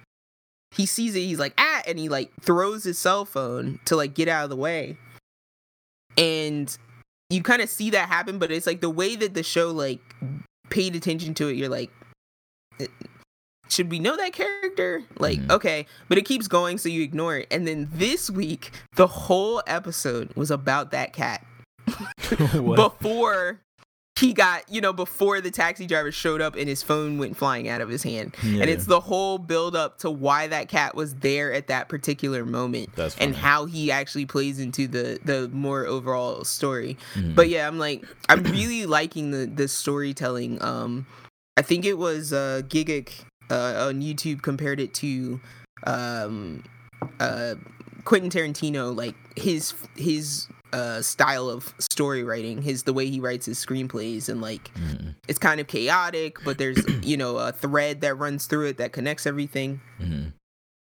he sees it he's like ah and he like throws his cell phone to like get out of the way and you kind of see that happen but it's like the way that the show like paid attention to it you're like "Eh, should we know that character like Mhm. okay but it keeps going so you ignore it and then this week the whole episode was about that cat? before he got you know before the taxi driver showed up and his phone went flying out of his hand. Yeah. and it's the whole build up to why that cat was there at that particular moment That's and how he actually plays into the the more overall story. Mhm. but yeah i'm like i'm really liking the the storytelling. Um i think it was uh Gigguk uh on youtube compared it to um uh quentin tarantino like his his uh style of story writing his the way he writes his screenplays and like Mhm. it's kind of chaotic but there's you know a thread that runs through it that connects everything Mhm.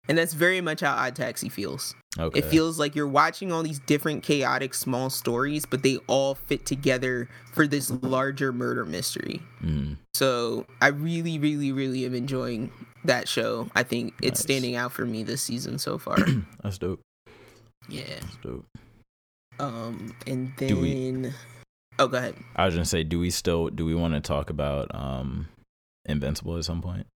and that's very much how odd taxi feels Okay. it feels like you're watching all these different chaotic small stories but they all fit together for this larger murder mystery Mhm. so i really really really am enjoying that show i think it's standing out for me this season so far That's dope. yeah That's dope. Um and Do we- then oh go ahead I was gonna say, do we still do we want to talk about um Invincible at some point?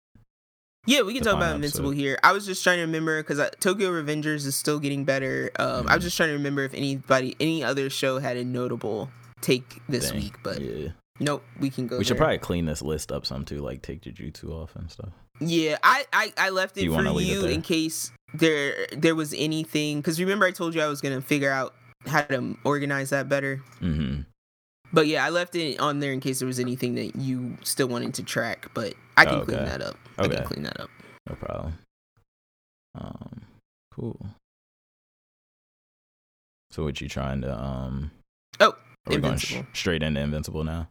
Yeah, we can the talk about Invincible episode. here. I was just trying to remember because Tokyo Revengers is still getting better. Um, I was Mhm. just trying to remember if anybody, any other show had a notable take this Dang. week, but yeah, nope, we can go. we should there. probably clean this list up some too, like take Jujutsu off and stuff. Yeah, I, I, I left it You for wanna it you in case there there was anything. Because remember, I told you I was gonna figure out how to organize that better. Mm-hmm. But yeah, I left it on there in case there was anything that you still wanted to track. But I can clean Okay. that up. I can Okay. clean that up. No problem. Um, cool. So, what you trying to um? Oh, Are we going sh- straight into Invincible now?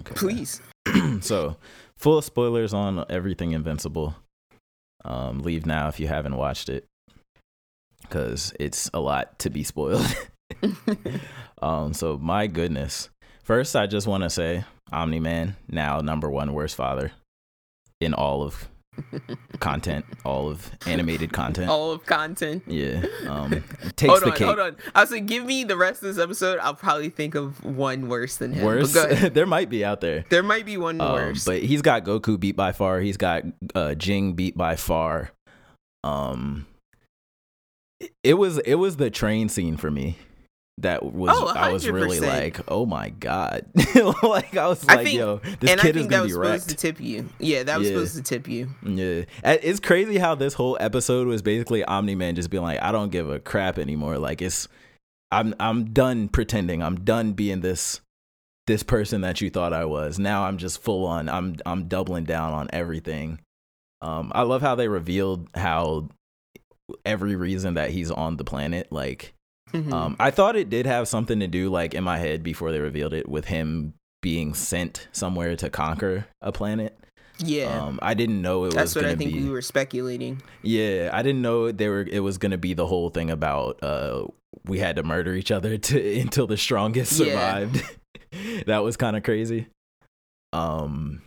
Okay. Please. so, full spoilers on everything Invincible. Um, leave now if you haven't watched it, because it's a lot to be spoiled. um, so my goodness. First, I just want to say, Omni Man now number one worst father in all of content, all of animated content. All of content. Yeah, um, takes hold the on, cake. hold on. I was like, give me the rest of this episode. I'll probably think of one worse than him. Worse, there might be out there. there might be one Um, worse. but he's got Goku beat by far. He's got uh, Jing beat by far. Um, it- it was it was the train scene for me that was Oh, I was really like, oh my god, like I was I like, think- yo, this and I kid is gonna was be supposed to tip you. Yeah, that was Yeah. supposed to tip you. Yeah, it's crazy how this whole episode was basically Omni Man just being like, I don't give a crap anymore. Like it's, I'm I'm done pretending. I'm done being this this person that you thought I was. Now I'm just full on. I'm I'm doubling down on everything. Um, I love how they revealed how every reason that he's on the planet, like Mhm. um, I thought it did have something to do, like in my head before they revealed it, with him being sent somewhere to conquer a planet. yeah, Um, I didn't know it that's was That's what I think be. we were speculating. Yeah, I didn't know they were. It was going to be the whole thing about uh, we had to murder each other to until the strongest Yeah. survived. that was kind of crazy. Um,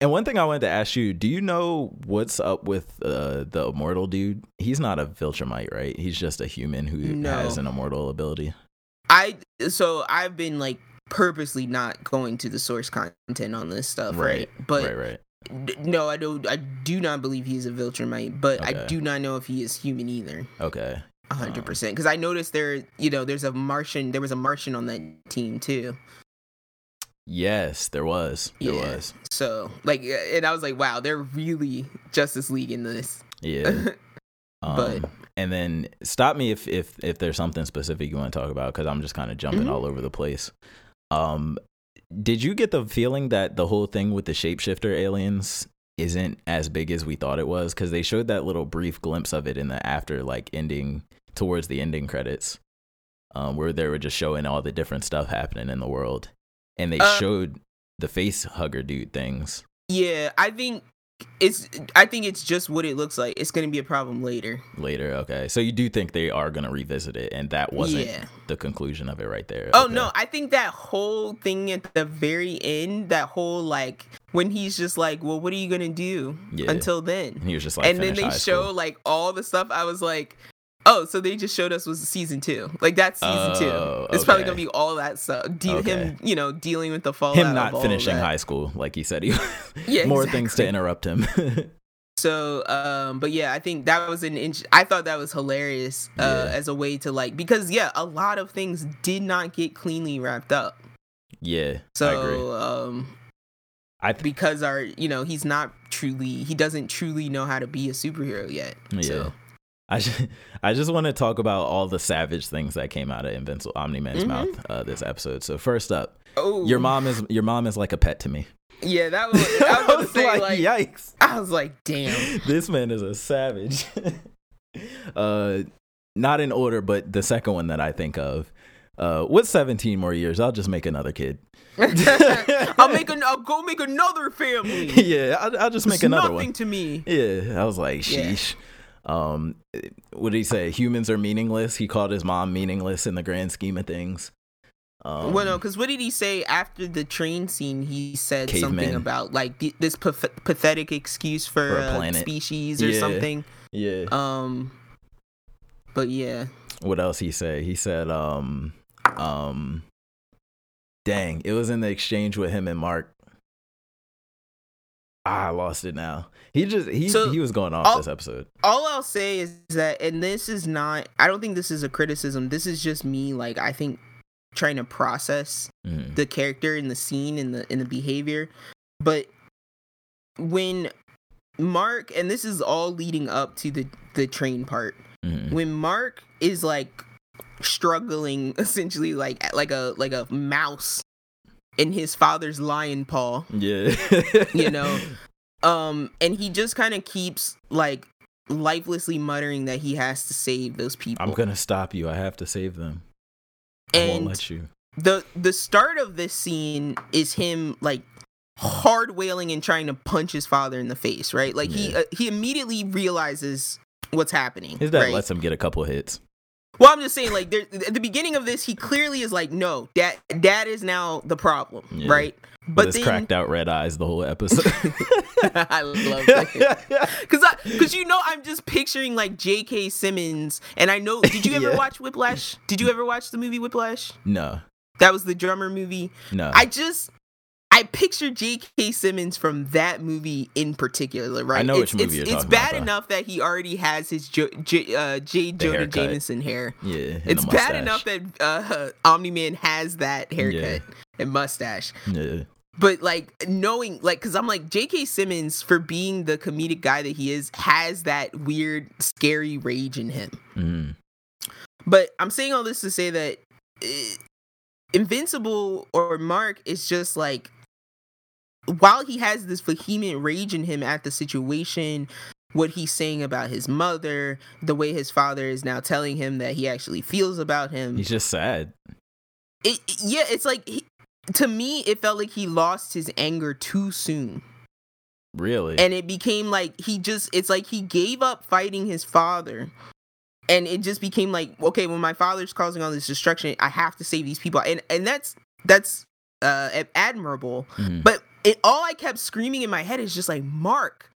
and one thing I wanted to ask you: Do you know what's up with uh, the immortal dude? He's not a Viltrumite, right? He's just a human who No. has an immortal ability. I so I've been like purposely not going to the source content on this stuff, right? But right, right. d- no, I don't. I do not believe he's a Viltrumite, but I do not know if he is human either. Okay. A hundred percent. Because I noticed there, you know, there's a Martian. There was a Martian on that team too. Yes, there was. There Yeah. was. So like, and I was like, wow, they're really Justice League in this. Yeah. Um, But- and then stop me if if if there's something specific you want to talk about because I'm just kind of jumping Mhm. all over the place. Um, did you get the feeling that the whole thing with the shapeshifter aliens isn't as big as we thought it was? Because they showed that little brief glimpse of it in the after like ending towards the ending credits, um, where they were just showing all the different stuff happening in the world, and they Uh, showed the face hugger dude things. yeah, I think it's. I think it's just what it looks like. It's gonna be a problem later. later. Okay, so you do think they are gonna revisit it, and that wasn't Yeah. the conclusion of it right there. Oh Okay. no, I think that whole thing at the very end, that whole like when he's just like, "Well, what are you gonna do Yeah. until then?" And he was just like, and then they show school." like all the stuff. I was like, "Oh, so they just showed us was season two. Like that's season Oh, two. It's probably gonna be all that stuff. De- Okay. Him, you know, dealing with the fallout. him of not finishing high school like he said he Yeah, more things to interrupt him. So, um, but yeah, I think that was an inch. I thought that was hilarious uh, Yeah. as a way to like because yeah, a lot of things did not get cleanly wrapped up. Yeah, So I agree. um I th- because our you know, he's not truly he doesn't truly know how to be a superhero yet. Yeah. So I just, I just want to talk about all the savage things that came out of Invincible Omni Man's Mhm. mouth uh, this episode. So first up, Oh your mom is your mom is like a pet to me. Yeah, that was I was gonna say like, yikes. I was like, damn. this man is a savage. uh, not in order, but the second one that I think of. Uh, with 17 more years, I'll just make another kid. I'll make an I'll go make another family. yeah, I'll, I'll just make It's another nothing one. to me. Yeah, I was like, Yeah. Um, what did he say? Humans are meaningless. He called his mom meaningless in the grand scheme of things. Um, well, no, because what did he say after the train scene? He said something about like th- this path- pathetic excuse for, For a uh, planet. species or Yeah. something. yeah. Um, but yeah, what else he say? He said, um, um, dang, it was in the exchange with him and Mark. Ah, I lost it now. He just he So, he was going off I'll- this episode. all I'll say is that, and this is not. I don't think this is a criticism. This is just me. Like I think trying to process Mhm. the character and the scene and the in the behavior but when mark and this is all leading up to the the train part Mhm. when mark is like struggling essentially like like a like a mouse in his father's lion paw Yeah, you know um and he just kind of keeps like lifelessly muttering that he has to save those people I'm gonna stop you. I have to save them. I won't let you. the the start of this scene is him like hard wailing and trying to punch his father in the face right like he uh, he immediately realizes what's happening His dad right? lets him get a couple hits. Well i'm just saying like there at the beginning of this he clearly is like no dad dad is now the problem Yeah. right But but his then cracked out red eyes the whole episode. i love that because because you know i'm just picturing like j.k simmons and i know did you ever Yeah. watch whiplash did you ever watch the movie whiplash no, that was the drummer movie no. I just I picture J.K. Simmons from that movie in particular, right? I know it's, which movie it's, you're it's talking bad about, enough that he already has his jo- J- uh, J. Jonah haircut. Jameson hair. yeah, It's bad enough that uh, Omni Man has that haircut and mustache. Yeah. But like knowing, like, because I'm like J.K. Simmons for being the comedic guy that he is has that weird, scary rage in him. Mhm. But I'm saying all this to say that uh, Invincible or Mark is just like, while he has this vehement rage in him at the situation, what he's saying about his mother, the way his father is now telling him that he actually feels about him. He's just sad. It, yeah, it's like, he, to me, it felt like he lost his anger too soon. Really. And it became like he just, it's like he gave up fighting his father. And it just became like, okay, when my father's causing all this destruction, I have to save these people. And and that's that's uh admirable. Mhm. But it all I kept screaming in my head is just like, Mark,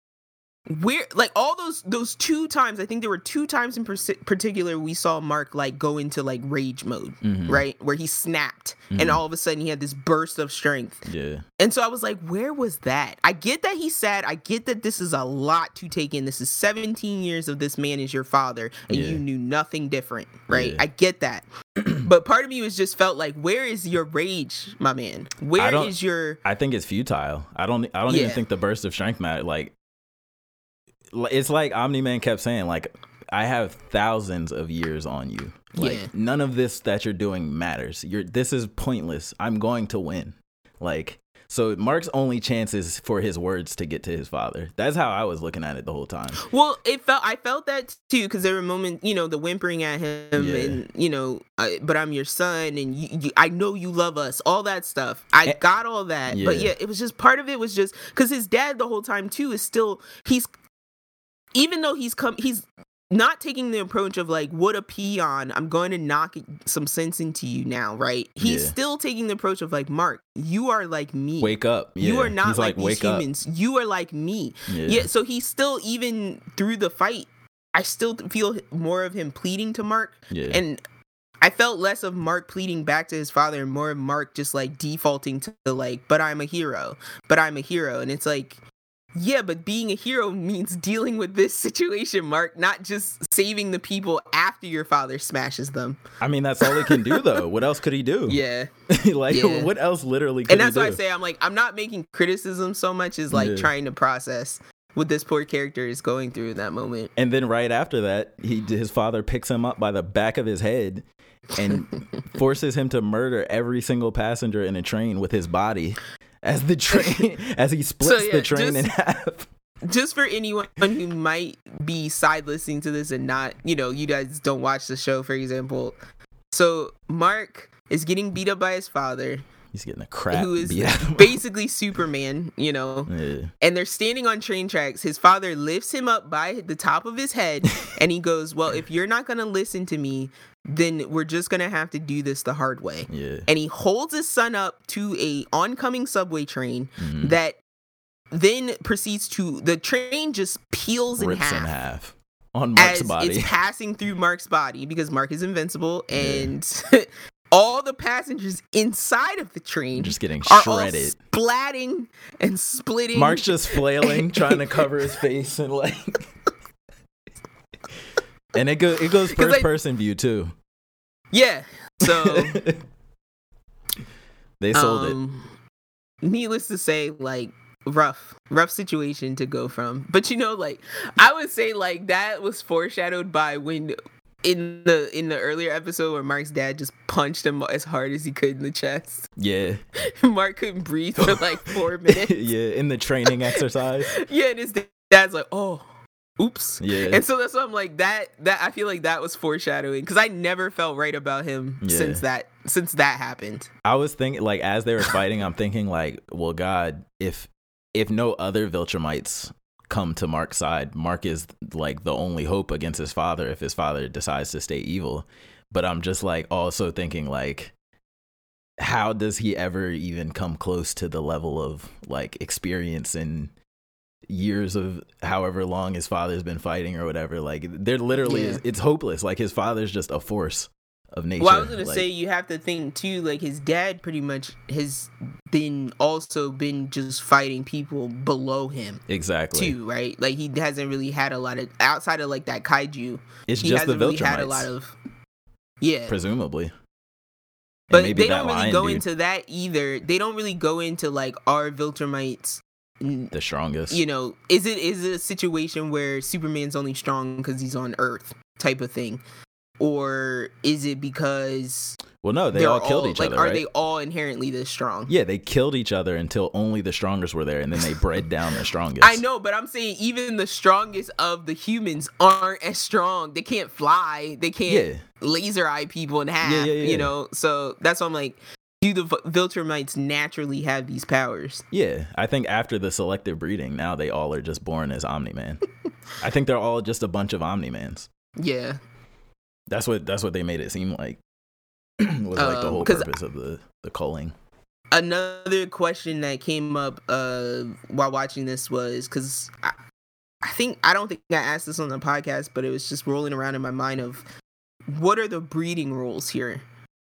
where like all those those two times, I think there were two times in parsi- particular we saw Mark like go into like rage mode, Mhm. right? Where he snapped and Mhm. all of a sudden he had this burst of strength. Yeah. And so I was like, where was that? I get that he's sad. I get that this is a lot to take in. This is 17 years of this man is your father, and Yeah. you knew nothing different, right? Yeah. I get that. but part of me was just felt like, where is your rage, my man? Where is your I think it's futile. I don't. I don't even think the burst of strength matter. Like, li- it's like Omni Man kept saying. Like, I have thousands of years on you. Like, Yeah. none of this that you're doing matters. You're. This is pointless. I'm going to win. Like, so Mark's only chance is for his words to get to his father. That's how I was looking at it the whole time. Well, it felt I felt that too because there were moments, you know, the whimpering at him, Yeah. and you know, I, but I'm your son, and you, you, I know you love us, all that stuff. I Eh, got all that, but yeah. yeah, it was just part of it was just because his dad the whole time too is still he's even though he's come he's not taking the approach of like what a peon i'm going to knock some sense into you now right he's Yeah. still taking the approach of like mark you are like me Wake up. you are not He's like, these wake up. humans you are like me Yeah. yeah, so he's still even through the fight. I still feel more of him pleading to Mark, Yeah. and I felt less of Mark pleading back to his father, and more of Mark just like defaulting to the like, "But I'm a hero, but I'm a hero," and it's like Yeah, but being a hero means dealing with this situation, Mark, not just saving the people after your father smashes them. I mean, that's all he can do, though. What else could he do? Yeah. like, Yeah. what else literally could and that's why I say I'm like, I'm not making criticism so much as like Yeah. trying to process what this poor character is going through in that moment. And then right after that, he his father picks him up by the back of his head and forces him to murder every single passenger in a train with his body as the train as he splits yeah, the train in half. just for anyone who might be side listening to this and not, you know, you guys don't watch the show, for example. So Mark is getting beat up by his father, He's getting a crap who is beat out of him. basically Superman, you know. Yeah. And they're standing on train tracks. His father lifts him up by the top of his head and he goes, Well, if you're not gonna listen to me, then we're just gonna have to do this the hard way. Yeah. And he holds his son up to a oncoming subway train Mhm. that then proceeds to the train just peels in Rips half, in half on Mark's as body. it's passing through Mark's body because Mark is invincible and all the passengers inside of the train just getting are all shredded. splatting and splitting. Mark's just flailing, trying to cover his face and like. and it goes it goes 'Cause first I- person view too. yeah. So they sold it. um, Needless to say, like rough, rough situation to go from. But you know, like I would say, like that was foreshadowed by when in the in the earlier episode where Mark's dad just punched him as hard as he could in the chest. Yeah, Mark couldn't breathe for like four minutes. yeah. In the training exercise. yeah, and his dad's like, oh. Oops. Yeah. And so that's why I'm like that that I feel like that was foreshadowing because I never felt right about him Yeah. since that since that happened. I was thinking, like, as they were fighting, I'm thinking, like, well, God, if if no other Viltrumites come to Mark's side, Mark is like the only hope against his father if his father decides to stay evil. But I'm just like also thinking, like, how does he ever even come close to the level of like experience and years of however long his father's been fighting or whatever? Like, there literally Yeah. is, it's hopeless. Like, his father's just a force of nature. Well, I was gonna Like, say you have to think too. Like his dad, pretty much has been also been just fighting people below him exactly. too, right? Like he hasn't really had a lot of outside of like that kaiju. It's he just the hasn't really had a lot of yeah. presumably. But they don't really lion go dude, into that either. They don't really go into like are Viltrumites. the strongest. You know, is it is it a situation where Superman's only strong because he's on Earth type of thing, or is it because well, no, they all killed each other. like, other, Are right? they all inherently this strong? yeah, they killed each other until only the strongest were there, and then they bred down the strongest. I know, but I'm saying even the strongest of the humans aren't as strong. They can't fly. They can't Yeah, laser eye people in half. Yeah, yeah. You know, so that's why I'm like, do the Viltrumites naturally have these powers? yeah. I think after the selective breeding, now they all are just born as Omni Man. I think they're all just a bunch of Omni Mans. Yeah, That's what that's what they made it seem like. was like the Um, whole purpose of the the culling. another question that came up uh while watching this was because I, I think i don't think i asked this on the podcast but it was just rolling around in my mind of what are the breeding rules here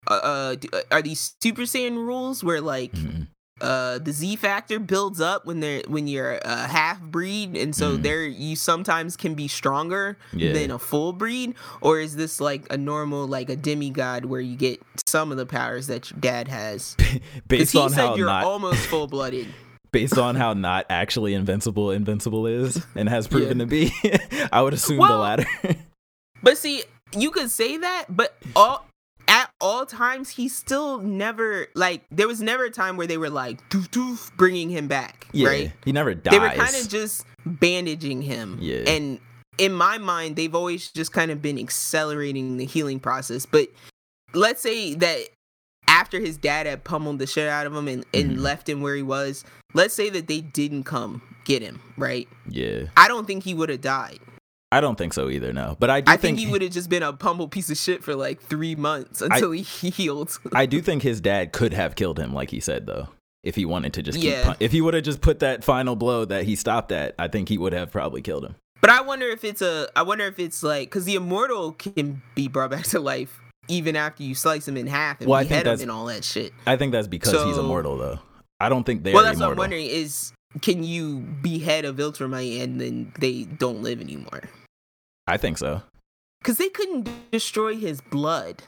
uh, uh are these super saiyan rules where like Mhm. Uh the z factor builds up when they're when you're a half breed and so Mhm. there you sometimes can be stronger Yeah. than a full breed or is this like a normal like a demigod where you get some of the powers that your dad has because Based he on said how you're not almost full blooded. based on how not actually invincible invincible is and has proven Yeah. to be, I would assume the latter. but see, you could say that, but all all times he still never like there was never a time where they were like doof doof bringing him back, yeah, right? he never dies. They were kind of just bandaging him. Yeah. And in my mind, they've always just kind of been accelerating the healing process. But let's say that after his dad had pummeled the shit out of him and, and Mhm. left him where he was, let's say that they didn't come get him, right? yeah, I don't think he would have died. I don't think so either. No, but I do I think, he would have just been a pummeled piece of shit for like three months until he healed. I do think his dad could have killed him, like he said, though. If he wanted to just Yeah. pun- if he would have just put that final blow that he stopped at, I think he would have probably killed him. But I wonder if it's a. I wonder if it's like because the immortal can be brought back to life even after you slice him in half and Well, I think behead him and all that shit. I think that's because he's immortal, though. I don't think they're well, that's immortal. what I'm wondering is can you behead a Viltrumite and then they don't live anymore? I think so. Because they couldn't destroy his blood.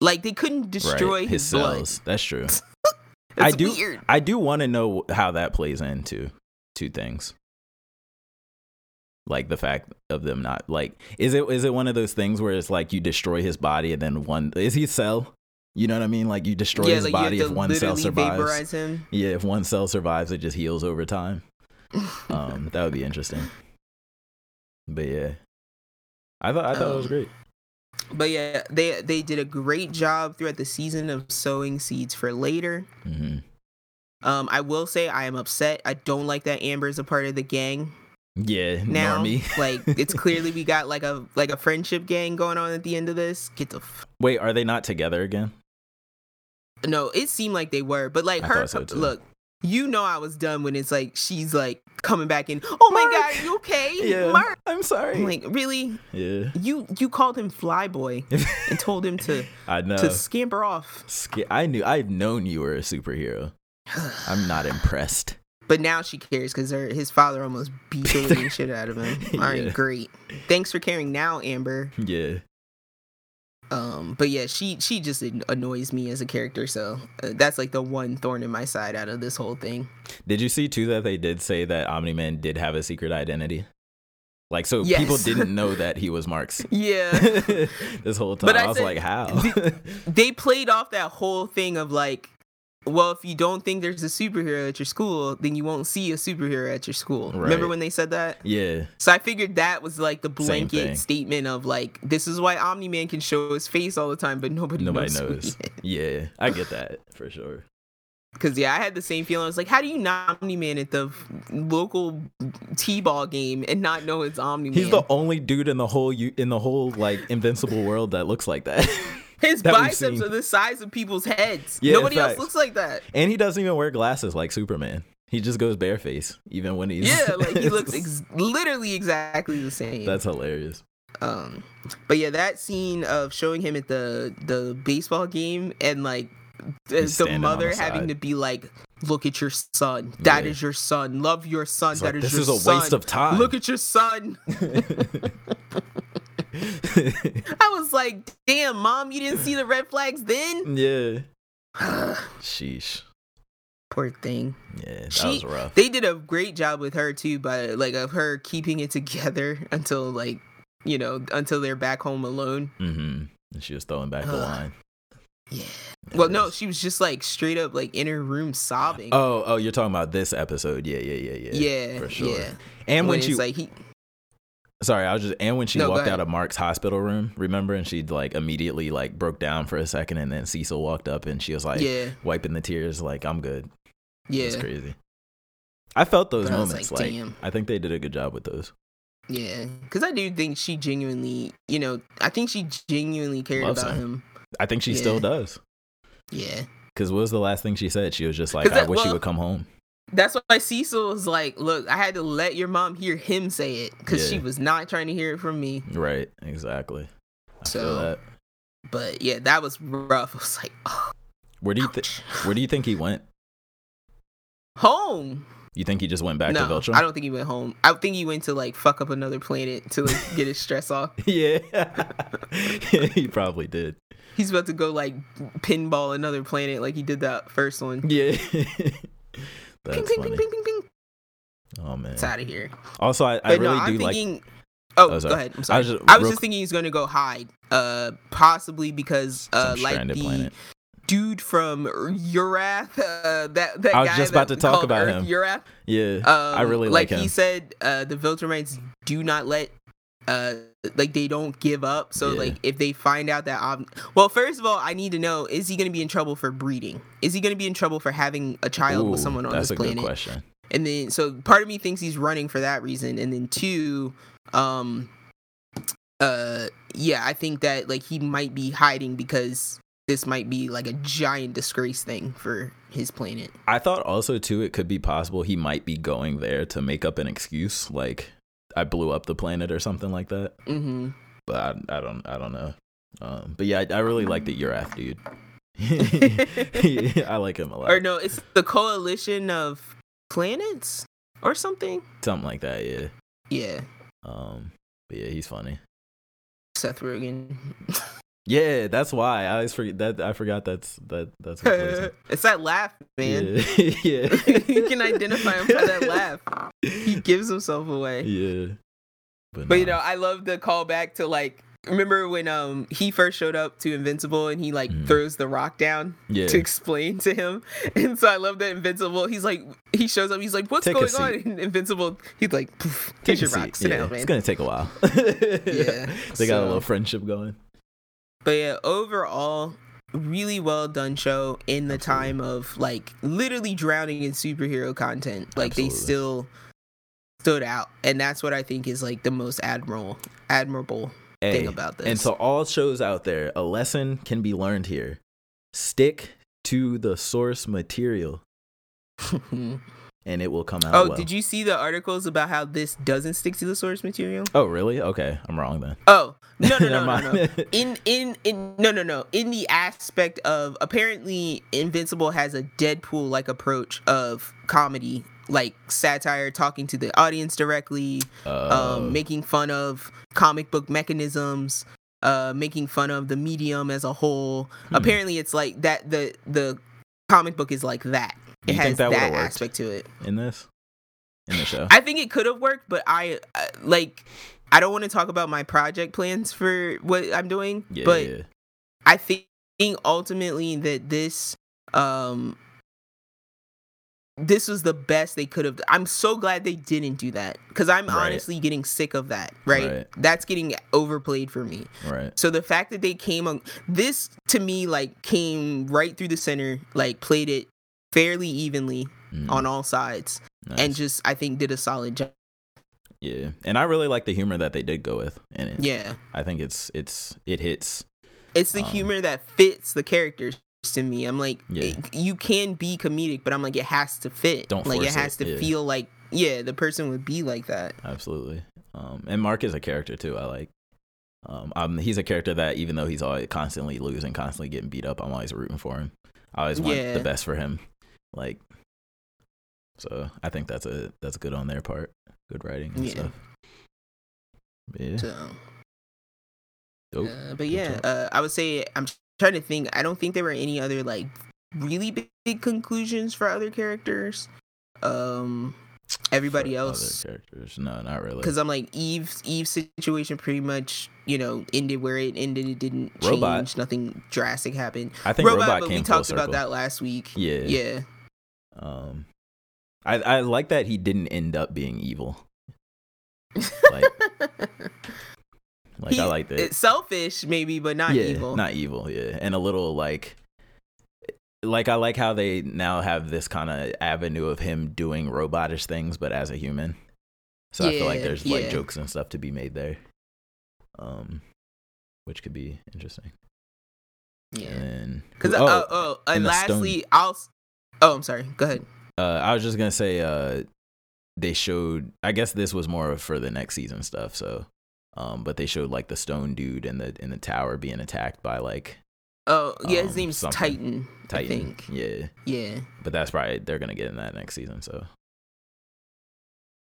Like they couldn't destroy right. his, his blood. cells. That's true. That's I do. weird. I do want to know how that plays into two things. Like the fact of them not like is it is it one of those things where it's like you destroy his body and then one is he cell? You know what I mean? Like you destroy yeah, his like body if one cell survives. Yeah, if one cell survives, it just heals over time. Um, that would be interesting. But yeah, I thought I thought it was Um, great. But yeah, they they did a great job throughout the season of sowing seeds for later. hmm Um, I will say I am upset. I don't like that Amber is a part of the gang Yeah, now. normie. like it's clearly we got like a like a friendship gang going on at the end of this. Get the f- Wait, are they not together again? No. It seemed like they were, but like I her so, look. You know I was done when it's like she's like coming back in. Oh my Mark! god, are you okay? Yeah, Mark. I'm sorry. I'm like, really? yeah, You you called him Flyboy and told him to I know. to scamper off. Sca- I knew I'd known you were a superhero. I'm not impressed. But now she cares because her his father almost beat the shit out of him. All right, Yeah. great. Thanks for caring now, Amber. Yeah. Um, but yeah, she she just annoys me as a character. So uh, that's like the one thorn in my side out of this whole thing. Did you see too that they did say that Omni Man did have a secret identity? Like so Yes. people didn't know that he was Mark's. Yeah, this whole time But I, I was said- like, how? they played off that whole thing of like, well, if you don't think there's a superhero at your school, then you won't see a superhero at your school. Remember when they said that? yeah. So I figured that was like the blanket statement of like, this is why Omni Man can show his face all the time, but nobody, Nobody knows. knows. Yeah, I get that for sure. Cause yeah, I had the same feeling. I was like, how do you not Omni Man at the local T-ball game and not know it's Omni Man? He's the only dude in the whole in the whole like invincible world that looks like that. His that biceps are the size of people's heads. Yeah, Nobody else looks like that. and he doesn't even wear glasses like Superman. He just goes bareface even when he's Yeah, like he looks ex- literally exactly the same. That's hilarious. um, but yeah, that scene of showing him at the the baseball game and like the, the mother the having to be like, "Look at your son. That is Yeah. your son. Love your son. It's That like, is this your is a son. waste of time. Look at your son." I was like, "Damn, mom, you didn't see the red flags then." yeah. Sheesh. Poor thing. Yeah, that She- was rough. They did a great job with her too, by like of her keeping it together until like you know until they're back home alone. mm-hmm. And she was throwing back the line. Yeah. Well, no, she was just like straight up like in her room sobbing. Oh, oh, you're talking about this episode. Yeah, yeah, yeah, yeah. yeah, for sure. Yeah. And when it's she like he, Sorry, I was just and when she No, walked out of Mark's hospital room, remember, and she like immediately like broke down for a second, and then Cecil walked up and she was like yeah, wiping the tears, like I'm good. yeah, It's crazy. I felt those But I moments. like, Like, damn. I think they did a good job with those. yeah. Because I do think she genuinely, you know, I think she genuinely cared Loves about him. him. I think she Yeah. still does. Yeah. Because what was the last thing she said? She was just like, 'Cause "I wish well- would come home." That's why Cecil was like, "Look, I had to let your mom hear him say it because she was not trying to hear it from me." Right? Exactly. I feel So- that. But yeah, that was rough. I was like, oh, Where do you think? Where do you think he went? home. You think he just went back no, to Viltrum? I don't think he went home. I think he went to like fuck up another planet to like get his stress off. yeah, he probably did. He's about to go like pinball another planet like he did that first one. Yeah. ping, That's ping, funny. ping, ping, ping, ping. Oh man. It's out of here. Also, I, I really no, I'm do like. Oh, Oh, go ahead. I'm sorry. I was was just- just, thinking he's going to go hide. Uh, possibly because uh, like the planet. dude from Urath. Uh, that that I was guy just about to talk about Earth him. Urath. Yeah, Um, I really like, him. he said, uh, the Viltrumites do not let, uh, like they don't give up. So Yeah. like if they find out that, um, well, first of all, I need to know: is he going to be in trouble for breeding? Is he going to be in trouble for having a child with someone on that's this a good planet? question. And then so part of me thinks he's running for that reason, and then two, um, uh, yeah, I think that like he might be hiding because this might be like a giant disgrace thing for his planet. I thought also too it could be possible he might be going there to make up an excuse, like I blew up the planet or something like that. Mm-hmm. But I, I don't I don't know. Um, but yeah, I, I really like the Urath dude. I like him a lot. Or no, it's the coalition of planets. or something. Something like that, yeah. Yeah, Um, but yeah, he's funny. Seth Rogen. Yeah, that's why I always forget that. I forgot that's that. That's what it's that laugh, man. Yeah, yeah. you can identify him by that laugh. He gives himself away. Yeah, but, But you know, I love the callback to like remember when um he first showed up to Invincible and he like Mhm. throws the rock down yeah, to explain to him. And so I love that Invincible. He's like he shows up, he's like, What's Take going on? And Invincible, he's like, "Poof, Take your seat. rock. Sit yeah, down, man. It's gonna take a while. Yeah, they got a little friendship going. But yeah, overall, really well done show in the Absolutely. time of like literally drowning in superhero content. Like they still stood out. And that's what I think is like the most admirable admirable thing about this. And so, all shows out there, a lesson can be learned here. Stick to the source material, and it will come out. Oh, well. did you see the articles about how this doesn't stick to the source material? Oh, really? Okay, I'm wrong then. Oh, no, no, no, no, no. In in in no, no, no. In the aspect of apparently Invincible has a Deadpool like approach of comedy, like satire, talking to the audience directly, Uh, um, making fun of comic book mechanisms, uh, making fun of the medium as a whole. Hmm. Apparently, it's like that. The the comic book is like that. It has that that, aspect to it. in this, in the show. I think it could have worked, but I uh, like. I don't want to talk about my project plans for what I'm doing, yeah, but. I think ultimately that this um this was the best they could have I'm so glad they didn't do that cuz I'm Right. honestly getting sick of that, right? Right. That's getting overplayed for me. right. So the fact that they came on this to me like came right through the center, like played it fairly evenly Mm, on all sides nice. and just I think did a solid job. yeah, and I really like the humor that they did go with in it. Yeah. I think it's it's it hits. It's the Um, humor that fits the characters to me. I'm like, Yeah. it- you can be comedic, but I'm like, it has to fit. Don't like it has it, to yeah. feel like, yeah, the person would be like that. Absolutely. Um, and Mark is a character too. I like. Um, um, he's a character that even though he's always constantly losing, constantly getting beat up, I'm always rooting for him. I always want Yeah. the best for him. Like, so I think that's a that's good on their part. Good writing and Yeah. stuff. But yeah. So, Dope. uh, but yeah, uh, I would say I'm trying to think. I don't think there were any other like really big, big conclusions for other characters. Um, everybody For else characters? No, not really. because I'm like Eve's Eve's situation pretty much you know ended where it ended. It didn't change. Nothing drastic happened. I think Robot, Robot, but we talked about that last week. Yeah. Yeah. Um, I I like that he didn't end up being evil. Like, like He- I like that. It's selfish, maybe, but not yeah, evil. Not evil, yeah. And a little like like I like how they now have this kind of avenue of him doing robotish things but as a human. So I feel like Yeah, there's like jokes and stuff to be made there. Um which could be interesting. yeah. And Because oh, oh, oh, and and lastly, I'll. Oh, I'm sorry. Go ahead. uh, I was just gonna say, uh, they showed. I guess this was more for the next season stuff. So, um, but they showed like the stone dude in the in the tower being attacked by like Oh, yeah, his Um, name's something. Titan. I Titan. think. Yeah, Yeah. but that's probably they're gonna get in that next season. So.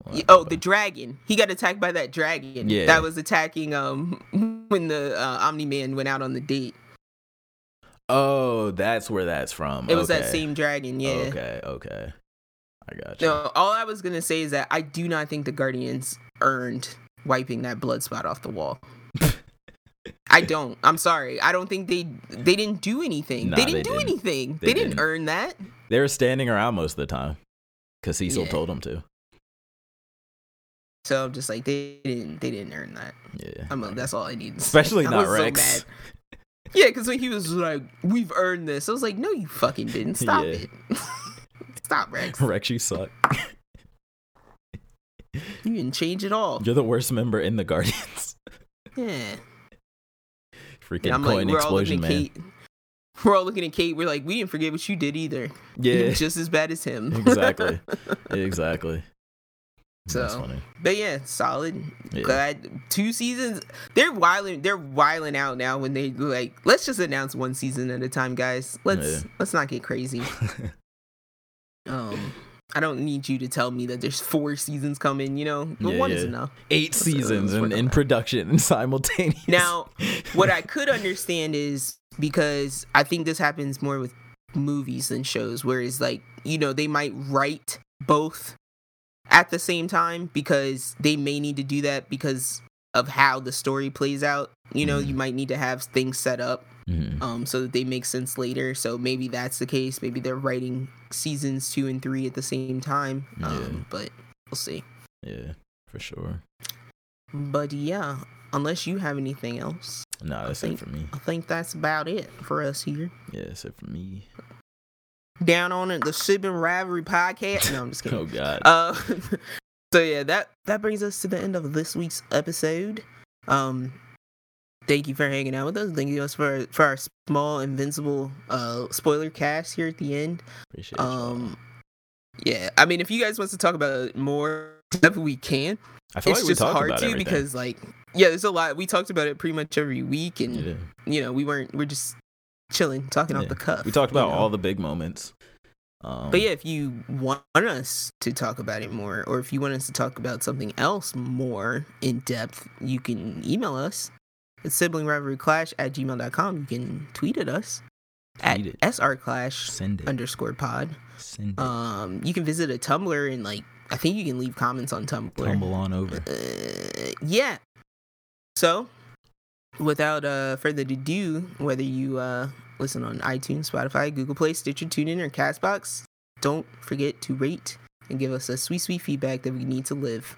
Well, Oh, the dragon. He got attacked by that dragon. Yeah. That was attacking um when the uh, Omni Man went out on the date. Oh, that's where that's from. It was that same dragon. Yeah. Okay, okay, I got you. No, all I was gonna say is that I do not think the Guardians earned wiping that blood spot off the wall. I don't. I'm sorry. I don't think they they didn't do anything. Nah, they didn't they do didn't. anything. They They, didn't, didn't. earn that. They were standing around most of the time because Cecil Yeah. told them to. So I'm just like they didn't they didn't earn that. Yeah, I'm like, that's all I need. to say. especially not so Rex. mad. Yeah, because when he was like, "We've earned this," I was like, "No, you fucking didn't. Stop Yeah. it. Stop, Rex. Rex, you suck. You didn't change it all." You're the worst member in the Guardians. Yeah. Freaking I'm coin like, explosion, man. Kate. We're all looking at Kate. We're like, we didn't forget what you did either. Yeah, You're just as bad as him. exactly, exactly. That's So, funny. but yeah, solid. Yeah. Glad two seasons. They're wiling. They're wiling out now when they like. Let's just announce one season at a time, guys. Let's Yeah. let's not get crazy. Um, I don't need you to tell me that there's four seasons coming. You know, but Yeah, one is enough. Eight That's seasons was in, in production and simultaneous. Now, what I could understand is because I think this happens more with movies than shows, whereas like you know they might write both at the same time because they may need to do that because of how the story plays out. You know, Mhm. you might need to have things set up Mhm. um so that they make sense later. So maybe that's the case. Maybe they're writing seasons two and three at the same time. Um, but we'll see. yeah, for sure. But yeah, unless you have anything else, Nah, that's think- it for me. I think that's about it for us here. Yeah, that's it for me. Down on it, the Sibling Rivalry podcast. No, I'm just kidding. Oh God. Uh, so yeah, that that brings us to the end of this week's episode. Um, thank you for hanging out with us. Thank you us for for our small invincible uh spoiler cast here at the end. Appreciate. Um, yeah, I mean, if you guys want to talk about it more, stuff we can. I feel It's like we just hard about to everything. because like yeah, there's a lot. We talked about it pretty much every week, and yeah. you know, we weren't. We're just chilling, talking off the cuff. we talked you about know? all the big moments. Um, But yeah, if you want us to talk about it more, or if you want us to talk about something else more in depth, you can email us at siblingrivalryclash at gmail.com. You can tweet at us at it. srclash send it. underscore pod. send it. Um, you can visit a Tumblr and like I think you can leave comments on Tumblr. Tumble on over. Uh, yeah. So, without uh, further ado, whether you uh, listen on iTunes, Spotify, Google Play, Stitcher, TuneIn, or Castbox, don't forget to rate and give us a sweet, sweet feedback that we need to live.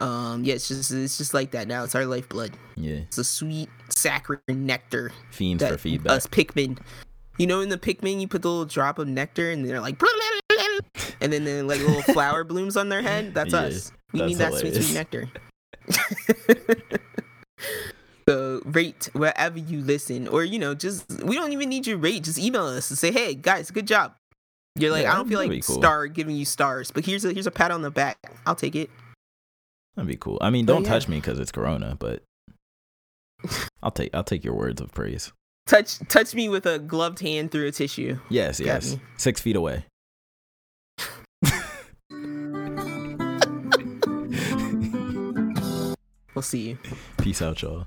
Um, yeah, it's just it's just like that now. It's our lifeblood. Yeah, It's a sweet saccharine nectar fiends for feedback. us Pikmin. You know, in the Pikmin, you put the little drop of nectar, and they're like, and then then like little flower blooms on their head. That's Yeah, us. We that's need that sweet, sweet nectar. so rate wherever you listen, or you know, just we don't even need your rate. Just email us and say, "Hey guys, good job." You're like, Yeah, I don't feel like cool. star giving you stars, but here's a here's a pat on the back. I'll take it. That'd be cool. I mean, don't yeah. touch me because it's Corona, but I'll take I'll take your words of praise. Touch touch me with a gloved hand through a tissue. Yes, Got yes. me. Six feet away. We'll see you. Peace out, y'all.